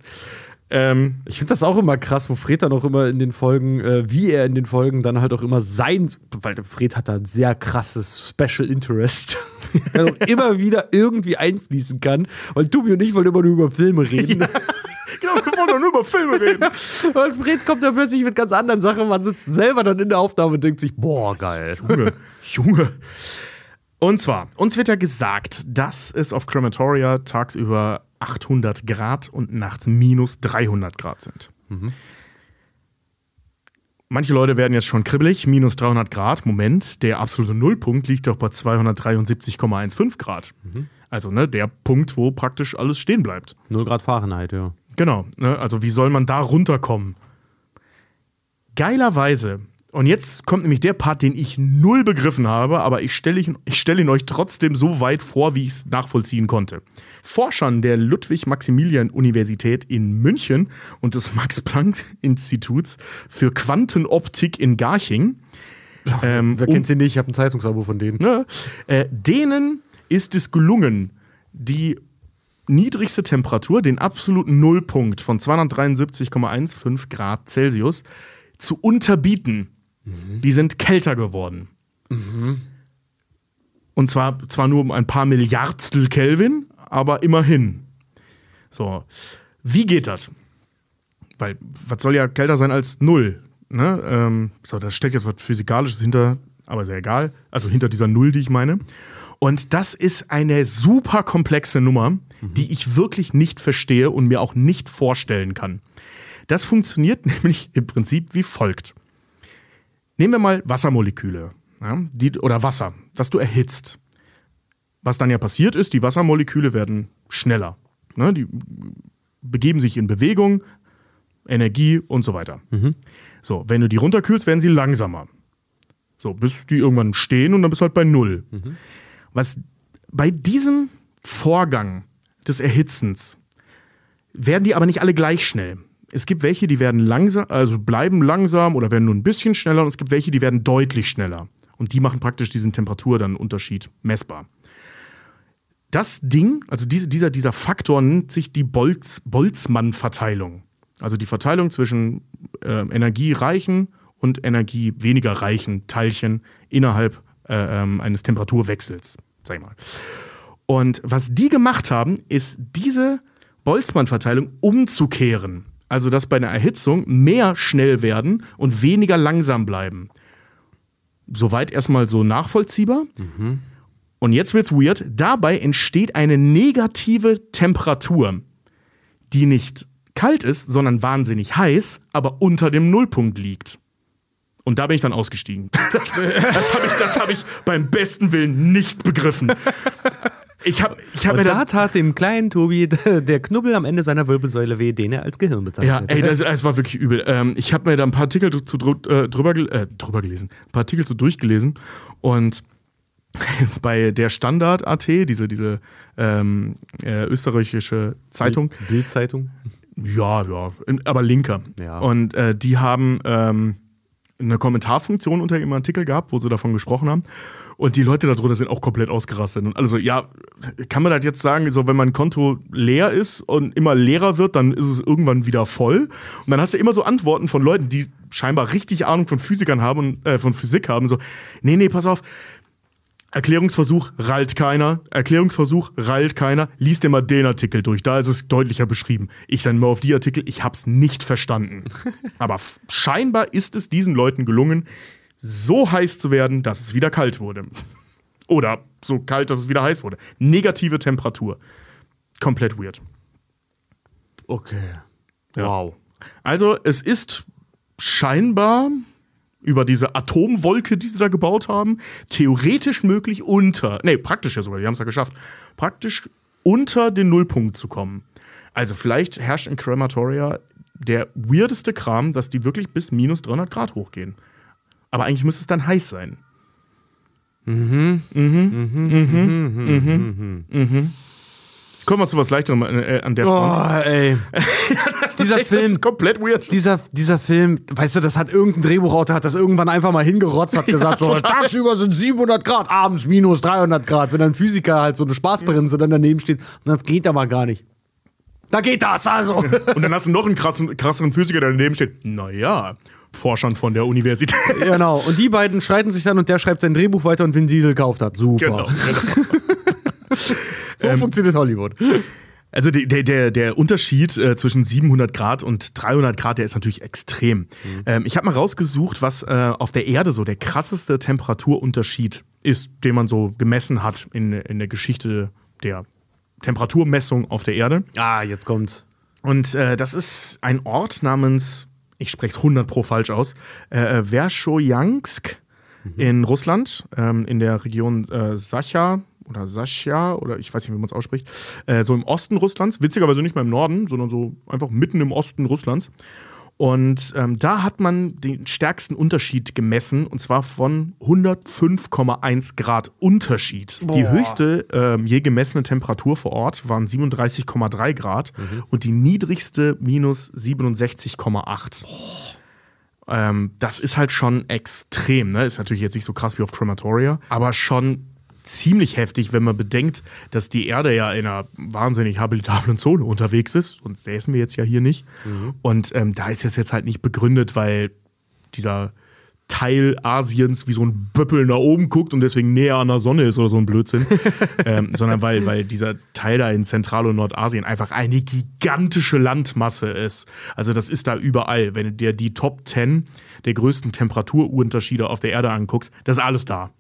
Ähm, Ich finde das auch immer krass, wo Fred dann auch immer in den Folgen, äh, wie er in den Folgen dann halt auch immer sein, weil Fred hat da ein sehr krasses Special Interest, der auch immer wieder irgendwie einfließen kann, weil Tobi und ich wollen immer nur über Filme reden. genau, wir wollen doch nur über Filme reden. Und Fred kommt dann plötzlich mit ganz anderen Sachen, man sitzt selber dann in der Aufnahme und denkt sich, boah, geil. Junge, Junge. Und zwar, uns wird ja gesagt, dass es auf Crematoria tagsüber 800 Grad und nachts minus 300 Grad sind. Manche Leute werden jetzt schon kribbelig, minus 300 Grad. Moment, der absolute Nullpunkt liegt doch bei 273,15 Grad. Also ne, der Punkt, wo praktisch alles stehen bleibt. 0 Grad Fahrenheit, ja. Genau, ne? also wie soll man da runterkommen? Geilerweise, und jetzt kommt nämlich der Part, den ich null begriffen habe, aber ich stelle ihn, ich stell ihn euch trotzdem so weit vor, wie ich es nachvollziehen konnte. Forschern der Ludwig-Maximilian-Universität in München und des Max-Planck-Instituts für Quantenoptik in Garching ähm, Wer um- kennt sie nicht? Ich habe ein Zeitungsabo von denen. Ne? Äh, denen ist es gelungen, die niedrigste Temperatur, den absoluten Nullpunkt von 273,15 Grad Celsius, zu unterbieten. Die sind kälter geworden. Und zwar, zwar nur um ein paar Milliardstel Kelvin, aber immerhin. So, wie geht das? Weil, was soll ja kälter sein als Null? Ne? Ähm, so, da steckt jetzt was Physikalisches hinter, aber ist ja egal. Also hinter dieser Null, die ich meine. Und das ist eine super komplexe Nummer, die ich wirklich nicht verstehe und mir auch nicht vorstellen kann. Das funktioniert nämlich im Prinzip wie folgt. Nehmen wir mal Wassermoleküle ja, die, oder Wasser, was du erhitzt. Was dann ja passiert ist, die Wassermoleküle werden schneller. Ne, die begeben sich in Bewegung, Energie und so weiter. So, wenn du die runterkühlst, werden sie langsamer. So, bis die irgendwann stehen und dann bist du halt bei Null. Was bei diesem Vorgang des Erhitzens werden die aber nicht alle gleich schnell. es gibt welche, die werden langsam, also bleiben langsam oder werden nur ein bisschen schneller und es gibt welche, die werden deutlich schneller. Und die machen praktisch diesen Temperatur dann Unterschied messbar. Das Ding, also diese, dieser, dieser Faktor nennt sich die Bolz, Boltzmann-Verteilung. Also die Verteilung zwischen äh, energiereichen und energie weniger reichen Teilchen innerhalb äh, ähm, eines Temperaturwechsels, sag ich mal. Und was die gemacht haben, ist diese Boltzmann-Verteilung umzukehren. Also, dass bei einer Erhitzung mehr schnell werden und weniger langsam bleiben. Soweit erstmal so nachvollziehbar. Und jetzt wird's weird. Dabei entsteht eine negative Temperatur, die nicht kalt ist, sondern wahnsinnig heiß, aber unter dem Nullpunkt liegt. Und da bin ich dann ausgestiegen. Das habe ich, das hab ich beim besten Willen nicht begriffen. Ich habe ich hab Und da da tat dem kleinen Tobi der Knubbel am Ende seiner Wirbelsäule weh, den er als Gehirn Ja, bezeichnet. ey, das, das war wirklich übel. Ähm, ich habe mir da ein paar Artikel zu, äh, drüber, äh, drüber gelesen, ein paar Artikel so durchgelesen und bei der Standard.at, diese, diese ähm, äh, österreichische Zeitung, Bildzeitung. ja, ja, aber linker. Ja. Und äh, die haben ähm, eine Kommentarfunktion unter ihrem Artikel gehabt, wo sie davon gesprochen haben. Und die Leute darunter sind auch komplett ausgerastet. Und alle so, ja, kann man das jetzt sagen, so wenn mein Konto leer ist und immer leerer wird, dann ist es irgendwann wieder voll. Und dann hast du immer so Antworten von Leuten, die scheinbar richtig Ahnung von Physikern haben und äh, von Physik haben, so, nee, nee, pass auf, Erklärungsversuch rallt keiner. Erklärungsversuch rallt keiner. Lies dir mal den Artikel durch. Da ist es deutlicher beschrieben. Ich dann mal auf die Artikel. Ich hab's nicht verstanden. Aber scheinbar ist es diesen Leuten gelungen, so heiß zu werden, dass es wieder kalt wurde. Oder so kalt, dass es wieder heiß wurde. Negative Temperatur. Komplett weird. Okay. Ja. Wow. Also, es ist scheinbar über diese Atomwolke, die sie da gebaut haben, theoretisch möglich unter, nee, praktisch ja sogar, die haben es ja geschafft, praktisch unter den Nullpunkt zu kommen. Also vielleicht herrscht in Crematoria der weirdeste Kram, dass die wirklich bis minus 300 Grad hochgehen. Aber eigentlich müsste es dann heiß sein. Mhm. Mhm. Mhm. Mhm. Kommen wir zu was Leichterem äh, an der Front. Oh, ey. dieser Echt, Film, ist komplett weird. dieser, dieser Film, weißt du, das hat irgendein Drehbuchautor, hat das irgendwann einfach mal hingerotzt, hat gesagt, so, total. tagsüber sind 700 Grad, abends minus 300 Grad. Wenn ein Physiker halt so eine Spaßbremse dann daneben steht, und das geht aber gar nicht. Da geht das also. Und dann hast du noch einen krassen, krasseren Physiker, der daneben steht. Naja, Forschern von der Universität. genau. Und die beiden streiten sich dann und der schreibt sein Drehbuch weiter und Vin Diesel kauft das. Super. genau, genau. So funktioniert Hollywood. Also der, der- der, Unterschied äh, zwischen 700 Grad und 300 Grad, der ist natürlich extrem. Ähm, ich habe mal rausgesucht, was äh, auf der Erde so der krasseste Temperaturunterschied ist, den man so gemessen hat in, in der Geschichte der Temperaturmessung auf der Erde. Ah, jetzt kommt's. Und äh, das ist ein Ort namens, ich spreche es 100 pro falsch aus, äh, Verschojansk in Russland, ähm, in der Region äh, Sacha oder Sascha oder ich weiß nicht, wie man es ausspricht, äh, so im Osten Russlands, witzigerweise nicht mal im Norden, sondern so einfach mitten im Osten Russlands. Und ähm, da hat man den stärksten Unterschied gemessen, und zwar von 105,1 Grad Unterschied. Die höchste ähm, je gemessene Temperatur vor Ort waren 37,3 Grad und die niedrigste minus 67,8. Ähm, das ist halt schon extrem, ne? Ist natürlich jetzt nicht so krass wie auf Crematoria, aber schon ziemlich heftig, wenn man bedenkt, dass die Erde ja in einer wahnsinnig habilitablen Zone unterwegs ist. Und säßen wir jetzt ja hier nicht. Und ähm, da ist es jetzt halt nicht begründet, weil dieser Teil Asiens wie so ein Böppel nach oben guckt und deswegen näher an der Sonne ist oder so ein Blödsinn, ähm, sondern weil, weil dieser Teil da in Zentral- und Nordasien einfach eine gigantische Landmasse ist. Also das ist da überall. Wenn du dir die Top 10 der größten Temperaturunterschiede auf der Erde anguckst, das ist alles da.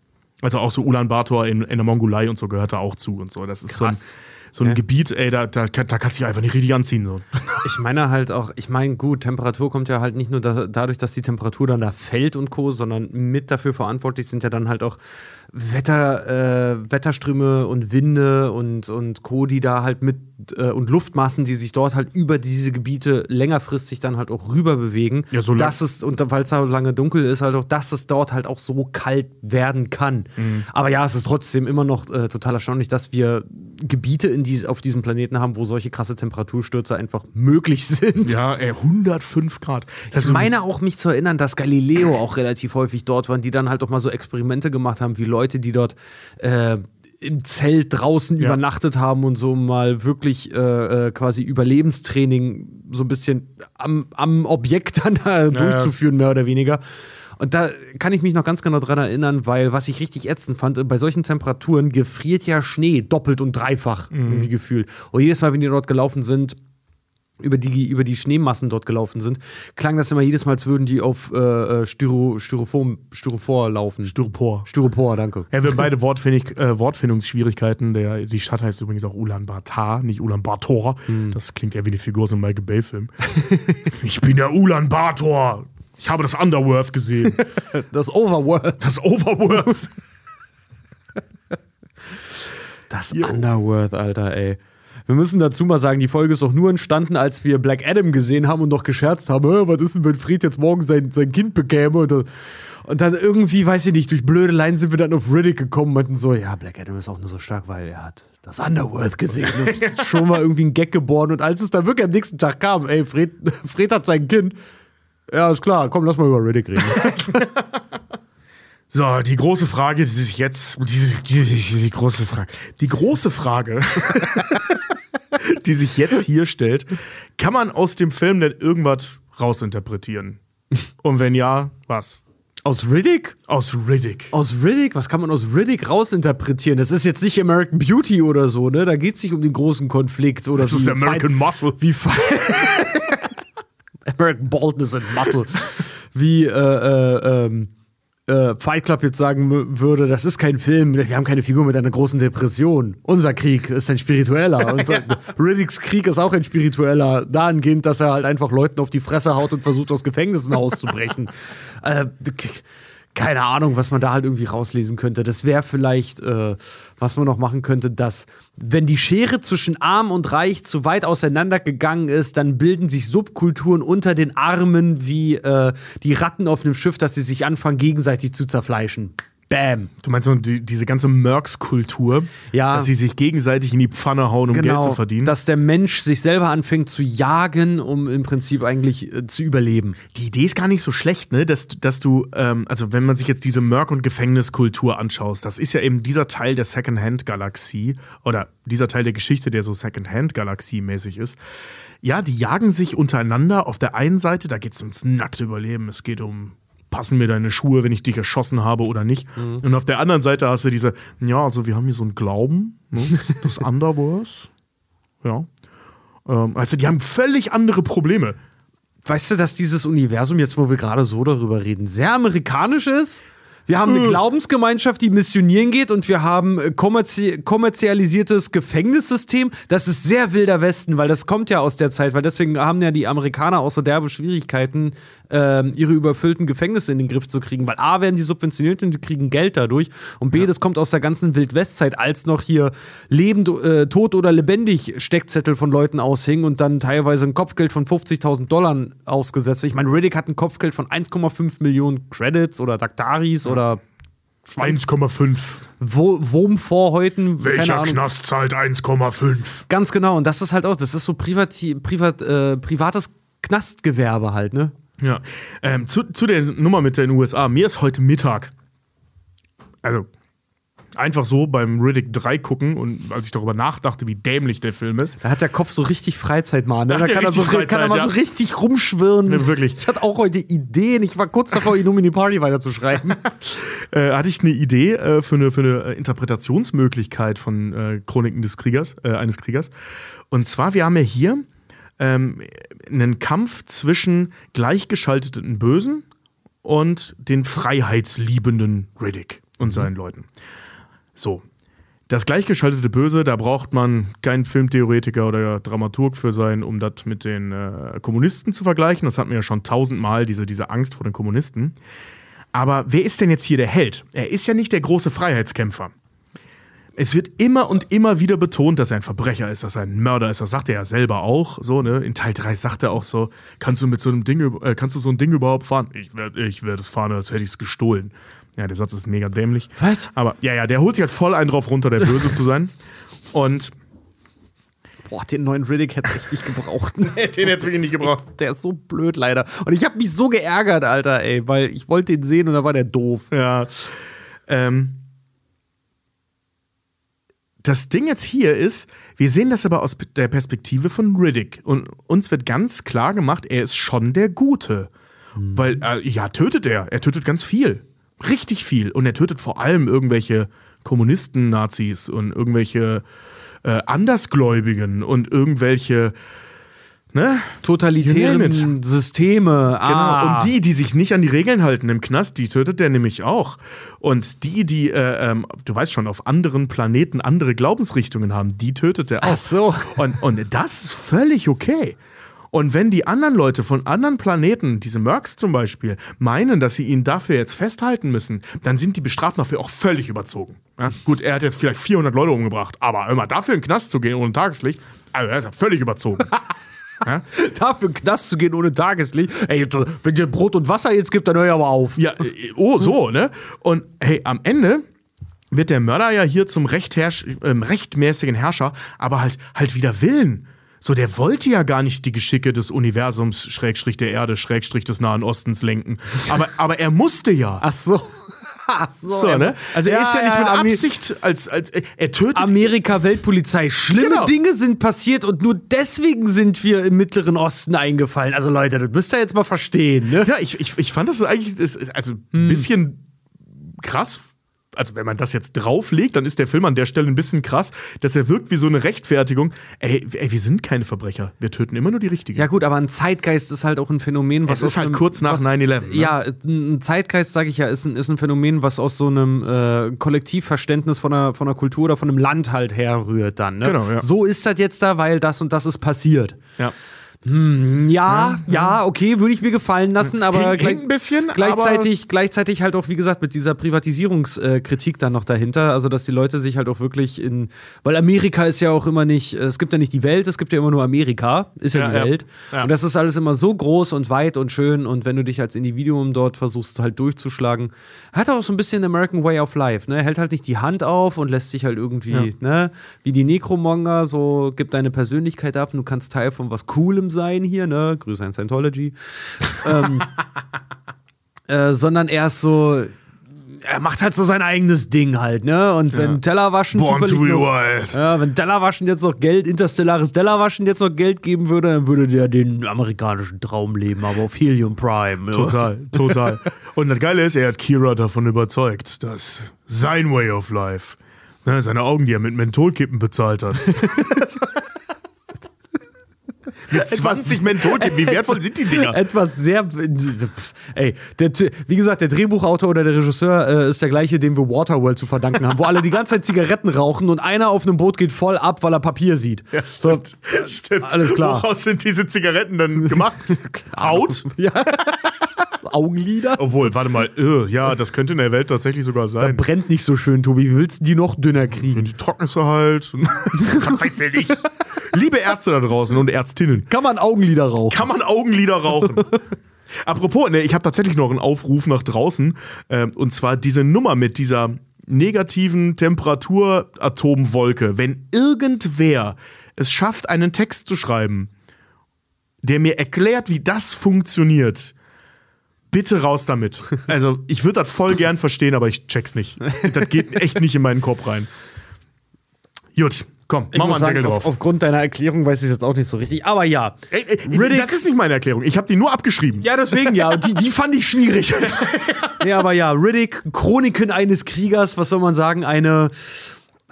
Also auch so Ulaanbaatar in, in der Mongolei und so gehört da auch zu und so. Das ist so ein, Krass. so ein Ja. Gebiet, ey, da, da, da kannst du dich einfach nicht richtig anziehen. So. Ich meine halt auch, ich meine, gut, Temperatur kommt ja halt nicht nur da, dadurch, dass die Temperatur dann da fällt und Co., sondern mit dafür verantwortlich sind ja dann halt auch Wetter, äh, Wetterströme und Winde und, und Co., die da halt mit äh, und Luftmassen, die sich dort halt über diese Gebiete längerfristig dann halt auch rüber bewegen. Ja, so dass es, und weil es da lange dunkel ist, halt auch, dass es dort halt auch so kalt werden kann. Mhm. Aber ja, es ist trotzdem immer noch äh, total erstaunlich, dass wir Gebiete in dies, auf diesem Planeten haben, wo solche krasse Temperaturstürze einfach möglich sind. Ja, ey, 105 Grad. Das heißt, Ich meine auch, mich zu erinnern, dass Galileo auch relativ häufig dort waren, die dann halt auch mal so Experimente gemacht haben, wie Leute, die dort äh, im Zelt draußen Ja. übernachtet haben und so mal wirklich äh, äh, quasi Überlebenstraining so ein bisschen am, am Objekt dann da durchzuführen, mehr oder weniger. Und da kann ich mich noch ganz genau dran erinnern, weil was ich richtig ätzend fand, bei solchen Temperaturen gefriert ja Schnee doppelt und dreifach irgendwie gefühlt. Und jedes Mal, wenn die dort gelaufen sind, über die, über die Schneemassen dort gelaufen sind, klang das immer jedes Mal, als würden die auf äh, äh, Styro, Styrofoam, Styrofor laufen. Styropor. Styropor, danke. Ja, wir haben beide Wortfindig, äh, Wortfindungsschwierigkeiten. Der, die Stadt heißt übrigens auch Ulaanbaatar, nicht Ulaanbaatar. Das klingt eher wie eine Figur aus einem Michael Bay-Film. ich bin der Ulaanbaatar. Ich habe das Underworld gesehen. Das Overworld. Das Overworld. Das Underworld, Alter, ey. Wir müssen dazu mal sagen, die Folge ist auch nur entstanden, als wir Black Adam gesehen haben und noch gescherzt haben, "Hä, was ist denn, wenn Fred jetzt morgen sein, sein Kind bekäme? Und, dann- und dann irgendwie, weiß ich nicht, durch blöde Leinen sind wir dann auf Riddick gekommen und meinten so, ja, Black Adam ist auch nur so stark, weil er hat das Underworld gesehen. Und schon mal irgendwie ein Gag geboren. Und als es dann wirklich am nächsten Tag kam, ey, Fred, Fred hat sein Kind. Ja, ist klar, komm, lass mal über Riddick reden. So, die große Frage, die sich jetzt, die, die, die, die große Frage, die große Frage, die sich jetzt hier stellt, kann man aus dem Film denn irgendwas rausinterpretieren? Und wenn ja, was? Aus Riddick? Aus Riddick. Aus Riddick? Was kann man aus Riddick rausinterpretieren? Das ist jetzt nicht American Beauty oder so, ne? Da geht es nicht um den großen Konflikt oder Das ist American Fight- Muscle. Wie American Baldness and Muscle. Wie äh, äh, ähm, äh, Fight Club jetzt sagen würde, das ist kein Film, wir haben keine Figur mit einer großen Depression. Unser Krieg ist ein spiritueller. Und so, Riddicks Krieg ist auch ein spiritueller, dahingehend, dass er halt einfach Leuten auf die Fresse haut und versucht, aus Gefängnissen auszubrechen. äh, keine Ahnung, was man da halt irgendwie rauslesen könnte. Das wäre vielleicht, äh, was man noch machen könnte, dass, wenn die Schere zwischen Arm und Reich zu weit auseinandergegangen ist, dann bilden sich Subkulturen unter den Armen wie äh, die Ratten auf einem Schiff, dass sie sich anfangen, gegenseitig zu zerfleischen. Bam. Du meinst so die, diese ganze Mercs-Kultur, Ja. dass sie sich gegenseitig in die Pfanne hauen, um Geld zu verdienen? Genau. Dass der Mensch sich selber anfängt zu jagen, um im Prinzip eigentlich äh, zu überleben. die Idee ist gar nicht so schlecht, ne? Dass, dass du, ähm, also wenn man sich jetzt diese Merc- und Gefängniskultur anschaust, das ist ja eben dieser Teil der Secondhand-Galaxie oder dieser Teil der Geschichte, der so Secondhand-Galaxie-mäßig ist. Ja, die jagen sich untereinander. Auf der einen Seite, da geht es ums nackte Überleben. Es geht um, passen mir deine Schuhe, wenn ich dich erschossen habe oder nicht. Und auf der anderen Seite hast du diese, ja, also wir haben hier so einen Glauben, ne? das Underverse. Ja. Ähm, also die haben völlig andere Probleme. Weißt du, dass dieses Universum, jetzt wo wir gerade so darüber reden, sehr amerikanisch ist? Wir haben eine Glaubensgemeinschaft, die missionieren geht und wir haben äh, kommerzi kommerzialisiertes Gefängnissystem. Das ist sehr wilder Westen, weil das kommt ja aus der Zeit, weil deswegen haben ja die Amerikaner auch so derbe Schwierigkeiten, ähm, ihre überfüllten Gefängnisse in den Griff zu kriegen, weil A werden die subventioniert und die kriegen Geld dadurch und B, das kommt aus der ganzen Wildwestzeit, als noch hier lebend, äh, tot oder lebendig Steckzettel von Leuten aushingen und dann teilweise ein Kopfgeld von 50.000 Dollar ausgesetzt. wird. Ich meine, Riddick hat ein Kopfgeld von 1,5 Millionen Credits oder Daktaris oder 1,5. Wo Wurmvorhäuten. Welcher keine Ahnung. Knast zahlt 1,5? Ganz genau. Und das ist halt auch, das ist so privati privat, äh, privates Knastgewerbe halt, ne? Ja. Ähm, zu, zu der Nummer mit den USA. Mir ist heute Mittag, also einfach so beim Riddick 3 gucken und als ich darüber nachdachte, wie dämlich der Film ist. Da hat der Kopf so richtig Freizeitmann. Ne? Da Da kann er, so, richtig kann er mal Freizeit, so richtig rumschwirren. Ja, wirklich. Ich hatte auch heute Ideen. Ich war kurz davor, ihn um in die Party weiterzuschreiben. Äh, hatte ich eine Idee äh, für eine, für eine äh, Interpretationsmöglichkeit von äh, Chroniken des Kriegers, äh, eines Kriegers. Und zwar, wir haben ja hier ähm, einen Kampf zwischen gleichgeschalteten Bösen und den freiheitsliebenden Riddick und seinen Leuten. So. Das gleichgeschaltete Böse, da braucht man keinen Filmtheoretiker oder Dramaturg für sein, um das mit den äh, Kommunisten zu vergleichen. Das hatten wir ja schon tausendmal, diese, diese Angst vor den Kommunisten. Aber wer ist denn jetzt hier der Held? Er ist ja nicht der große Freiheitskämpfer. Es wird immer und immer wieder betont, dass er ein Verbrecher ist, dass er ein Mörder ist. Das sagt er ja selber auch. So, ne? In Teil 3 sagt er auch so: Kannst du mit so einem Ding, äh, kannst du so ein Ding überhaupt fahren? Ich werde ich werd es fahren, als hätte ich es gestohlen. Ja, der Satz ist mega dämlich. Was? Aber ja, ja, der holt sich halt voll einen drauf runter, der Böse zu sein. Und Boah, den neuen Riddick hätte ich nicht gebraucht. den hätte wirklich nicht gebraucht. Der ist so blöd leider. Und ich habe mich so geärgert, Alter, ey, weil ich wollte den sehen und da war der doof. Ja. Ähm, das Ding jetzt hier ist, wir sehen das aber aus der Perspektive von Riddick. Und uns wird ganz klar gemacht, er ist schon der Gute. Weil, äh, ja, tötet er. Er tötet ganz viel. Richtig viel. Und er tötet vor allem irgendwelche Kommunisten, Nazis und irgendwelche äh, Andersgläubigen und irgendwelche, ne? Totalitären Systeme. Genau. Ah. Und die, die sich nicht an die Regeln halten im Knast, die tötet der nämlich auch. Und die, die, äh, ähm, du weißt schon, auf anderen Planeten andere Glaubensrichtungen haben, die tötet er auch. Ach so. Und, und das ist völlig okay. Und wenn die anderen Leute von anderen Planeten, diese Mercs zum Beispiel, meinen, dass sie ihn dafür jetzt festhalten müssen, dann sind die Bestraften dafür auch völlig überzogen. Ja? Gut, er hat jetzt vielleicht 400 Leute umgebracht, aber immer dafür in den Knast zu gehen ohne Tageslicht, also er ist ja völlig überzogen. Dafür in den Knast zu gehen ohne Tageslicht. Ey, wenn dir Brot und Wasser jetzt gibt, dann hör ich aber auf. Ja, äh, oh, so, ne? Und hey, am Ende wird der Mörder ja hier zum rechtherrsch ähm, rechtmäßigen Herrscher, aber halt, halt wieder Willen. So, der wollte ja gar nicht die Geschicke des Universums, Schrägstrich der Erde, Schrägstrich des Nahen Ostens lenken. Aber, aber er musste ja. Ach so. So, So, ne? Also er ist ja nicht mit Ami- Absicht als, als er tötet. Amerika Weltpolizei. Schlimme Genau. Dinge sind passiert und nur deswegen sind wir im Mittleren Osten eingefallen. Also Leute, das müsst ihr jetzt mal verstehen, ne? Ja, ich, ich, ich fand das eigentlich, also ein bisschen krass. Also, wenn man das jetzt drauflegt, dann ist der Film an der Stelle ein bisschen krass, dass er wirkt wie so eine Rechtfertigung. Ey, ey wir sind keine Verbrecher. Wir töten immer nur die Richtigen. Ja gut, aber ein Zeitgeist ist halt auch ein Phänomen, was Es ist halt einem- kurz nach was, 9/11, ne? Ja, ein Zeitgeist, sage ich ja, ist ein, ist ein Phänomen, was aus so einem äh, Kollektivverständnis von einer, von einer Kultur oder von einem Land halt herrührt dann. Ne? Genau, ja. So ist das jetzt da, weil das und das ist passiert. ja. Ja, ja, okay, würde ich mir gefallen lassen, aber Hängt- gleich- ein bisschen, gleichzeitig, gleichzeitig halt auch, wie gesagt, mit dieser Privatisierungskritik dann noch dahinter. Also, dass die Leute sich halt auch wirklich in. Weil Amerika ist ja auch immer nicht, es gibt ja nicht die Welt, es gibt ja immer nur Amerika, ist ja, Ja, die ja. Welt. Ja. Und das ist alles immer so groß und weit und schön. Und wenn du dich als Individuum dort versuchst, halt durchzuschlagen, hat er auch so ein bisschen American Way of Life, ne? Er hält halt nicht die Hand auf und lässt sich halt irgendwie, ne? Wie die Necromonger, so gib deine Persönlichkeit ab und du kannst Teil von was Coolem sein hier, ne? Grüße an Scientology. ähm, äh, sondern er ist so. Er macht halt so sein eigenes Ding halt, ne? Und wenn Tellerwaschen Born to zufällig be noch, ja, wenn Tellerwaschen jetzt noch Geld, interstellares Tellerwaschen jetzt noch Geld geben würde, dann würde der den amerikanischen Traum leben, aber auf Helium Prime. Ja. Total, total. Und das Geile ist, er hat Kira davon überzeugt, dass sein Way of Life, ne, seine Augen, die er mit Mentholkippen bezahlt hat. mit 20 Mentholkippen, wie wertvoll sind die Dinger? Etwas sehr. Ey, der, wie gesagt, der Drehbuchautor oder der Regisseur äh, ist der gleiche, dem wir Waterworld zu verdanken haben, wo alle die ganze Zeit Zigaretten rauchen und einer auf einem Boot geht voll ab, weil er Papier sieht. Ja, stimmt. stimmt. alles klar. Woraus sind diese Zigaretten dann gemacht? Haut? Augenlider? Obwohl, warte mal, äh, ja, das könnte in der Welt tatsächlich sogar sein. Brennt nicht so schön, Tobi. Wie willst du die noch dünner kriegen? Die trocknest du halt. Was weiß ich nicht. Liebe Ärzte da draußen und Ärztinnen, Kann man Augenlider rauchen? kann man Augenlider rauchen? Apropos, ne, ich habe tatsächlich noch einen Aufruf nach draußen. ähm, und zwar diese Nummer mit dieser negativen Temperaturatomwolke. Wenn irgendwer es schafft, einen Text zu schreiben, der mir erklärt, wie das funktioniert, bitte raus damit. Also, ich würde das voll gern verstehen, aber ich check's nicht. Das geht echt nicht in meinen Kopf rein. Gut, komm, Ich mach mal einen sagen, Deckel auf, drauf. aufgrund deiner Erklärung weiß ich es jetzt auch nicht so richtig. Aber ja. Ey, ey, Riddick- das ist nicht meine Erklärung. Ich habe die nur abgeschrieben. Ja, deswegen ja. Die, die fand ich schwierig. ja, aber ja, Riddick, Chroniken eines Kriegers, was soll man sagen? Eine,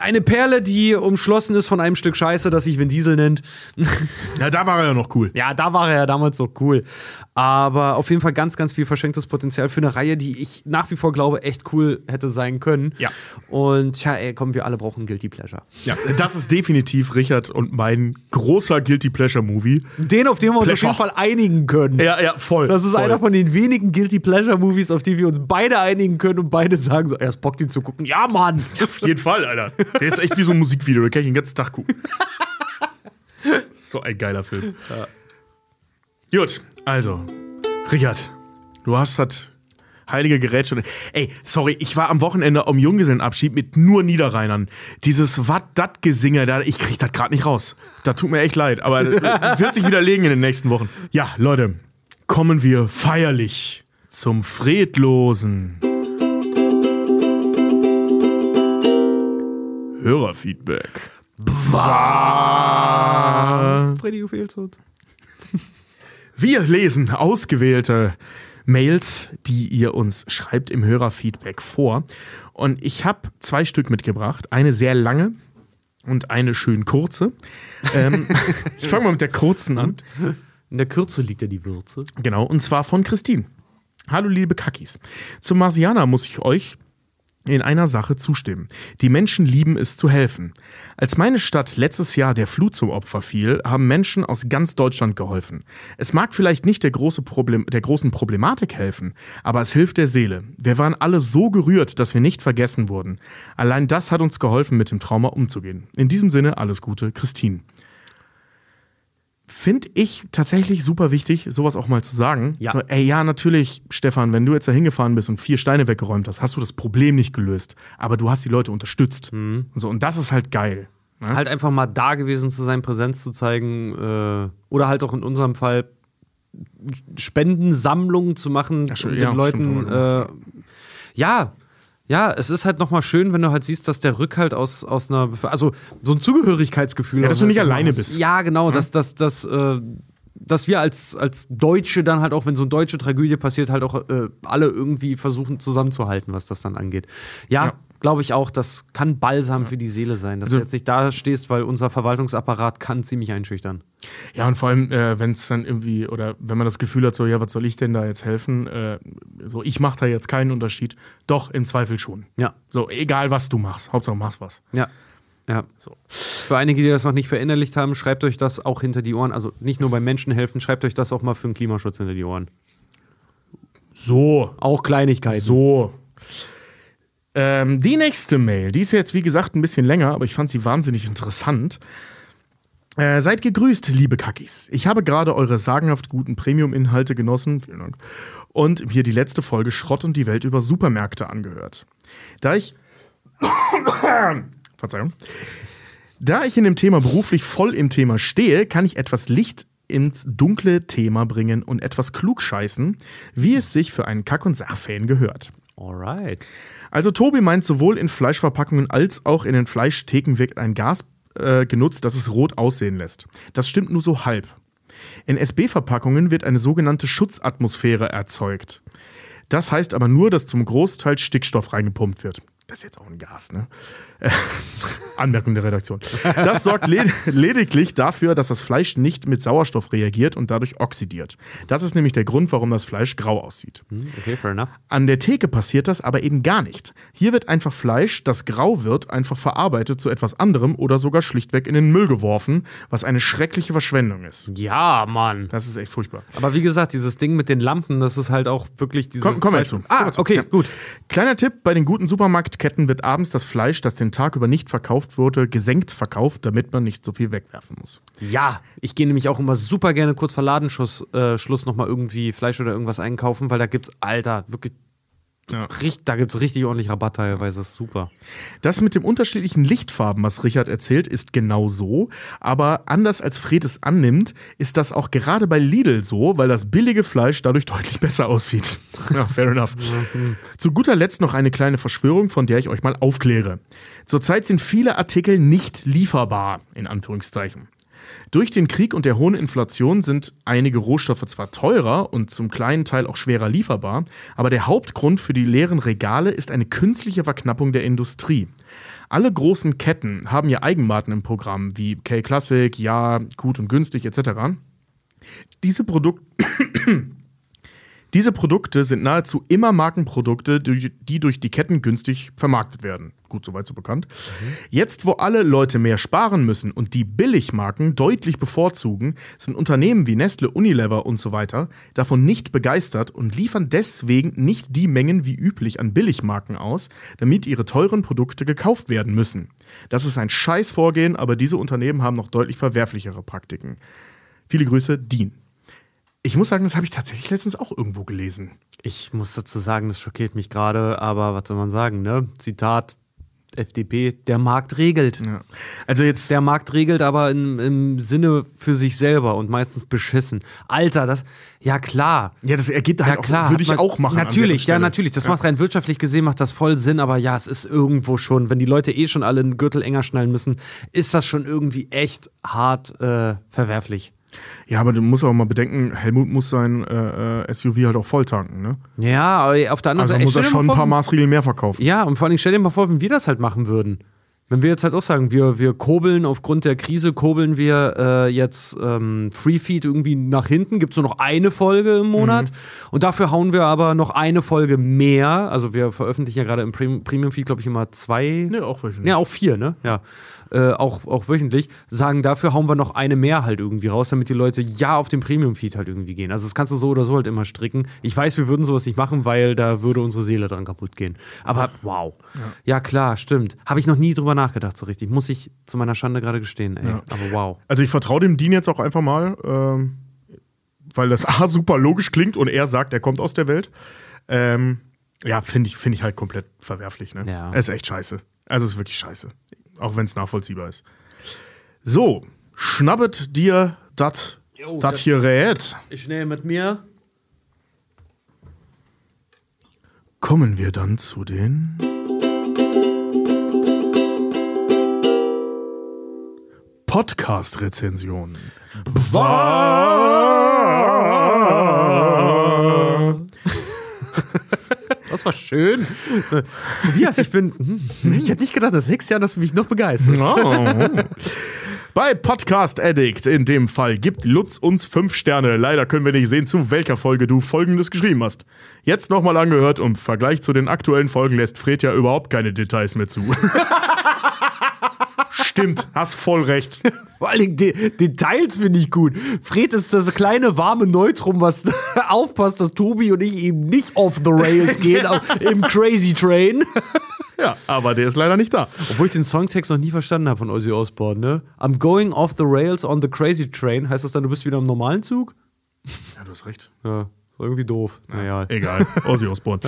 eine Perle, die umschlossen ist von einem Stück Scheiße, das sich Vin Diesel nennt. Ja, da war er ja noch cool. Ja, da war er ja damals so cool. Aber auf jeden Fall ganz, ganz viel verschenktes Potenzial für eine Reihe, die ich nach wie vor glaube, echt cool hätte sein können. Ja. Und tja, ey, komm, wir alle brauchen Guilty Pleasure. Ja, das ist definitiv Richard und mein großer Guilty Pleasure Movie. Den, auf den wir uns Pleasure. auf jeden Fall einigen können. Ja, ja, voll. Das ist voll. einer von den wenigen Guilty Pleasure Movies, auf die wir uns beide einigen können und beide sagen so, erst Bock, den zu gucken. Ja, Mann. Auf jeden Fall, Alter. Der ist echt wie so ein Musikvideo, da kann ich den ganzen Tag gucken. so ein geiler Film. Gut, also, Richard, du hast das heilige Gerät schon. Ey, sorry, ich war am Wochenende am Junggesellenabschied mit nur Niederrheinern. Dieses wat dat Gesinge, da, ich krieg das gerade nicht raus. Da tut mir echt leid, aber wird sich widerlegen in den nächsten Wochen. Ja, Leute, kommen wir feierlich zum Fredlosen. Hörerfeedback. Freddy, du fehlst uns. Wir lesen ausgewählte Mails, die ihr uns schreibt im Hörerfeedback vor. Und ich habe zwei Stück mitgebracht. Eine sehr lange und eine schön kurze. ähm, ich fange mal mit der kurzen an. In der Kürze liegt ja die Würze. Genau, und zwar von Christine. Hallo liebe Kackis. Zum Marsianer muss ich euch in einer Sache zustimmen. Die Menschen lieben es zu helfen. Als meine Stadt letztes Jahr der Flut zum Opfer fiel, haben Menschen aus ganz Deutschland geholfen. Es mag vielleicht nicht der, große Problem, der großen Problematik helfen, aber es hilft der Seele. Wir waren alle so gerührt, dass wir nicht vergessen wurden. Allein das hat uns geholfen, mit dem Trauma umzugehen. In diesem Sinne alles Gute, Christine. Finde ich tatsächlich super wichtig, sowas auch mal zu sagen. Ja. So, ey, ja, natürlich, Stefan, wenn du jetzt da hingefahren bist und vier Steine weggeräumt hast, hast du das Problem nicht gelöst. Aber du hast die Leute unterstützt. Und, so, und das ist halt geil. Ne? Halt einfach mal da gewesen zu sein, Präsenz zu zeigen. Äh, oder halt auch in unserem Fall Spendensammlungen zu machen schon- und ja, den Leuten. Äh, ja, ja, es ist halt nochmal schön, wenn du halt siehst, dass der Rückhalt aus, aus einer, also so ein Zugehörigkeitsgefühl. Ja, dass du nicht alleine hast. bist. Ja, genau, dass, dass, dass, äh, dass wir als, als Deutsche dann halt auch, wenn so eine deutsche Tragödie passiert, halt auch äh, alle irgendwie versuchen zusammenzuhalten, was das dann angeht. Ja, Ja. Glaube ich auch, das kann Balsam für die Seele sein, dass Also- du jetzt nicht da stehst, weil unser Verwaltungsapparat kann ziemlich einschüchtern. Ja, und vor allem, äh, wenn es dann irgendwie, oder wenn man das Gefühl hat, so, ja, was soll ich denn da jetzt helfen? Äh, so, ich mache da jetzt keinen Unterschied. Doch, im Zweifel schon. Ja, So, egal was du machst, Hauptsache machst was. ja. Ja. So. Für einige, die das noch nicht verinnerlicht haben, schreibt euch das auch hinter die Ohren. Also nicht nur beim Menschen helfen, schreibt euch das auch mal für den Klimaschutz hinter die Ohren. So, Auch Kleinigkeiten. so. Ähm, die nächste Mail, die ist jetzt wie gesagt ein bisschen länger, aber ich fand sie wahnsinnig interessant. Äh, seid gegrüßt, liebe Kackis. Ich habe gerade eure sagenhaft guten Premium-Inhalte genossen. Vielen Dank. Und mir die letzte Folge Schrott und die Welt über Supermärkte angehört. Da ich. Verzeihung. Da ich in dem Thema beruflich voll im Thema stehe, kann ich etwas Licht ins dunkle Thema bringen und etwas klugscheißen, wie es sich für einen Kack- und Sachfan gehört. Alright. Also Tobi meint, sowohl in Fleischverpackungen als auch in den Fleischtheken wird ein Gas äh, genutzt, das es rot aussehen lässt. Das stimmt nur so halb. In SB-Verpackungen wird eine sogenannte Schutzatmosphäre erzeugt. Das heißt aber nur, dass zum Großteil Stickstoff reingepumpt wird. Das ist jetzt auch ein Gas, ne? Anmerkung der Redaktion. Das sorgt led lediglich dafür, dass das Fleisch nicht mit Sauerstoff reagiert und dadurch oxidiert. Das ist nämlich der Grund, warum das Fleisch grau aussieht. Hm, Okay, fair enough. An der Theke passiert das aber eben gar nicht. Hier wird einfach Fleisch, das grau wird, einfach verarbeitet zu etwas anderem oder sogar schlichtweg in den Müll geworfen, was eine schreckliche Verschwendung ist. Ja, Mann. Das ist echt furchtbar. Aber wie gesagt, dieses Ding mit den Lampen, das ist halt auch wirklich dieses. Komm- kommen wir Fleisch- zu. Ah, okay, Ja. gut. Kleiner Tipp: Bei den guten Supermarktketten wird abends das Fleisch, das den Tag über nicht verkauft wurde, gesenkt verkauft, damit man nicht so viel wegwerfen muss. Ja, ich gehe nämlich auch immer super gerne kurz vor Ladenschluss äh, Schluss nochmal irgendwie Fleisch oder irgendwas einkaufen, weil da gibt's, Alter, wirklich, Ja. richt, da gibt's richtig ordentlich Rabatt teilweise. Das ist super. Das mit dem unterschiedlichen Lichtfarben, was Richard erzählt, ist genau so. Aber anders als Fred es annimmt, ist das auch gerade bei Lidl so, weil das billige Fleisch dadurch deutlich besser aussieht. ja, fair enough. Zu guter Letzt noch eine kleine Verschwörung, von der ich euch mal aufkläre. Zurzeit sind viele Artikel nicht lieferbar, in Anführungszeichen. Durch den Krieg und der hohen Inflation sind einige Rohstoffe zwar teurer und zum kleinen Teil auch schwerer lieferbar, aber der Hauptgrund für die leeren Regale ist eine künstliche Verknappung der Industrie. Alle großen Ketten haben ja Eigenmarken im Programm, wie K-Classic, Ja, Gut und Günstig etc. Diese, Produk Diese Produkte sind nahezu immer Markenprodukte, die durch die Ketten günstig vermarktet werden. Gut, soweit so bekannt. Jetzt, wo alle Leute mehr sparen müssen und die Billigmarken deutlich bevorzugen, sind Unternehmen wie Nestle, Unilever und so weiter davon nicht begeistert und liefern deswegen nicht die Mengen wie üblich an Billigmarken aus, damit ihre teuren Produkte gekauft werden müssen. Das ist ein Scheißvorgehen, aber diese Unternehmen haben noch deutlich verwerflichere Praktiken. Viele Grüße, Dean. Ich muss sagen, das habe ich tatsächlich letztens auch irgendwo gelesen. Ich muss dazu sagen, das schockiert mich gerade, aber was soll man sagen, ne? Zitat FDP, der Markt regelt. Ja. Also jetzt. Der Markt regelt aber im, im Sinne für sich selber und meistens beschissen. Alter, das, ja klar. Ja, das ergibt halt Ja klar, würde ich man- auch machen. Natürlich, ja, natürlich. Das macht rein wirtschaftlich gesehen, macht das voll Sinn, aber ja, es ist irgendwo schon, wenn die Leute eh schon alle einen Gürtel enger schnallen müssen, ist das schon irgendwie echt hart äh, verwerflich. Ja, aber du musst auch mal bedenken, Helmut muss sein äh, äh, SUV halt auch voll tanken, ne? Ja, aber auf der anderen Also Seite. muss er schon ein paar Maßregeln mehr verkaufen. Ja, und vor allem stell dir mal vor, wenn wir das halt machen würden. Wenn wir jetzt halt auch sagen, wir, wir kurbeln aufgrund der Krise, kurbeln wir äh, jetzt ähm, Freefeed irgendwie nach hinten, gibt es nur noch eine Folge im Monat und dafür hauen wir aber noch eine Folge mehr. Also wir veröffentlichen ja gerade im Prem- Premium-Feed, glaube ich, immer zwei. Ne, auch welche. Ja, auch vier, ne? Ja. Äh, auch, auch wöchentlich, sagen, dafür hauen wir noch eine mehr halt irgendwie raus, damit die Leute ja auf den Premium-Feed halt irgendwie gehen. Also das kannst du so oder so halt immer stricken. Ich weiß, wir würden sowas nicht machen, weil da würde unsere Seele dran kaputt gehen. Aber wow. Ja, klar, stimmt. Habe ich noch nie drüber nachgedacht, so richtig. Muss ich zu meiner Schande gerade gestehen, ey. Ja. Aber wow. Also ich vertraue dem Dean jetzt auch einfach mal, ähm, weil das A super logisch klingt und er sagt, er kommt aus der Welt. Ähm, ja, finde ich, finde ich halt komplett verwerflich, ne? Ja. Es ist echt scheiße. Also es ist wirklich scheiße. Auch wenn es nachvollziehbar ist. So, schnappet dir das- hier rät. Ich nehme mit mir. Kommen wir dann zu den Podcast-Rezensionen. Das war schön. Tobias, ich bin. hm, Ich hätte nicht gedacht, nach sechs Jahren, dass du mich noch begeisterst. Oh. Bei Podcast Addict in dem Fall gibt Lutz uns fünf Sterne. Leider können wir nicht sehen, zu welcher Folge du folgendes geschrieben hast. Jetzt nochmal angehört und im Vergleich zu den aktuellen Folgen lässt Fred ja überhaupt keine Details mehr zu. Stimmt, hast voll recht. Vor allen Dingen De Details finde ich gut. Fred ist das kleine warme Neutrum, was aufpasst, dass Tobi und ich eben nicht off the rails gehen im Crazy Train. Ja, aber der ist leider nicht da. Obwohl ich den Songtext noch nie verstanden habe von Ozzy Osbourne, ne? I'm going off the rails on the Crazy Train. Heißt das dann, du bist wieder im normalen Zug? Ja, du hast recht. Ja, irgendwie doof. Naja. Egal, Ozzy Osbourne.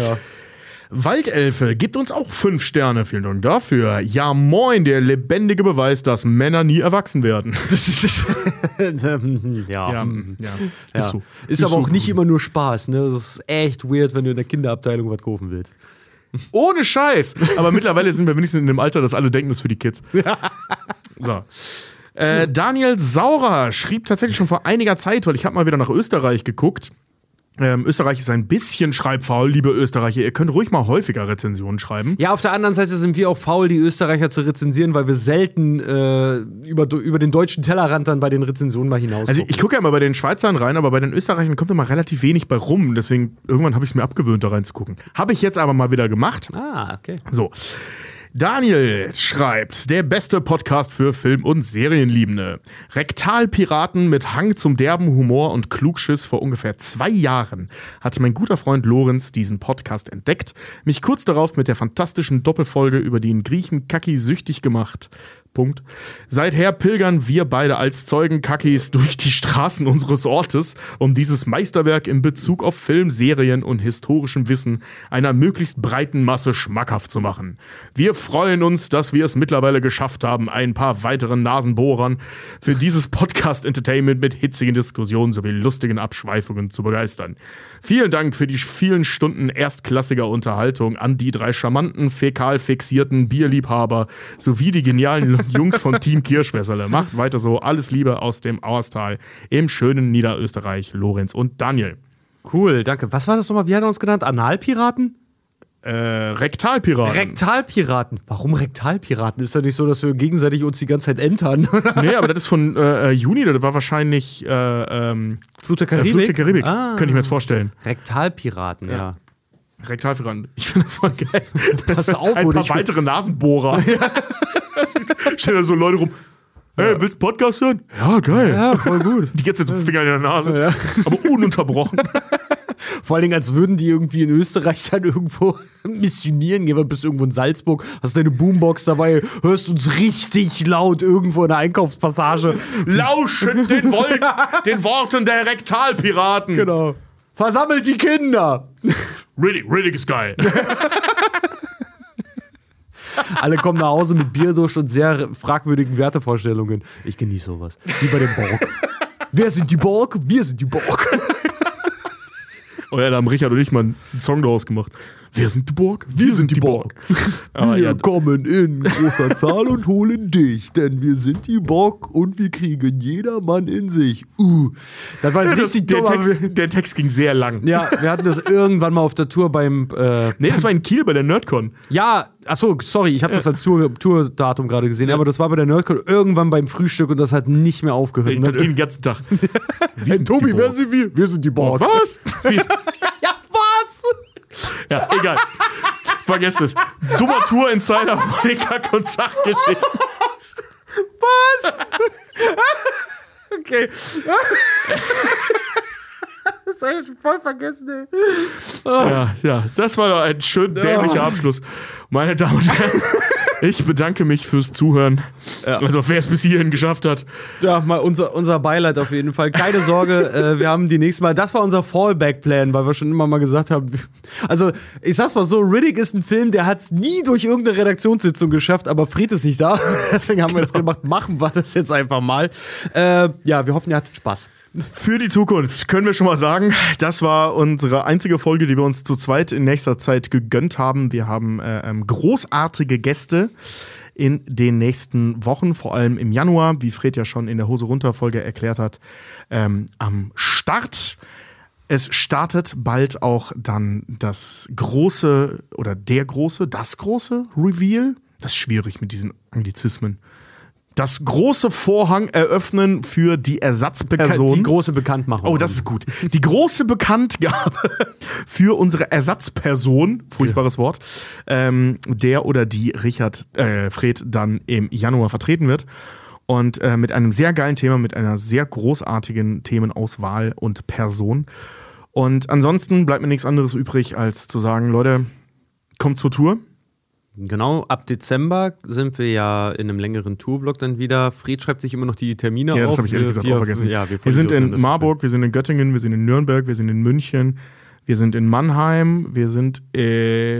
Waldelfe gibt uns auch fünf Sterne. Vielen Dank dafür. Ja, moin, der lebendige Beweis, dass Männer nie erwachsen werden. ja. Ja, ja. ja. Ist so. Ist, aber so. auch nicht immer nur Spaß, ne? Das ist echt weird, wenn du in der Kinderabteilung was kaufen willst. Ohne Scheiß. Aber mittlerweile sind wir wenigstens in dem Alter, dass alle denken, das ist für die Kids. So. Äh, Daniel Saurer schrieb tatsächlich schon vor einiger Zeit, weil ich habe mal wieder nach Österreich geguckt. Ähm, Österreich ist ein bisschen schreibfaul, liebe Österreicher. Ihr könnt ruhig mal häufiger Rezensionen schreiben. Ja, auf der anderen Seite sind wir auch faul, die Österreicher zu rezensieren, weil wir selten äh, über, über den deutschen Tellerrand dann bei den Rezensionen mal hinaus. Also ich gucke ja immer bei den Schweizern rein, aber bei den Österreichern kommt immer relativ wenig bei rum. Deswegen irgendwann habe ich es mir abgewöhnt, da reinzugucken. Habe ich jetzt aber mal wieder gemacht. ah, okay. So. Daniel schreibt, der beste Podcast für Film- und Serienliebende. Rektalpiraten mit Hang zum derben Humor und Klugschiss vor ungefähr zwei Jahren hat mein guter Freund Lorenz diesen Podcast entdeckt, mich kurz darauf mit der fantastischen Doppelfolge über den Griechen Kaki süchtig gemacht. Punkt. Seither pilgern wir beide als Zeugen Kakis durch die Straßen unseres Ortes, um dieses Meisterwerk in Bezug auf Film, Serien und historischem Wissen einer möglichst breiten Masse schmackhaft zu machen. Wir freuen uns, dass wir es mittlerweile geschafft haben, ein paar weiteren Nasenbohrern für dieses Podcast-Entertainment mit hitzigen Diskussionen sowie lustigen Abschweifungen zu begeistern. Vielen Dank für die vielen Stunden erstklassiger Unterhaltung an die drei charmanten, fäkal fixierten Bierliebhaber sowie die genialen Jungs von Team Kirschwässerle. Macht weiter so. Alles Liebe aus dem Auerstal im schönen Niederösterreich, Lorenz und Daniel. Cool, danke. Was war das nochmal? Wie hat er uns genannt? Analpiraten? Äh, Rektalpiraten. Rektalpiraten. Warum Rektalpiraten? Ist ja nicht so, dass wir gegenseitig uns die ganze Zeit entern. nee, aber das ist von äh, äh, Juni, das war wahrscheinlich äh, ähm, Flut der Äh, Karibik? Flut der Karibik. Ah. Könnte ich mir jetzt vorstellen. Rektalpiraten, ja. Rektalpiraten. Ich finde das voll geil. Pass auf, Ein paar weitere Nasenbohrer. Stellen da so Leute rum. Hey, willst du Podcast hören? Ja, geil. Ja, voll gut. Die jetzt jetzt Finger in der Nase. Aber ununterbrochen. Vor allen Dingen, als würden die irgendwie in Österreich dann irgendwo missionieren gehen. Wir bist irgendwo in Salzburg, hast deine Boombox dabei, hörst uns richtig laut irgendwo in der Einkaufspassage. Lauschen den, Wol den Worten der Rektalpiraten. Genau. Versammelt die Kinder! Riddick, Riddick ist geil. Alle kommen nach Hause mit Bierdurst und sehr fragwürdigen Wertevorstellungen. Ich genieße sowas. Wie bei dem Borg. Wer sind die Borg? Wir sind die Borg. Oh ja, da haben Richard und ich mal einen Song daraus gemacht. Wer sind die Borg? Wir sind die Borg. Aber wir ja, kommen in großer Zahl und holen dich, denn wir sind die Borg und wir kriegen jedermann in sich. Uh. Das war jetzt das, richtig der, dumm. Text, wir- der Text ging sehr lang. Ja, wir hatten das irgendwann mal auf der Tour beim. Äh, Nee, das war in Kiel bei der Nerdcon. ja, achso, sorry, ich habe das als Tour, Tourdatum gerade gesehen, aber das war bei der Nerdcon irgendwann beim Frühstück und das hat nicht mehr aufgehört. Das ging den ganzen Tag. hey, Tobi, wer sind wir? Wir sind die Borg. Was? Ja, egal. Vergesst es. Dummer Tour-Insider von den Kack- und Sachgeschichten. Was? okay. das hab ich voll vergessen, ey. Ja, ja, das war doch ein schön dämlicher Abschluss. Meine Damen und Herren, ich bedanke mich fürs Zuhören. Also, wer es bis hierhin geschafft hat. Ja, mal unser, unser Beileid auf jeden Fall. Keine Sorge, äh, wir haben die nächste Mal. Das war unser Fallback-Plan, weil wir schon immer mal gesagt haben. Also, ich sag's mal so: Riddick ist ein Film, der hat's nie durch irgendeine Redaktionssitzung geschafft, aber Fried ist nicht da. Deswegen haben wir jetzt gemacht, machen wir das jetzt einfach mal. Äh, ja, wir hoffen, ihr hattet Spaß. Für die Zukunft können wir schon mal sagen, das war unsere einzige Folge, die wir uns zu zweit in nächster Zeit gegönnt haben. Wir haben äh, ähm, großartige Gäste in den nächsten Wochen, vor allem im Januar, wie Fred ja schon in der Hose runter Folge erklärt hat, ähm, am Start. Es startet bald auch dann das große oder der große, das große Reveal. Das ist schwierig mit diesen Anglizismen. Das große Vorhang eröffnen für die Ersatzperson. Die große Bekanntmachung. Oh, das ist gut. Die große Bekanntgabe für unsere Ersatzperson, furchtbares Wort, ähm, der oder die Richard äh, Fred dann im Januar vertreten wird. Und äh, mit einem sehr geilen Thema, mit einer sehr großartigen Themenauswahl und Person. Und ansonsten bleibt mir nichts anderes übrig, als zu sagen, Leute, kommt zur Tour. Genau, ab Dezember sind wir ja in einem längeren Tourblock dann wieder. Fried schreibt sich immer noch die Termine Ja, auf. das habe ich ehrlich Wir- gesagt wir- auch vergessen. Ja, wir, wir sind in Marburg, wir sind in Göttingen, wir sind in Nürnberg, wir sind in München, wir sind in Mannheim, wir sind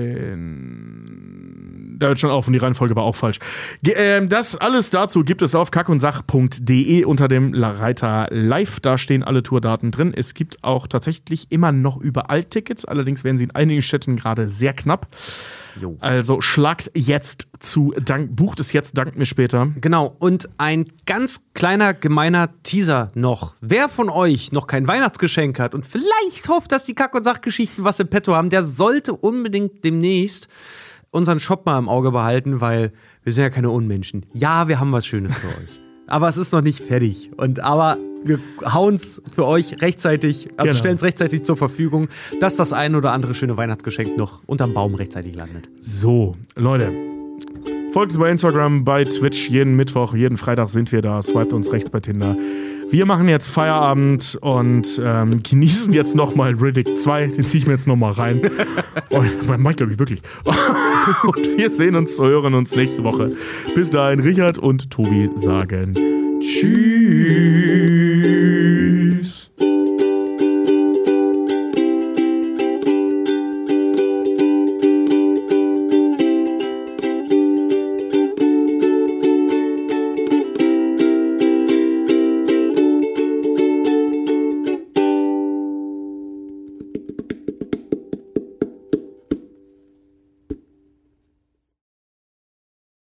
in. Da hört schon auf und die Reihenfolge war auch falsch. Ähm, das alles dazu gibt es auf kackundsach.de unter dem Reiter Live. Da stehen alle Tourdaten drin. Es gibt auch tatsächlich immer noch überall Tickets, allerdings werden sie in einigen Städten gerade sehr knapp. Jo. Also schlagt jetzt zu, dank, bucht es jetzt, dankt mir später. Genau, und ein ganz kleiner gemeiner Teaser noch. Wer von euch noch kein Weihnachtsgeschenk hat und vielleicht hofft, dass die Kack- und Sachgeschichten was im Petto haben, der sollte unbedingt demnächst unseren Shop mal im Auge behalten, weil wir sind ja keine Unmenschen. Ja, wir haben was Schönes für euch. Aber es ist noch nicht fertig. Und aber wir hauen es für euch rechtzeitig, also Genau. stellen es rechtzeitig zur Verfügung, dass das ein oder andere schöne Weihnachtsgeschenk noch unterm Baum rechtzeitig landet. So, Leute. Folgt uns bei Instagram, bei Twitch. Jeden Mittwoch, jeden Freitag sind wir da. Swiped uns rechts bei Tinder. Wir machen jetzt Feierabend und ähm, genießen jetzt nochmal Riddick 2. Den ziehe ich mir jetzt nochmal rein. und bei Mike, glaube ich, wirklich. und wir sehen uns, hören uns nächste Woche. Bis dahin, Richard und Tobi sagen Tschüss.